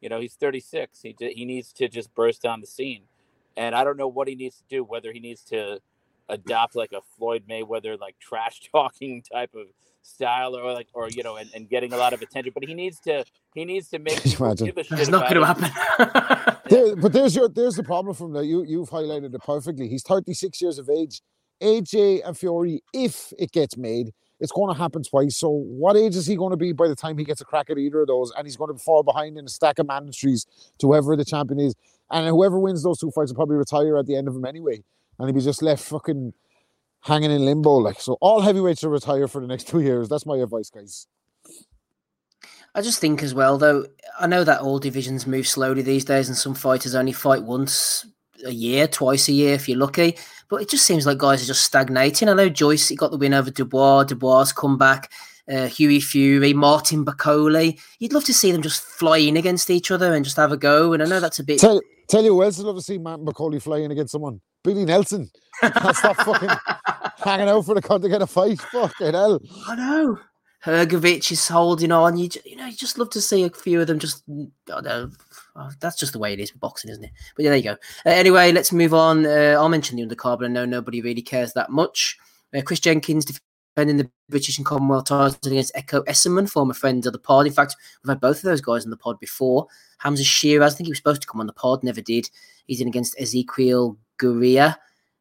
You know, he's 36. He he needs to just burst on the scene, and I don't know what he needs to do. Whether he needs to adopt like a Floyd Mayweather like trash talking type of style, or like or you know, and, and getting a lot of attention. But he needs to he needs to make imagine? give a shit It's not going to it. happen. There, but there's your there's the problem from that. You you've highlighted it perfectly. He's 36 years of age. AJ and Fury, if it gets made, it's going to happen twice. So what age is he going to be by the time he gets a crack at either of those? And he's going to fall behind in a stack of mandatories to whoever the champion is. And whoever wins those two fights will probably retire at the end of them anyway. And he'll be just left fucking hanging in limbo. Like so all heavyweights should retire for the next two years. That's my advice, guys. I just think as well, though, I know that all divisions move slowly these days, and some fighters only fight once a year, twice a year if you're lucky. But it just seems like guys are just stagnating. I know Joyce he got the win over Dubois, Dubois come back, uh, Hughie Fury, Martin Bakole. You'd love to see them just flying against each other and just have a go. And I know that's a bit. Tell, tell you who else would love to see Martin Bakole flying against someone? Billy Nelson. Can't stop fucking hanging out for the cunt to get a fight. Fucking hell. I know. Hrgović is holding on. You, you know, you just love to see a few of them just. I don't know. Oh, that's just the way it is with boxing, isn't it? But yeah, there you go. Uh, anyway, let's move on. Uh, I'll mention the undercard, but I know nobody really cares that much. Uh, Chris Jenkins defending the British and Commonwealth titles against Ekow Essuman, former friend of the pod. In fact, we've had both of those guys on the pod before. Hamzah Sheeraz, I think he was supposed to come on the pod, never did. He's in against Ezekiel Gurria.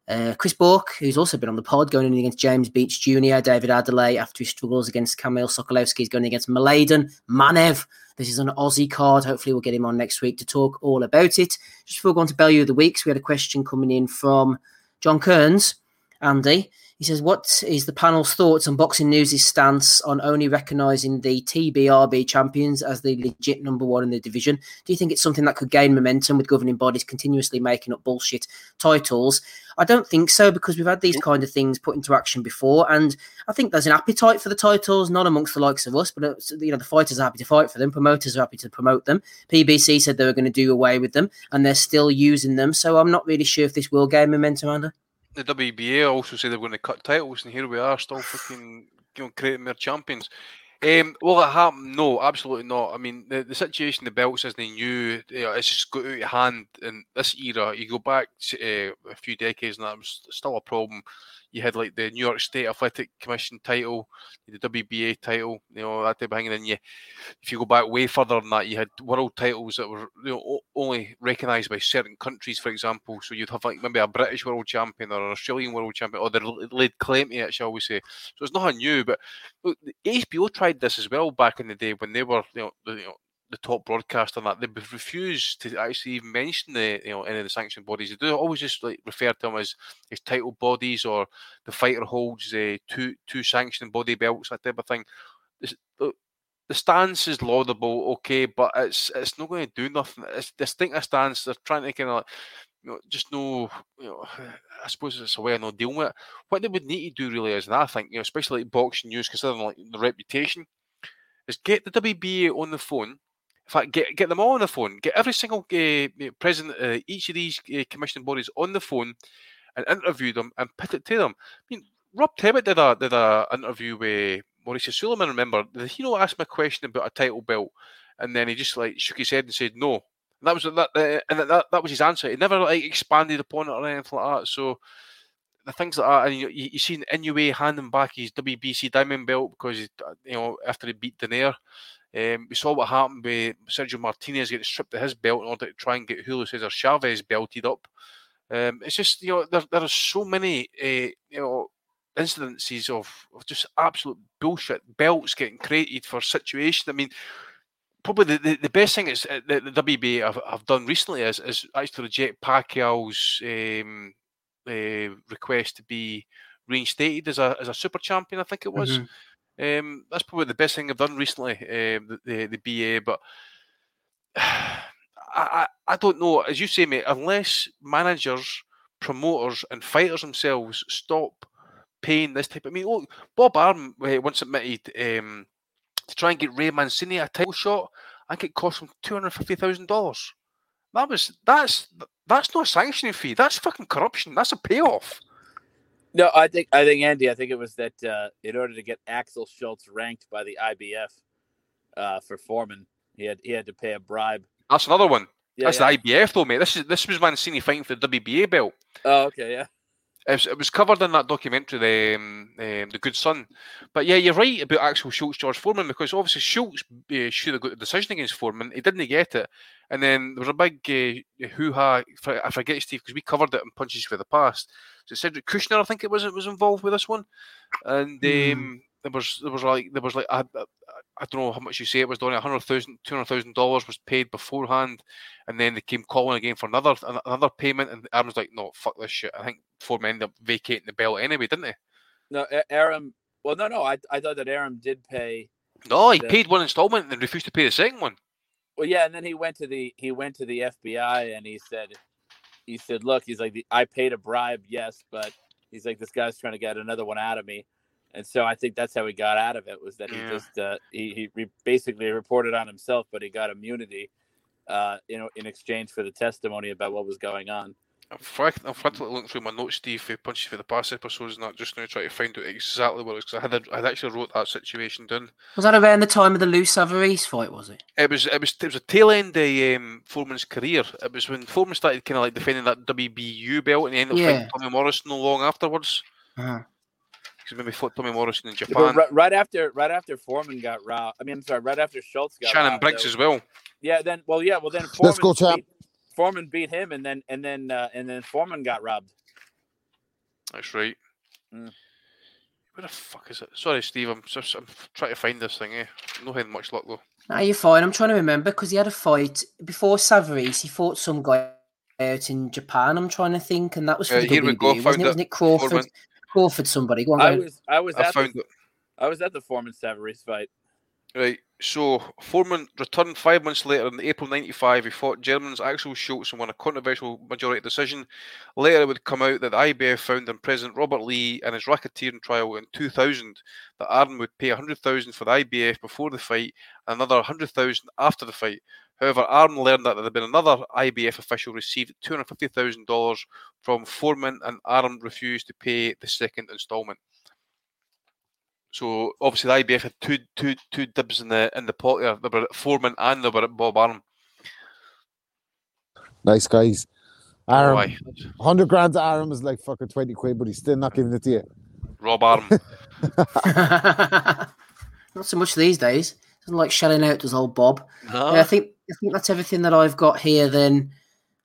Uh, Chris Bourke, who's also been on the pod, going in against James Beach Jr., David Adeleye after he struggles against Kamil Sokolowski, he's going against Mladen, Manev. This is an Aussie card. Hopefully, we'll get him on next week to talk all about it. Just before going to Bellew of the Weeks, we had a question coming in from John Kearns. Andy, he says, What is the panel's thoughts on Boxing News' stance on only recognising the TBRB champions as the legit number one in the division? Do you think it's something that could gain momentum with governing bodies continuously making up bullshit titles? I don't think so because we've had these kind of things put into action before, and I think there's an appetite for the titles, not amongst the likes of us, but uh, you know the fighters are happy to fight for them, promoters are happy to promote them. PBC said they were going to do away with them, and they're still using them. So I'm not really sure if this will gain momentum, Andy. The WBA also said they were going to cut titles, and here we are, still fucking you know, creating their champions. Um, will it happen? No, absolutely not. I mean, the, the situation, the belts, as they knew, you know, it's just got out of hand in this era. You go back to, uh, a few decades, and that was still a problem. You had like the New York State Athletic Commission title, the WBA title, you know that type of thing. And then you, if you go back way further than that, you had world titles that were you know only recognised by certain countries, for example. So you'd have like maybe a British world champion or an Australian world champion, or they laid claim to it, shall we say? So it's nothing new. But look, the HBO tried this as well back in the day when they were you know the, you know, the top broadcaster and that they refused to actually even mention the you know any of the sanctioned bodies. They do always just like refer to them as as title bodies or the fighter holds uh, two two sanctioned body belts that type of thing. Look, the stance is laudable, okay, but it's it's not going to do nothing. It's distinct a stance. They're trying to kind of you know just know you know. I suppose it's a way of not dealing with it. What they would need to do really is, and I think you know, especially like boxing news, considering like the reputation, is get the WBA on the phone. In fact, get get them all on the phone. Get every single uh, president, uh, each of these uh, commissioning bodies on the phone, and interview them and put it to them. I mean, Rob Tebbett did a did a interview with Mauricio Sulaimán. Remember, he know asked me a question about a title belt, and then he just like shook his head and said no. And that was that, and that, that was his answer. He never like expanded upon it or anything like that. So the things that, and you you, you seen Inoue handing back his WBC diamond belt because he, you know after he beat Donaire. Um, we saw what happened with Sergio Martinez getting stripped of his belt in order to try and get Julio Cesar Chavez belted up. Um, it's just you know there, there are so many uh, you know incidences of, of just absolute bullshit belts getting created for situations. I mean, probably the, the, the best thing is uh, the, the WBA have, have done recently is, is actually reject Pacquiao's um, uh, request to be reinstated as a as a super champion. I think it was. Mhm. Um, that's probably the best thing I've done recently. Um, the, the the BA, but I, I I don't know. As you say, mate, unless managers, promoters, and fighters themselves stop paying this type. I mean, look, Bob Arum uh, once admitted um, to try and get Ray Mancini a title shot. I think it cost him two hundred fifty thousand dollars. That was that's that's not a sanctioning fee. That's fucking corruption. That's a payoff. No, I think I think Andy. I think it was that uh, in order to get Axel Schulz ranked by the IBF uh, for Foreman, he had he had to pay a bribe. That's another one. Yeah, That's yeah. the IBF though, mate. This is this was Mancini fighting for the WBA belt. Oh, okay, yeah. It was, it was covered in that documentary, the um, um, the Good Son. But yeah, you're right about Axel Schulz, George Foreman, because obviously Schulz uh, should have got the decision against Foreman. He didn't get it, and then there was a big uh, hoo ha. I forget Steve because we covered it in Punches for the Past. So Cedric Kushner, I think it was, it was involved with this one, and um, there was there was like there was like I, I, I don't know how much you say it was. Donny, a hundred thousand, two hundred thousand dollars was paid beforehand, and then they came calling again for another another payment, and Arum's like, "No, fuck this shit." I think Foreman ended up vacating the belt anyway, didn't they? No, A- Arum. Well, no, no. I I thought that Arum did pay. No, he the- paid one installment and then refused to pay the second one. Well, yeah, and then he went to the he went to the FBI and he said, he said, look, he's like, I paid a bribe, yes, but he's like, this guy's trying to get another one out of me, and so I think that's how he got out of it was that he Yeah. just uh, he he re- basically reported on himself, but he got immunity, uh, you know, in exchange for the testimony about what was going on. I'm, frank, I'm frantically looking through my notes, Steve, for punches for the past episodes, and that just now trying to find out exactly what it was because I had a, I had actually wrote that situation down. Was that around the time of the Lou Savarese fight? Was it? It was it was it was a tail end of um, Foreman's career. It was when Foreman started kind of like defending that WBU belt, and he ended up Yeah. fighting Tommy Morrison not long afterwards. Uh-huh. Because maybe fought Tommy Morrison in But Japan. ri- right after right after Foreman got robbed, I mean, I'm sorry, right after Schulz got Shannon robbed, Briggs though- as well. Yeah, then well, yeah, well then Foreman Let's go, champ. beat, Foreman beat him, and then and then uh, and then Foreman got robbed. That's right. Mm. Where the fuck is it? Sorry, Steve. I'm just I'm trying to find this thing. Eh? I'm not having much luck though. No, you're fine. I'm trying to remember because he had a fight before Savarese. He fought some guy out in Japan. I'm trying to think, and that was for Uh, the here we WBA, go, wasn't found it? it. Wasn't it Crawford? Foreman. Crawford, somebody. Go on, I go. was I was I at found the, it. I was at the Foreman Savarese fight. Right, so Foreman returned five months later in April '95. He fought German's Axel Schulz and won a controversial majority decision. Later, it would come out that the IBF found in President Robert Lee and his racketeering trial in 2000 that Arum would pay 100,000 for the IBF before the fight and another 100,000 after the fight. However, Arum learned that there had been another IBF official received $250,000 from Foreman, and Arum refused to pay the second instalment. So obviously the IBF had two two two dibs in the in the pot there. They were at Foreman and they were at Bob Arum. Nice guys. Arum, aye. 100 grand to Arum is like fucking 20 quid, but he's still not giving it to you. Rob Arum. Not so much these days. Doesn't like shelling out, does old Bob. No. Yeah, I think I think that's everything that I've got here. Then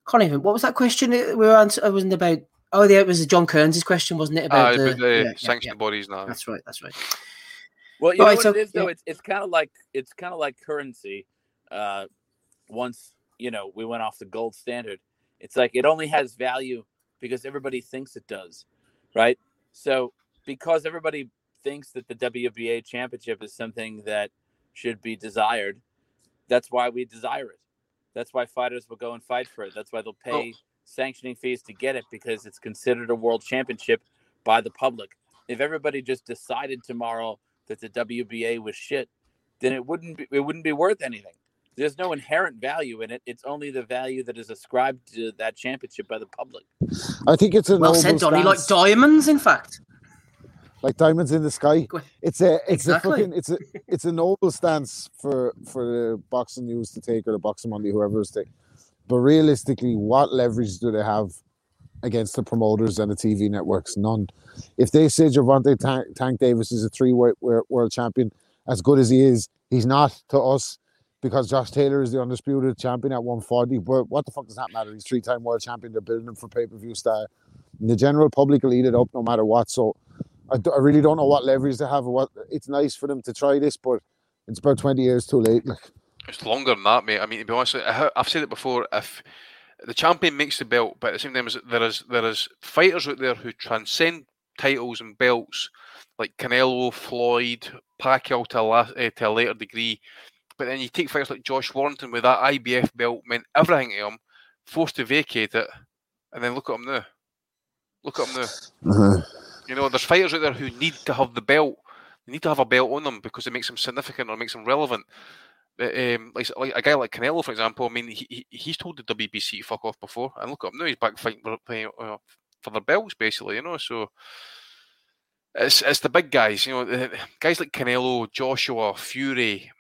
can't even. What was that question we were answering? It wasn't about. Oh, yeah, it was John Kearns' question, wasn't it? About the, about the yeah, yeah, bodies now. That's right. That's right. Well, you Right, know what so- it is though. yeah. It's it's kind of like it's kind of like currency. Uh, once you know we went off the gold standard, it's like it only has value because everybody thinks it does, right? So because everybody thinks that the WBA championship is something that should be desired, that's why we desire it. That's why fighters will go and fight for it. That's why they'll pay sanctioning fees to get it because it's considered a world championship by the public. If everybody just decided tomorrow that the WBA was shit, then it wouldn't be, it wouldn't be worth anything. There's no inherent value in it. It's only the value that is ascribed to that championship by the public. I think it's a Well noble said, Donny. Like diamonds, in fact. like diamonds in the sky. It's a it's Exactly. a fucking it's a it's a noble stance for for the boxing news to take or the boxing money whoever is take. But realistically, what leverage do they have against the promoters and the TV networks? None. If they say Gervonta Tank, Tank Davis is a three world champion, as good as he is, he's not to us because Josh Taylor is the undisputed champion at 140. But what the fuck does that matter? He's three time world champion. They're building him for pay per view star. And the general public will eat it up no matter what. So I, really don't know what leverage they have. What it's nice for them to try this, but it's about twenty years too late. Like It's longer than that, mate. I mean, to be honest, I've said it before. If the champion makes the belt, but at the same time, there is there is fighters out there who transcend titles and belts, like Canelo, Floyd, Pacquiao to a, la- eh, to a later degree. But then you take fighters like Josh Warrington with that IBF belt meant everything to him, forced to vacate it, and then look at him now. Look at him now. Uh-huh. You know, there's fighters out there who need to have the belt. They need to have a belt on them because it makes them significant or makes them relevant. Uh, Um, like, like a guy like Canelo, for example. I mean, he, he- he's told the WBC to fuck off before, and look at him now. He's back fighting for, uh, for their belts, basically. You know, so it's it's the big guys. You know, guys like Canelo, Joshua, Fury,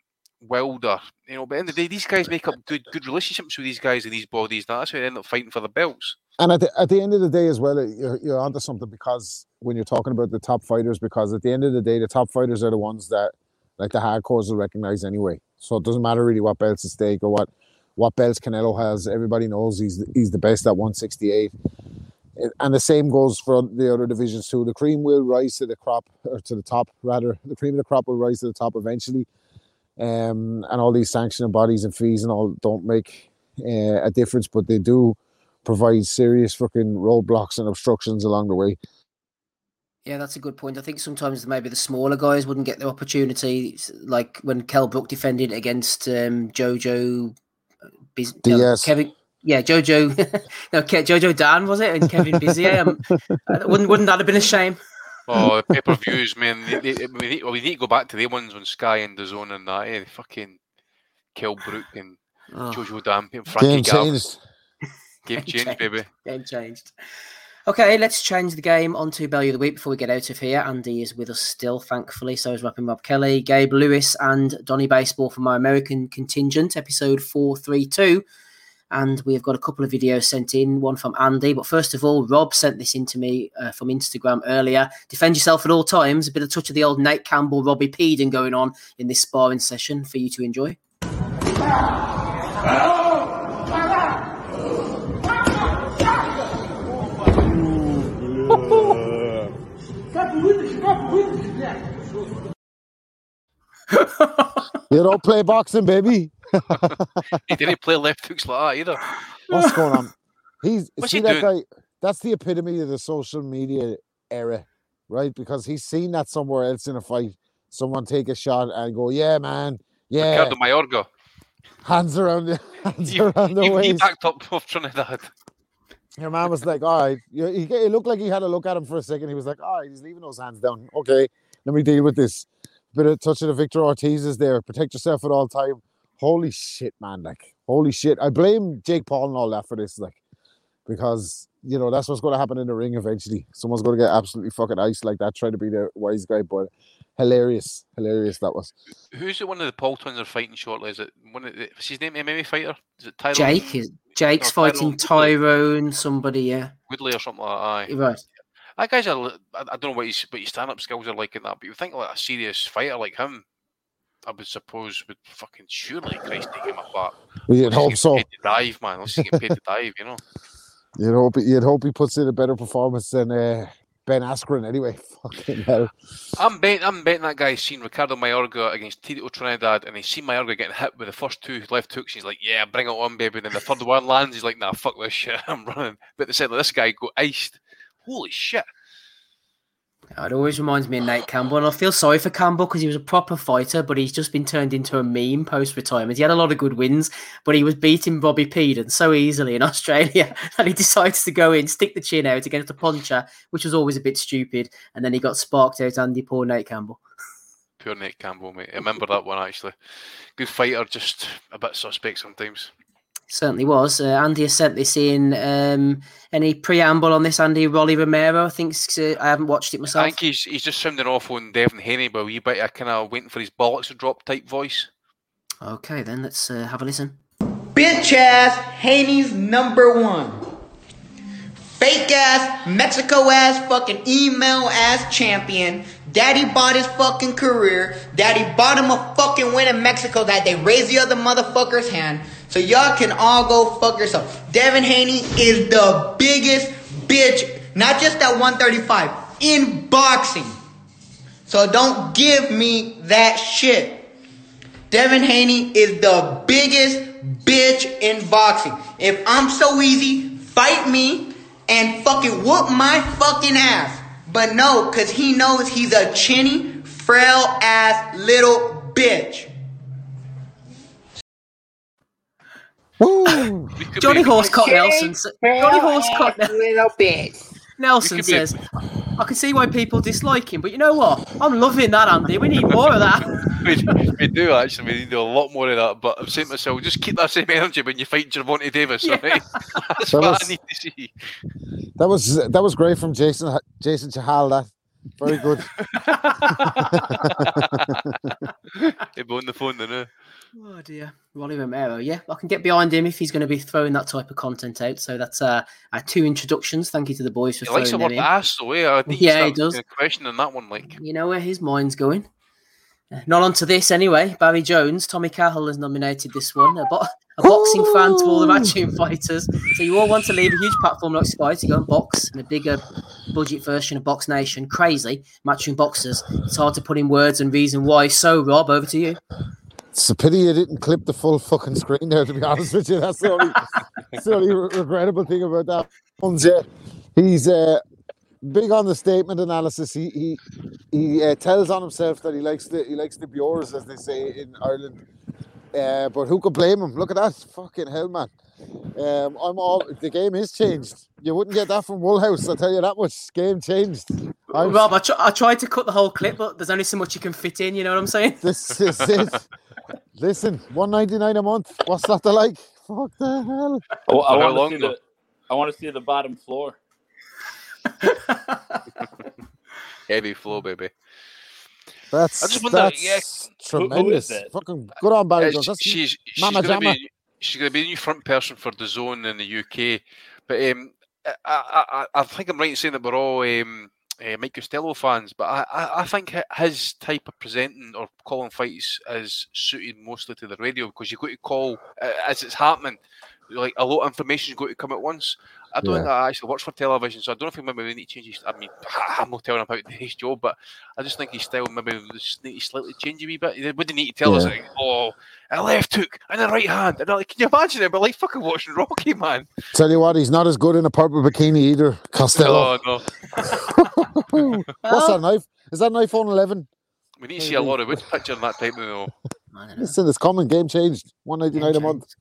Wilder. You know, but in the the day, these guys make up good good relationships with these guys and these bodies. That's how they end up fighting for the belts. And at the, at the end of the day, as well, you're, you're onto something because when you're talking about the top fighters, because at the end of the day, the top fighters are the ones that, like the hardcores, will recognize anyway. So it doesn't matter really what belts at stake or what what belts Canelo has. Everybody knows he's he's the best at 168. And the same goes for the other divisions too. The cream will rise to the crop, or to the top rather. The cream of the crop will rise to the top eventually. Um, and all these sanctioning bodies and fees and all don't make uh, a difference, but they do provide serious fucking roadblocks and obstructions along the way. Yeah, that's a good point. I think sometimes maybe the smaller guys wouldn't get the opportunity, like when Kel Brook defended against um, Jojo uh, Biz- no, Kevin. Yeah, Jojo, no, Ke- Jojo Dan was it, and Kevin Bizier. Um, uh, wouldn't wouldn't that have been a shame? Oh, pay per views, man. They, they, we, need, well, we need to go back to the ones on Sky and the Zone and that. Eh? Fucking Kel Brook and Oh. Jojo Dan and Frankie Game Gavin. changed. Game changed, baby. Game changed. Okay, let's change the game onto Value of the Week before we get out of here. Andy is with us still, thankfully. So is Rapping Rob Kelly, Gabe Lewis, and Donny Baseball from my American contingent, episode 432. And we've got a couple of videos sent in, one from Andy. But first of all, Rob sent this in to me uh, from Instagram earlier. Defend yourself at all times. A bit of touch of the old Nate Campbell, Robbie Peden going on in this sparring session for you to enjoy. You don't play boxing, baby. He didn't play left hooks like that either. What's going on? He's What's see he that doing? guy. That's the epitome of the social media era, right? Because he's seen that somewhere else in a fight. Someone take a shot and go, "Yeah, man, yeah." Ricardo Mayorga. Hands around the hands You, around the you, waist. backed up off Trinidad. Your man was like, "All right." He, he looked like he had a look at him for a second. He was like, "All right, he's leaving those hands down. Okay, let me deal with this." Bit of touch of the Victor Ortiz is there. Protect yourself at all time. Holy shit, man! Like, holy shit. I blame Jake Paul and all that for this, like, because you know that's what's going to happen in the ring eventually. Someone's going to get absolutely fucking iced like that. trying to be the wise guy, but hilarious, hilarious that was. Who's the one of the Paul twins are fighting shortly? Is it one of the, what's his name? MMA fighter? Is it Tyrone? Jake is Jake's No, fighting Tyrone, somebody, yeah. Woodley or something like that. Aye. Right. That guy's a. I don't know what his what his stand up skills are like in that, but you think like a serious fighter like him, I would suppose would fucking surely Christ take him apart. Well, you'd hope so. gets paid to dive, man. Unless he get paid to dive, you know. You'd hope you'd hope he puts in a better performance than uh, Ben Askren anyway. Fucking hell. I'm betting, I'm betting that guy's seen Ricardo Mayorga against Tito Trinidad, and he's seen Mayorga getting hit with the first two left hooks. He's like, "Yeah, bring it on, baby." And then the third one lands. He's like, "Nah, fuck this shit. I'm running." But they said like, this guy got iced. Holy shit! It always reminds me of Nate Campbell, and I feel sorry for Campbell because he was a proper fighter, but he's just been turned into a meme post retirement. He had a lot of good wins, but he was beating Bobby Peden so easily in Australia that he decided to go in, stick the chin out against a puncher, which was always a bit stupid, and then he got sparked out. Andy, poor Nate Campbell. Pure Nate Campbell, mate. I remember that one actually. Good fighter, just a bit suspect sometimes. Certainly was. Uh, Andy has sent this in. Um, any preamble on this, Andy? Rolly Romero thinks uh, I haven't watched it myself. I think he's he's just sounding off on Devin Haney, but a wee bit of kind of waiting for his bollocks to drop type voice. Okay, then let's uh, have a listen. Bitch ass Haney's number one. Fake ass, Mexico ass, fucking email ass champion. Daddy bought his fucking career. Daddy bought him a fucking win in Mexico that they raised the other motherfucker's hand. So y'all can all go fuck yourself. Devin Haney is the biggest bitch, not just at 135, in boxing. So don't give me that shit. Devin Haney is the biggest bitch in boxing. If I'm so easy, fight me and fucking whoop my fucking ass. But no, cause he knows he's a chinny, frail ass little bitch. Woo! Johnny Horsecock Nelson. s- Johnny Horsecock Nelson. little bitch. Nelson could be- says, I can see why people dislike him, but you know what? I'm loving that, Andy. We need more of that. we, we do actually. We need a lot more of that. But I'm saying to myself, just keep that same energy when you fight Gervonta Davis. Right? That's That what was- I need to see. That was that was great from Jason Jason Chahal. That very good. He'll on the phone then. Oh dear, Ronnie Romero. Yeah, I can get behind him if he's going to be throwing that type of content out. So that's uh, our two introductions. Thank you to the boys for He likes the throwing word them in. ass, though. Eh? I think Yeah, he he does. does. Questioning that one, like. You know where his mind's going. Uh, Not onto this anyway. Barry Jones, Tommy Cahill has nominated this one. A, bo- a boxing fan to all the matchroom fighters. So you all want to leave a huge platform like Sky to go and box in a bigger budget version of Box Nation. Crazy matching boxers. It's hard to put in words and reason why. So Rob, over to you. It's a pity you didn't clip the full fucking screen there. To be honest with you, that's the only, that's the only re- regrettable thing about that. One's, yeah, he's uh, big on the statement analysis. He he he uh, tells on himself that he likes the he likes the Bures, as they say in Ireland. Uh, but who could blame him? Look at that fucking hell, man. Um, I'm all the game is changed. You wouldn't get that from Woolhouse. I'll tell you that much. Game changed. I'm, Rob, I, tr- I tried to cut the whole clip, but there's only so much you can fit in. You know what I'm saying? This is it. Listen, one ninety nine a month. What's that to like? Fuck the hell. Well, I For want to see the. I want to see the bottom floor. Heavy flow, baby. That's I just wonder, that's yeah, tremendous. it? Fucking good on Barry Uh, Jones. That's she's she's Mama going to Jamma. be she's going to be the new front person for the zone in the UK. But um, I, I I I think I'm right in saying that we're all um, uh, Mike Costello fans. But I, I think his type of presenting or calling fights is suited mostly to the radio because you've got to call uh, as it's happening. Like a lot of information's got to come at once. I don't think Yeah. that actually works for television, so I don't think maybe we need to change his. I mean, I'm not telling him about his job, but I just think his style maybe we just need to slightly change a wee bit. They wouldn't need to tell us, Yeah. like, oh, a left hook and a right hand. And I'm like, can you imagine it? But like fucking watching Rocky, man. Tell you what, he's not as good in a purple bikini either. Costello. Oh no, What's that knife? Is that an iPhone 11? we need to see a lot of Woods picture in that type of though. I don't know. Listen, it's coming. Game changed. One ninety nine a month.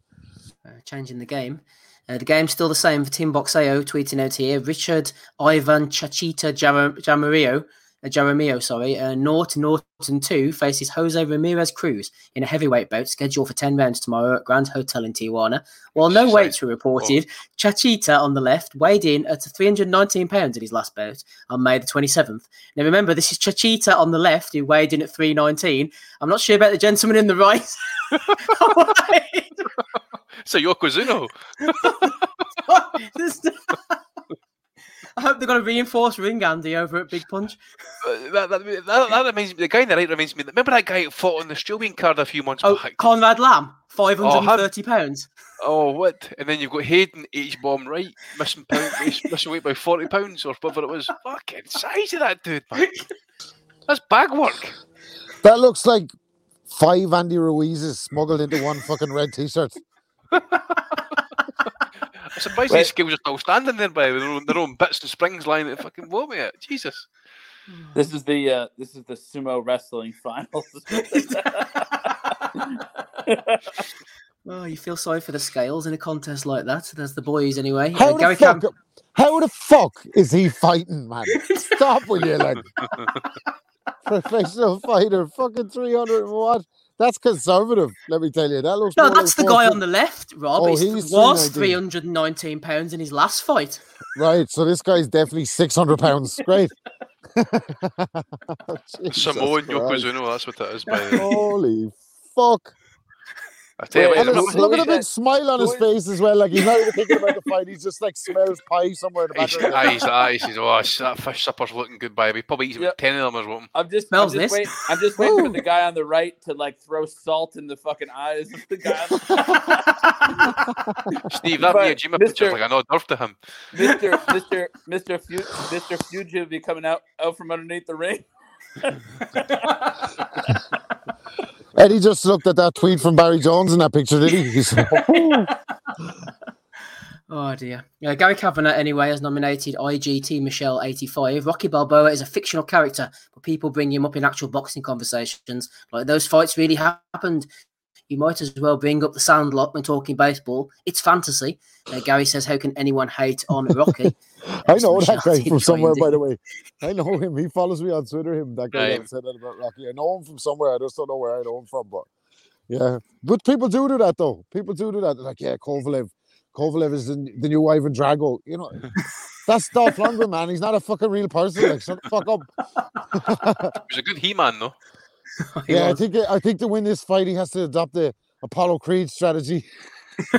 Uh, changing the game. Uh, the game's still the same for Team Box AO tweeting out here. Richard Ivan Chachita Jamarillo, uh, Jaramillo, sorry, uh, Norton Norton 2 faces Jose Ramirez Cruz in a heavyweight bout scheduled for 10 rounds tomorrow at Grand Hotel in Tijuana. While no weights were reported, Chachita on the left weighed in at 319 pounds in his last bout on May the 27th. Now remember, this is Chachita on the left who weighed in at 319. I'm not sure about the gentleman in the right. So Yokozuna. This- I hope they're going to reinforce Ring Andy over at Big Punch. Uh, that, that, that, that reminds me. The guy in the right reminds me. Remember that guy who fought on the Australian card a few months Oh, back? Conrad Lamb, five hundred and thirty pounds. Oh, what? And then you've got Hayden H bomb right, missing pound, missing weight by forty pounds or whatever it was. Fucking size of that dude, man. That's bag work. That looks like five Andy Ruizes smuggled into one fucking red t-shirt. I'm surprised these skills are still standing there by their own, their own bits and springs lying at the fucking wall, mate. Jesus. This is the uh, this is the sumo wrestling finals. Oh, you feel sorry for the scales in a contest like that. There's the boys anyway. How Uh, the fuck? Cam- How the fuck is he fighting, man? Stop with you, like professional fighter, fucking three hundred and what? That's conservative. Let me tell you. That looks. no, more that's the like guy on the left, Rob. Oh, He's- he's was 319. 319 pounds in his last fight. Right, so this guy's definitely six hundred pounds. Great. Jesus Samoan Yokozuna, that's what that is, by. Holy fuck! I tell you And remember- it's- look at the big smile on his face as well. Like he's not even thinking about the fight. He's just like smells pie somewhere in the He's, background. ah, he's, ah, he says, oh, that fish supper's looking good, baby. Probably eats about 10 of them or something. I'm just, I'm Smells just, this. wait, I'm just waiting for the guy on the right to like throw salt in the fucking eyes of the guy. On Steve, that But a picture's picture like I know d'oeuvre to him. Mr. Mr. Mr. Fu- Mr. Fuji will be coming out out from underneath the ring. Eddie just looked at that tweet from Barry Jones in that picture, did he? He's Oh dear. Yeah, Gary Kavanagh, anyway, has nominated IGT Michelle 85. Rocky Balboa is a fictional character, but people bring him up in actual boxing conversations. Like those fights really happened. You might as well bring up the Sandlot when talking baseball. It's fantasy. Uh, Gary says, How can anyone hate on Rocky? I know that guy from somewhere, by the way. I know him. He follows me on Twitter. Him, that guy that said that about Rocky. I know him from somewhere. I just don't know where I know him from. But yeah, but people do do that though. People do do that. They're like, yeah, Kovalev. Kovalev is the, the new Ivan Drago. You know, that's Dolph Lundgren, man. He's not a fucking real person. Like, shut the fuck up. He was a good He-Man, though. yeah, I think I think to win this fight, he has to adopt the Apollo Creed strategy.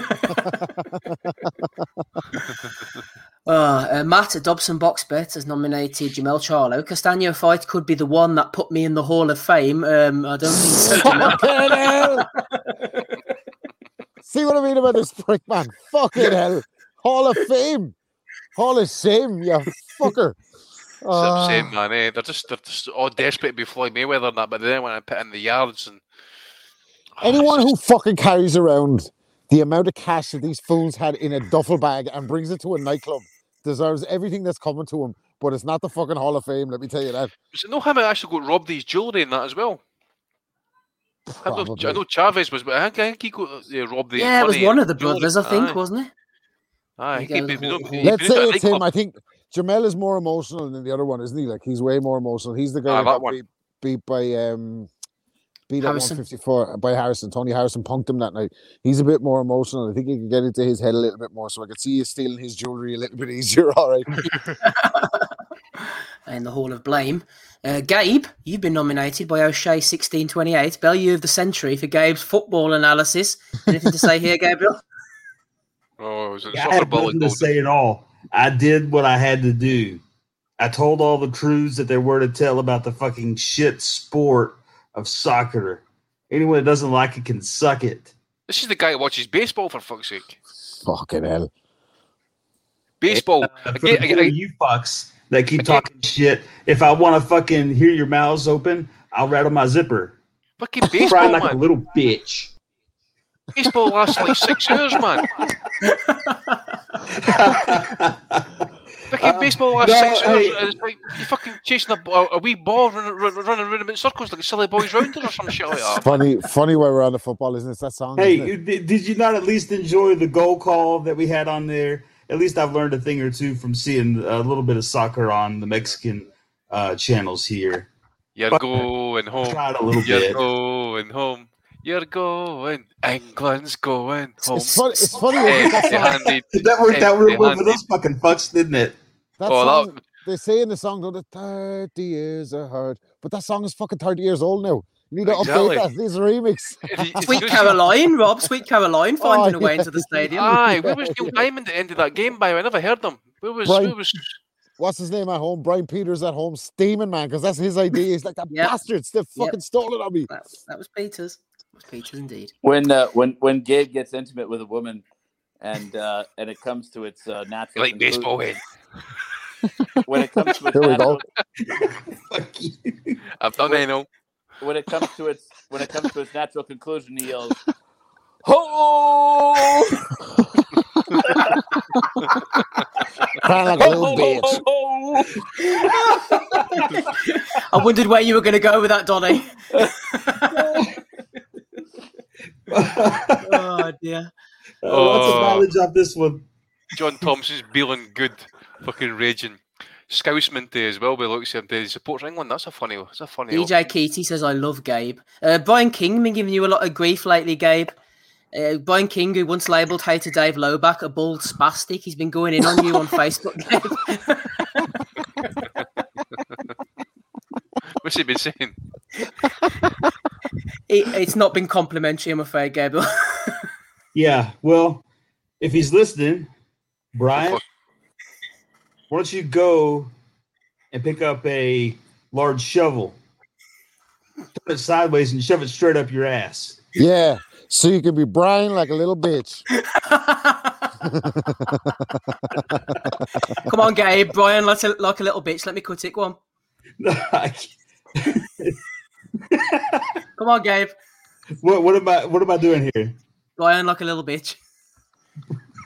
Uh, uh, Matt at Dobson Box Bet has nominated Jermell Charlo. Castaño fight could be the one that put me in the Hall of Fame. Um, I don't think so. Jermell. Fucking hell! See what I mean about this prick, man? Fucking hell! Hall of Fame, Hall of Shame, you fucker. It's the Ah. same, man. Eh? They're just they're just all desperate to be Floyd Mayweather and that, but they then want to put in the yards and Anyone who fucking carries around the amount of cash that these fools had in a duffel bag and brings it to a nightclub deserves everything that's coming to him. But it's not the fucking Hall of Fame. Let me tell you that. was it no him that actually got robbed his jewellery and that as well? I know, I know Chavez was, but I think, I think he got uh, robbed the yeah, it was one of the jewellery. brothers, I think, Aye. wasn't it? Aye, He he goes, could he- he Let's put say it's him. I think Jermell is more emotional than the other one, isn't he? Like he's way more emotional. He's the guy Ah, that that got beat, beat by um beat at 154 by Harrison. Tony Harrison punked him that night. He's a bit more emotional. I think he can get into his head a little bit more. So I could see you stealing his jewelry a little bit easier. All right. in the Hall of Blame. Uh, Gabe, you've been nominated by O'Shea 1628, Bellew of the Century for Gabe's football analysis. Anything to say here, Gabriel? Oh, it was a I soccer had nothing to say at all. I did what I had to do. I told all the truths that there were to tell about the fucking shit sport of soccer. Anyone that doesn't like it can suck it. This is the guy that watches baseball for fuck's sake. Fucking hell. Baseball. Uh, for Again, again, you fucks that keep talking shit, if I want to fucking hear your mouths open, I'll rattle my zipper. fucking Crying baseball, like a little bitch. Baseball lasts like six hours, man. Fucking baseball lasts no, six hours. hey. and It's like you fucking chasing a, a, a wee ball running, running, running around in circles like a silly boys rounders or some shit like that. funny, funny way we're on the football, isn't it? That song. Hey, it? did, did you not at least enjoy the goal call that we had on there? At least I've learned a thing or two from seeing a little bit of soccer on the Mexican uh, channels here. You're But- going home. Tried a little You're bit. going home. You're going. England's going home. It's funny. It's funny. isn't? That song, Empty-handed. That worked out real well for those fucking fucks, didn't it? that Oh, song that- they say in the song, though, that 30 years are hard. But that song is fucking 30 years old now. You need to Exactly. update that. This is remix. If you- Sweet Caroline, Rob. Sweet Caroline finding Oh, a way yeah. into the stadium. Aye, where was Neil Diamond at the end of that game? By the way? I never heard them. Where was? Brian- Where was? What's his name at home? Brian Peters at home, steaming, man, because that's his idea. He's like, that Yep. bastards, they fucking stole it on me. That, that was Peters. That was Peters indeed. When uh, when when Gabe gets intimate with a woman, and uh, and it comes to its uh, natural Like baseball conclusion- head. when it comes to its Here we natural, go. I've done it, know. when it comes to its when it comes to its natural conclusion, he yells, "Ho!" Crying like a little bitch. I wondered where you were going to go with that, Donny. oh dear. Uh, lots of Oh. mileage off this one. John Thompson's feeling good, fucking raging. Scousman Day as well. By the looks of him, he supports England. That's a funny. That's a funny. DJ Keaty says, I love Gabe. Uh, Brian King been giving you a lot of grief lately, Gabe. Uh, Brian King, who once labelled hater Dave Lowback a bald spastic, he's been going in on you on Facebook, Gabe. What's he been saying? It, it's not been complimentary, I'm afraid, Gabriel. Yeah, well, if he's listening, Brian, why don't you go and pick up a large shovel, turn it sideways, and shove it straight up your ass? Yeah, so you can be Brian like a little bitch. Come on, Gabe. Brian, like a, like a little bitch. Let me cut it. Go on. Come on, Gabe. What what am I what am I doing here? Ryan like a little bitch.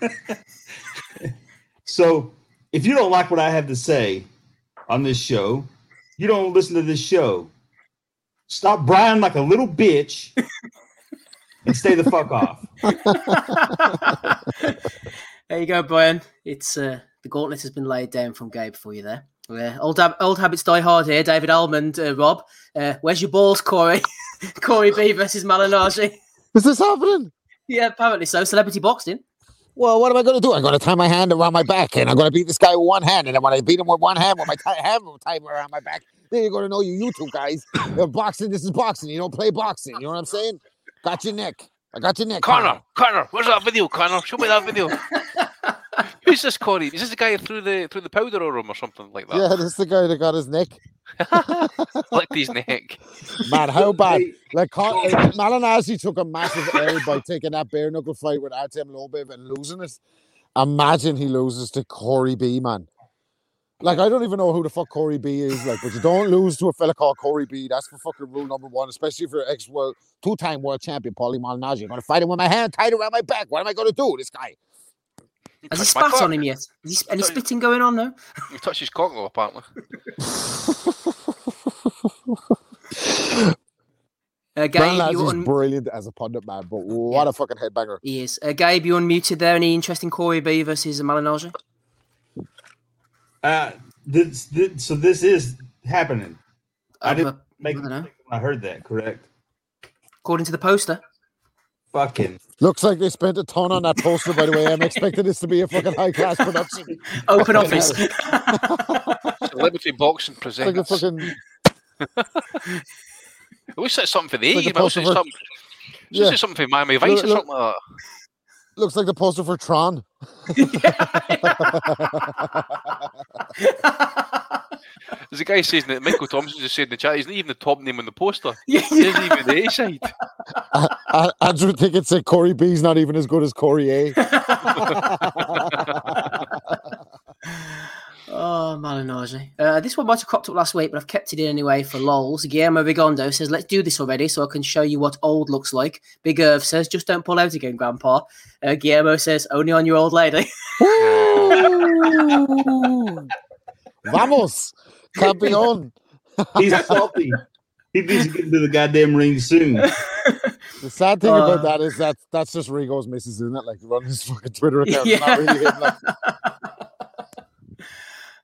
So if you don't like what I have to say on this show, you don't listen to this show. Stop Brian like a little bitch and stay the fuck off. There you go, Brian. It's uh, the gauntlet has been laid down from Gabe for you there. Yeah, old hab- old habits die hard here. David Almond, uh, Rob, uh, where's your balls, Corey? Corey B versus Malignaggi. Is this happening? Yeah, apparently so. Celebrity boxing. Well, what am I going to do? I'm going to tie my hand around my back, and I'm going to beat this guy with one hand. And then when I beat him with one hand, with my tie hand will tie around my back. Then you're going to know you YouTube guys. Uh, boxing, this is boxing. You don't play boxing. You know what I'm saying? Got your neck. I got your neck. Connor, Connor, where's that video, Connor? Show me that video. Who's this Corey? Is this the guy who threw the threw the powder on him or something like that? Yeah, this is the guy that got his neck. Licked his neck. Man, how bad? Like, Con- Malignaggi took a massive L by taking that bare knuckle fight with Artem Lobov and losing it. Imagine he loses to Corey B, man. Like, I don't even know who the fuck Corey B is, like, but you don't lose to a fella called Corey B. That's for fucking rule number one, especially if you're ex world, two time world champion, Paulie Malignaggi. I'm going to fight him with my hand tied around my back. What am I going to do, this guy? Has he spat cock. on him yet? Is he sp- any spitting going on now? He touched his cock though, apparently. Uh, Gabe, Brian you Lazzie's un- brilliant as a pundit, man, but what a fucking headbanger. he is. Uh, Gabe, you unmuted there. Any interest in Corey B versus Malignaggi? Uh, this, this, so this is happening. I didn't make I don't know. I heard that correct. According to the poster. Fucking Looks like they spent a ton on that poster, by the way. I'm expecting this to be a fucking high class production. Open office. Celebrity boxing like a presents. fucking It looks like something for the Like a age. It looks like poster for- something, Yeah. something for Miami Vice Look- or look- something like looks like the poster for Tron. that. There's a guy saying that Michael Thompson just said in the chat, he's not even the top name on the poster. Yeah, He isn't even the A side. Uh, uh, Andrew Ticket said Corey B's not even as good as Corey A. Oh, Malignaggi. Uh, this one might have cropped up last week, but I've kept it in anyway for lols. Guillermo Rigondeaux says, let's do this already so I can show you what old looks like. Big Irv says, just don't pull out again, Grandpa. Uh, Guillermo says, only on your old lady. Vamos, campeón. he's salty. He needs to get into the goddamn ring soon. The sad thing Uh, about that is that that's just Rigo's missus, isn't it? Like running his fucking Twitter account. Yeah. Not really. Like,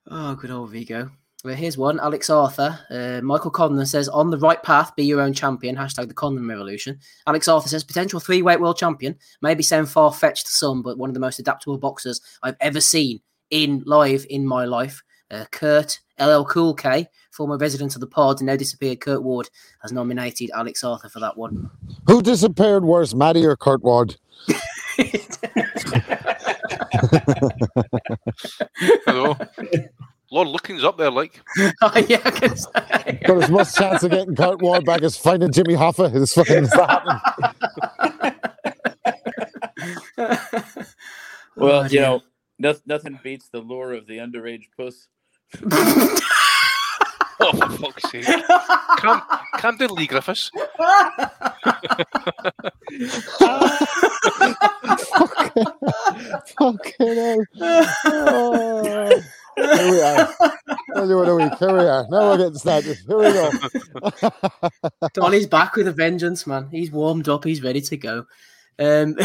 Oh, good old Rigo. Well, here's one. Alex Arthur. Uh, Michael Conlon says, on the right path, be your own champion. Hashtag the Conlon Revolution. Alex Arthur says, potential three weight world champion. Maybe sound far fetched to some, but one of the most adaptable boxers I've ever seen in live in my life. Uh, Kurt LL Cool K, former resident of the pod, and now disappeared Kurt Ward, has nominated Alex Arthur for that one. who disappeared worse, Maddie or Kurt Ward? Hello. Lord Looking's up there, like. oh, yeah, I can say. Got as much chance of getting Kurt Ward back as finding Jimmy Hoffa. Is fucking is that happening? Well, Oh, you know, no, nothing beats the lure of the underage puss. Oh, for fuck's sake. Calm, calm down, Lee Griffiths. Fucking hell. Oh. Here we are. Tell you what a week. Here we are. Now we're getting started. Here we go. Donny's back with a vengeance, man. He's warmed up. He's ready to go. Um,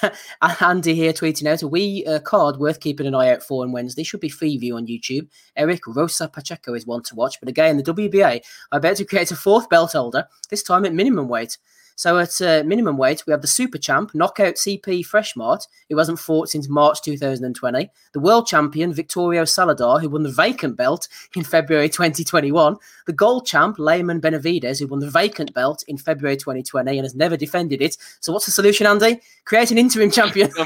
Andy here tweeting out a wee uh, card worth keeping an eye out for on Wednesday. Should be free view on YouTube. Eric Rosa Pacheco is one to watch, but again, the WBA I bet to create a fourth belt holder this time at minimum weight. So at uh, minimum weight, we have the super champ, knockout CP Freshmart, who hasn't fought since March 2020. The world champion, Victorio Saludar, who won the vacant belt in February 2021. The gold champ, Leyman Benavides, who won the vacant belt in February 2020 and has never defended it. So what's the solution, Andy? Create an interim champion.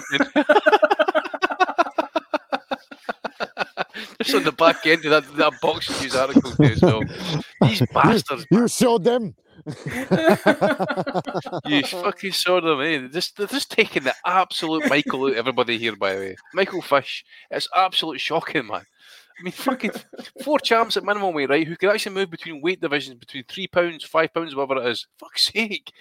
Just on the back end of that, that boxing news article too as well. These bastards, You showed them. You fucking saw them, eh? They're just, they're just taking the absolute Michael out everybody here, by the way. Michael Fish, it's absolute shocking, man. I mean, fucking four champs at minimum weight, right? Who can actually move between weight divisions between three pounds, five pounds, whatever it is. Fuck's sake.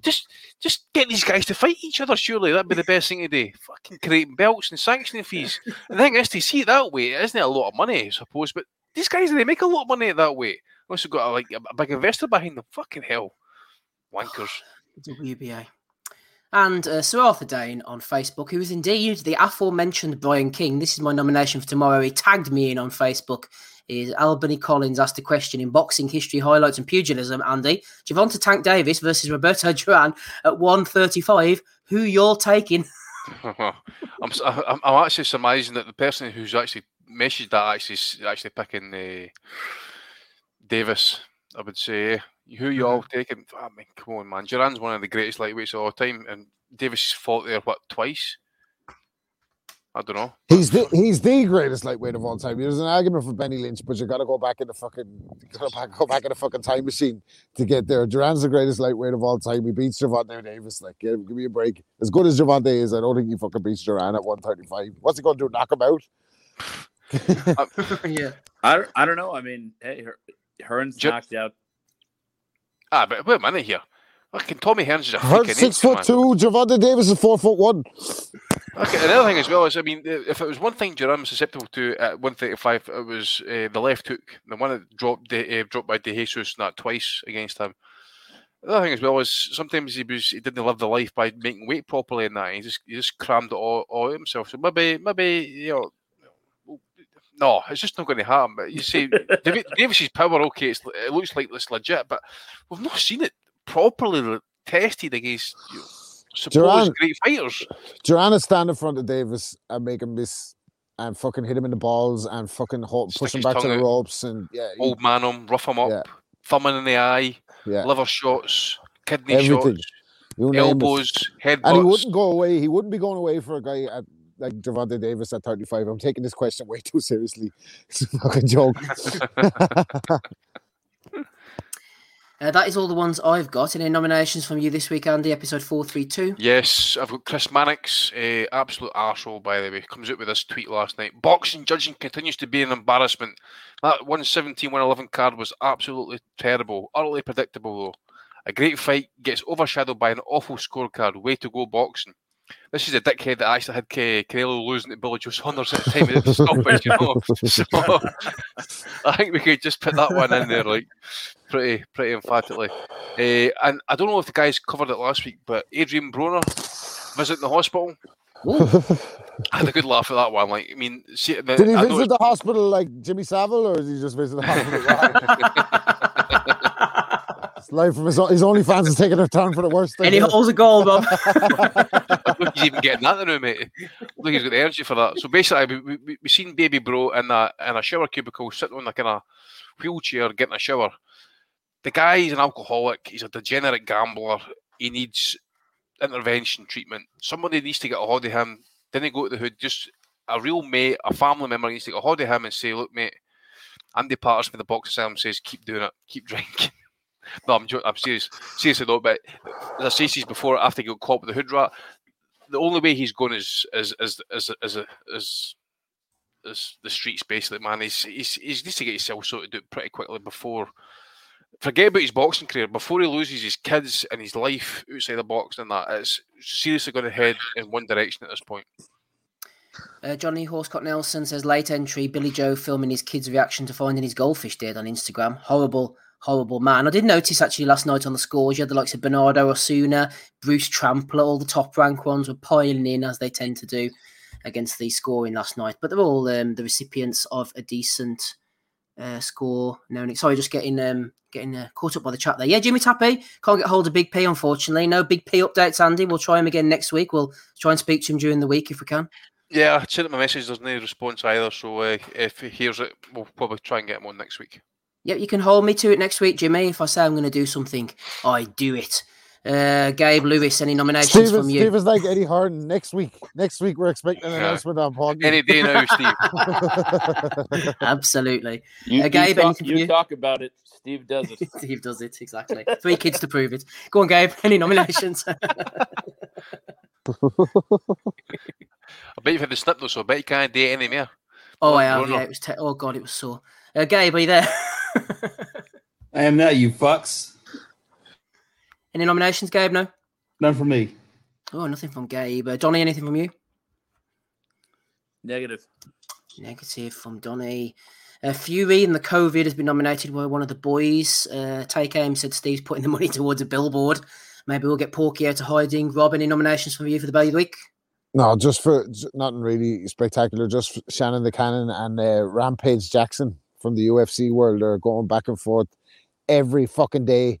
Just, just get these guys to fight each other. Surely that'd be the best thing to do. Fucking creating belts and sanctioning fees. And the thing is, to see that way, isn't it a lot of money, I suppose. But these guys, they make a lot of money at that way. Also got a, like a big investor behind them. Fucking hell, wankers. WBA. And uh, Sir Arthur Dane on Facebook, who is indeed the aforementioned Brian King. This is my nomination for tomorrow. He tagged me in on Facebook. Is Albany Collins asked a question in boxing history highlights and pugilism? Andy, Gervonta Tank Davis versus Roberto Duran at 135. Who you're taking? I'm, I'm I'm actually surmising that the person who's actually messaged that actually is actually picking uh, Davis. I would say eh? who you mm-hmm. all taking? I ah, mean, come on, man. Duran's one of the greatest lightweights of all time, and Davis fought there what twice? I don't know. He's the he's the greatest lightweight of all time. There's an argument for Benny Lynch, but you got to go back in the fucking gotta back, go back in the fucking time machine to get there. Duran's the greatest lightweight of all time. He beats Gervonta Davis. Like, give, give me a break. As good as Gervonta is, I don't think he fucking beats Duran at 135. What's he going to do? Knock him out? Um, yeah. I, don't- I don't know. I mean, hey, Her- Hearn's Ju- knocked out. Ah, but wait a minute here. Fucking Tommy Hearns is a Hurt six idiot, foot two. Gervonta Davis is four foot one. Okay, another thing as well is, I mean, if it was one thing Duran was susceptible to at 135, it was uh, the left hook, the one that dropped De, uh, dropped by De Jesus that twice against him. The other thing as well is sometimes he was he didn't live the life by making weight properly and that. He just he just crammed it all, all himself. So maybe maybe you know. No, it's just not going to happen. But you see, Davis's power, okay, it's, it looks like it's legit, but we've not seen it properly tested against you know, supposed Duran- great fighters. Duran is standing in front of Davis and make him miss and fucking hit him in the balls and fucking hold, push him back to the out. ropes and yeah, he- old man him, rough him up, Yeah. thumbing in the eye, Yeah. liver shots, kidney everything. shots, You elbows, headbutts. And he wouldn't go away. He wouldn't be going away for a guy at like Gervonta Davis at 35. I'm taking this question way too seriously. It's a fucking joke. Uh, that is all the ones I've got. Any nominations from you this week, Andy? Episode 432. Yes, I've got Chris Mannix, uh, absolute arsehole, by the way, comes out with this tweet last night. Boxing judging continues to be an embarrassment. That 117 111 card was absolutely terrible, utterly predictable, though. A great fight gets overshadowed by an awful scorecard. Way to go, boxing. This is a dickhead that actually had Canelo losing to Billy Joe Saunders at the time of the stoppage, you know. So I think we could just put that one in there, like pretty, pretty emphatically. Uh, and I don't know if the guys covered it last week, but Adrian Broner visiting the hospital. I had a good laugh at that one. Like, I mean, see, the, Did he I visit the hospital like Jimmy Savile, or is he just visit the hospital? It's Life from his, his OnlyFans is taking a turn for the worst. Any holes of gold, Bob? I don't he's even getting that in the room, mate. I he's got the energy for that. So basically, we, we, we seen Baby Bro in a in a shower cubicle, sitting on a kind of wheelchair, getting a shower. The guy is an alcoholic. He's a degenerate gambler. He needs intervention treatment. Somebody needs to get a hold of him. Then he go to the hood. Just a real mate, a family member needs to get a hold of him and say, "Look, mate, Andy Patterson with the box of says, keep doing it, keep drinking." No, I'm. I'm serious. Seriously though, but as I say before, after he got caught with the hood rat, the only way he's going is is is is is, the streets basically, man. He's, he's he needs to get himself sorted out pretty quickly before. Forget about his boxing career. Before he loses his kids and his life outside the box and that, it's seriously going to head in one direction at this point. Uh, Johnny Horsecott Nelson says late entry. Billy Joe filming his kid's reaction to finding his goldfish dead on Instagram. Horrible, horrible man. I did notice actually last night on the scores you had the likes of Bernardo Osuna, Bruce Trampler, all the top rank ones were piling in as they tend to do against the scoring last night. But they're all um, the recipients of a decent uh, score. No, sorry, just getting um, getting uh, caught up by the chat there. Yeah, Jimmy Tappy can't get hold of Big P unfortunately. No Big P updates, Andy. We'll try him again next week. We'll try and speak to him during the week if we can. Yeah, I sent him a message. There's no response either. So uh, if he hears it, we'll probably try and get him on next week. Yep, you can hold me to it next week, Jimmy. If I say I'm going to do something, I do it. Uh, Gabe Lewis, any nominations Steve is, from you? Steve is like Eddie Harden. Next week, next week we're expecting an Yeah. announcement on Poggy. Any day now, Steve. Absolutely. You, uh, you Gabe, talk, you you? talk about it. Steve does it. Steve does it exactly. Three kids to prove it. Go on, Gabe. Any nominations? I bet you've had the snip though, so I bet you can't do it anymore. oh, Well, I have. Yeah, it was. Te- oh God, it was sore. Uh, Gabe, are you there? I am now, you fucks. Any nominations, Gabe? No. None from me. Oh, nothing from Gabe. Uh, Donny, anything from you? Negative. Negative from Donny. Uh, Fury and the COVID has been nominated by one of the boys. Uh, Take aim said Steve's putting the money towards a billboard. Maybe we'll get Porky out of hiding. Rob, any nominations from you for the Belly of Week? No, just for j- nothing really spectacular. Just Shannon the Cannon and uh, Rampage Jackson from the UFC world are going back and forth every fucking day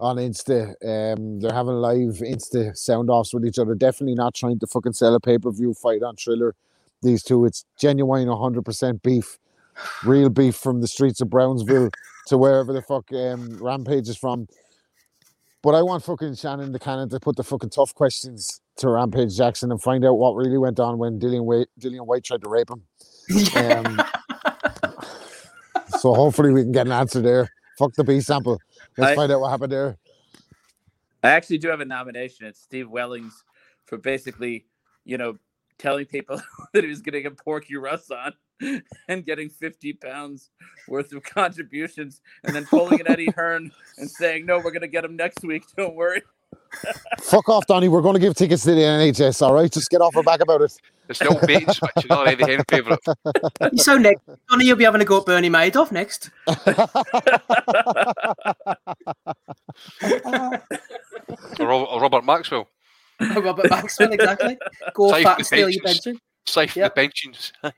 on Insta. Um, they're having live Insta sound offs with each other. Definitely not trying to fucking sell a pay per view fight on Triller. These two, it's genuine 100% beef, real beef from the streets of Brownsville to wherever the fuck um, Rampage is from. But I want fucking Shannon the Cannon to put the fucking tough questions to Rampage Jackson and find out what really went on when Dillian Whyte, Dillian Whyte tried to rape him. Um, so hopefully we can get an answer there. Fuck the B sample. Let's I- find out what happened there. I actually do have a nomination. It's Steve Wellings for basically, you know, telling people that he was going to get Porky Russ on and getting 50 pounds worth of contributions and then pulling an Eddie Hearn and saying, no, we're going to get him next week. Don't worry. Fuck off, Donny. We're going to give tickets to the NHS, all right? Just get off our back about it. There's no old bait switch, you know, Eddie Hearn favourite. You're so negative. Donny, you'll be having to go up Bernie Madoff next. Or Robert Maxwell. Robert Maxwell, exactly. Go Safe fat the and steal your pension. Safe Yep. the pensions.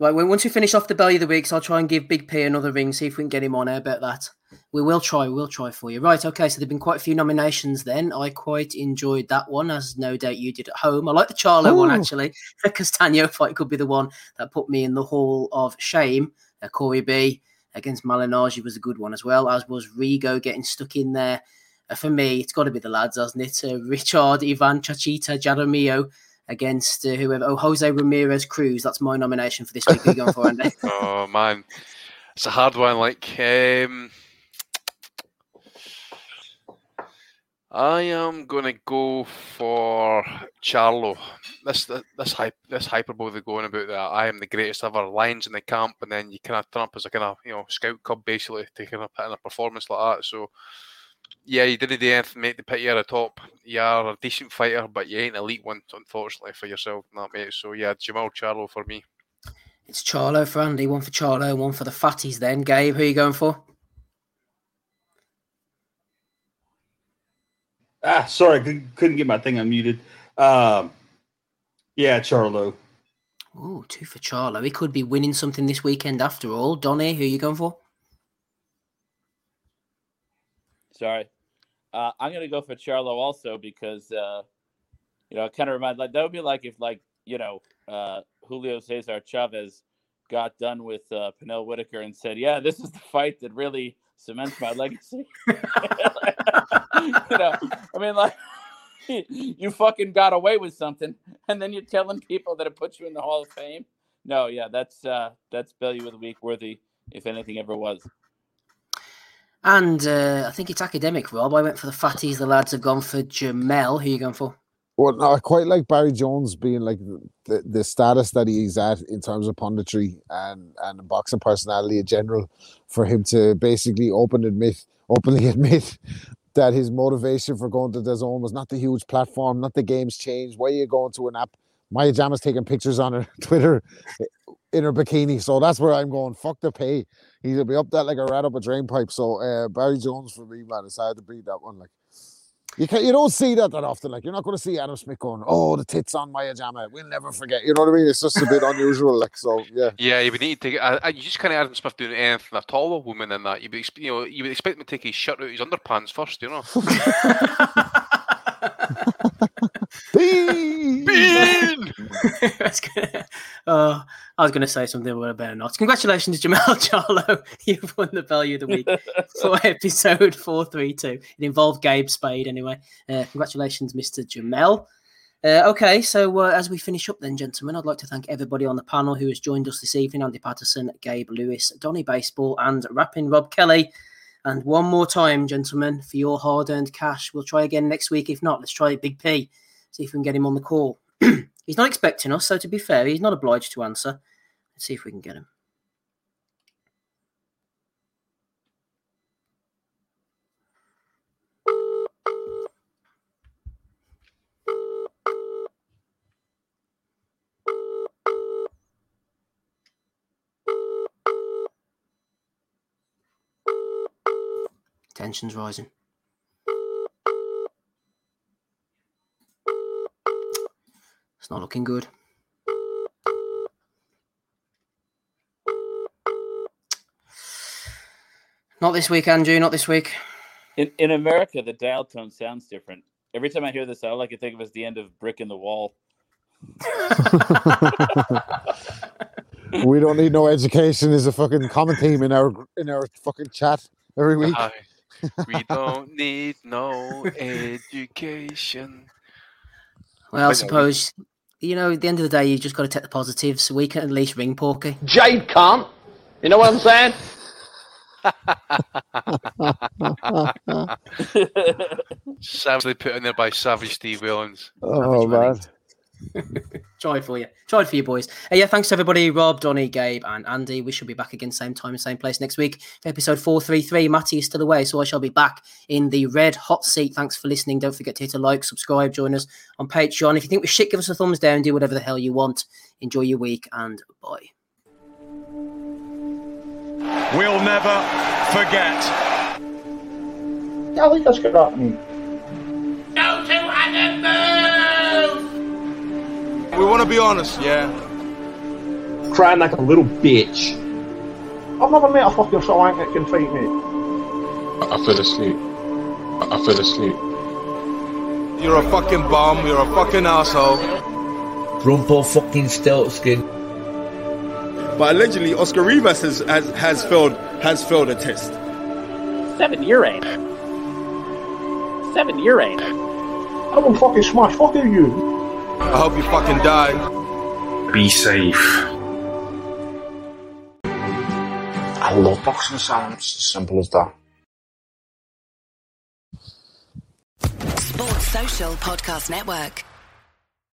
Right, well, once we finish off the belly of the weeks, I'll try and give Big P another ring, see if we can get him on. I bet that. We will try, we'll try for you. Right, okay, so there have been quite a few nominations then. I quite enjoyed that one, as no doubt you did at home. I like the Charlo one, actually. The Castaño fight could be the one that put me in the Hall of Shame. Uh, Corey B against Malignaggi was a good one as well, as was Rigo getting stuck in there. Uh, for me, it's got to be the lads, hasn't it? Uh, Richard, Ivan, Chachita, Jaramillo against uh, whoever. Oh, Jose Ramirez Cruz. That's my nomination for this week. Who are you going for, Andy? oh man, it's a hard one. Like, um, I am gonna go for Charlo. This this hype this hyperbole they're going about that I am the greatest ever lines in the camp, and then you kind of turn up as a kind of you know scout cub basically to of put in a performance like that. So. Yeah, you didn't do anything, mate, to put you at the top. You are a decent fighter, but you ain't elite one, unfortunately, for yourself, that, mate. So, yeah, Jermell Charlo for me. It's Charlo for Andy, one for Charlo, one for the fatties. Then, Gabe, who are you going for? Ah, sorry, couldn't, couldn't get my thing unmuted. Um, yeah, Charlo. Oh, two for Charlo. He could be winning something this weekend after all. Donny, who are you going for? Sorry. Uh, I'm gonna go for Charlo also because uh, you know it kind of reminds like that would be like if like you know uh, Julio Cesar Chavez got done with uh, Pernell Whitaker and said, "Yeah, this is the fight that really cements my legacy." you know, I mean, like you fucking got away with something, and then you're telling people that it puts you in the Hall of Fame. No, yeah, that's uh, that's value of the week worthy, if anything ever was. And uh, I think it's academic, Rob. I went for the fatties. The lads have gone for Jermell. Who are you going for? Well, no, I quite like Barry Jones being like the, the status that he's at in terms of punditry and and boxing personality in general, for him to basically open admit openly admit that his motivation for going to the zone was not the huge platform, not the game's change. Why are you going to an app? Maya Jama's taking pictures on her Twitter in her bikini, so that's where I'm going. Fuck the pay. He'll be up that like a rat up a drain pipe. So uh, Barry Jones for me, man, hard to beat that one. Like. You can you don't see that that often. Like you're not going to see Adam Smith going, "Oh, the tits on Maya Jama." We'll never forget. You know what I mean? It's just a bit unusual. Like so, yeah. Yeah, you would need to. I, I, you just kind of Adam Smith doing anything at all, a woman in that. You would, expe- you know, you would expect him to take his shirt out his underpants first, you know. Bean! Good. Uh, I was going to say something, but I better not. Congratulations, Jermell Charlo. You've won the value of the week for episode 432. It involved Gabe Spade, anyway. Uh, congratulations, Mr. Jermell. Uh, okay, so uh, as we finish up, then, gentlemen, I'd like to thank everybody on the panel who has joined us this evening Andy Patterson, Gabe Lewis, Donny Baseball, and rapping Rob Kelly. And one more time, gentlemen, for your hard earned cash. We'll try again next week. If not, let's try Big P, see if we can get him on the call. he's not expecting us, so to be fair, he's not obliged to answer. Let's see if we can get him. Tension's rising. It's not looking good. Not this week, Andrew. Not this week. In in America, the dial tone sounds different. Every time I hear this, I like to think of it as the end of Brick in the Wall. we don't need no education as a fucking common theme in our in our fucking chat every week. Aye. We don't need no education. Well, I suppose you know. At the end of the day, you've just got to take the positives. We can at least ring Porky. Jade can't. You know what I'm saying? Savagely put in there by Savage Steve Wellings. Oh man. Tried for you. Tried for you, boys. Uh, yeah, thanks to everybody Rob, Donny, Gabe, and Andy. We shall be back again, same time, same place next week for episode 433. Matty is still away, so I shall be back in the red hot seat. Thanks for listening. Don't forget to hit a like, subscribe, join us on Patreon. If you think we shit, give us a thumbs down, do whatever the hell you want. Enjoy your week, and bye. We'll never forget. Yeah, I think that's good We want to be honest, yeah? Crying like a little bitch. I've never met a fucking swank that can fight me. I fell asleep. I fell asleep. You're a fucking bum, you're a fucking asshole. Rumple fucking Stiltskin. But allegedly, Oscar Rivas has, has, has failed has failed a test. Seven year ain't? Seven year ain't it? I will fucking smash fucking you. I hope you fucking die. Be safe. I love boxing sounds. Simple as that. Sports Social Podcast Network.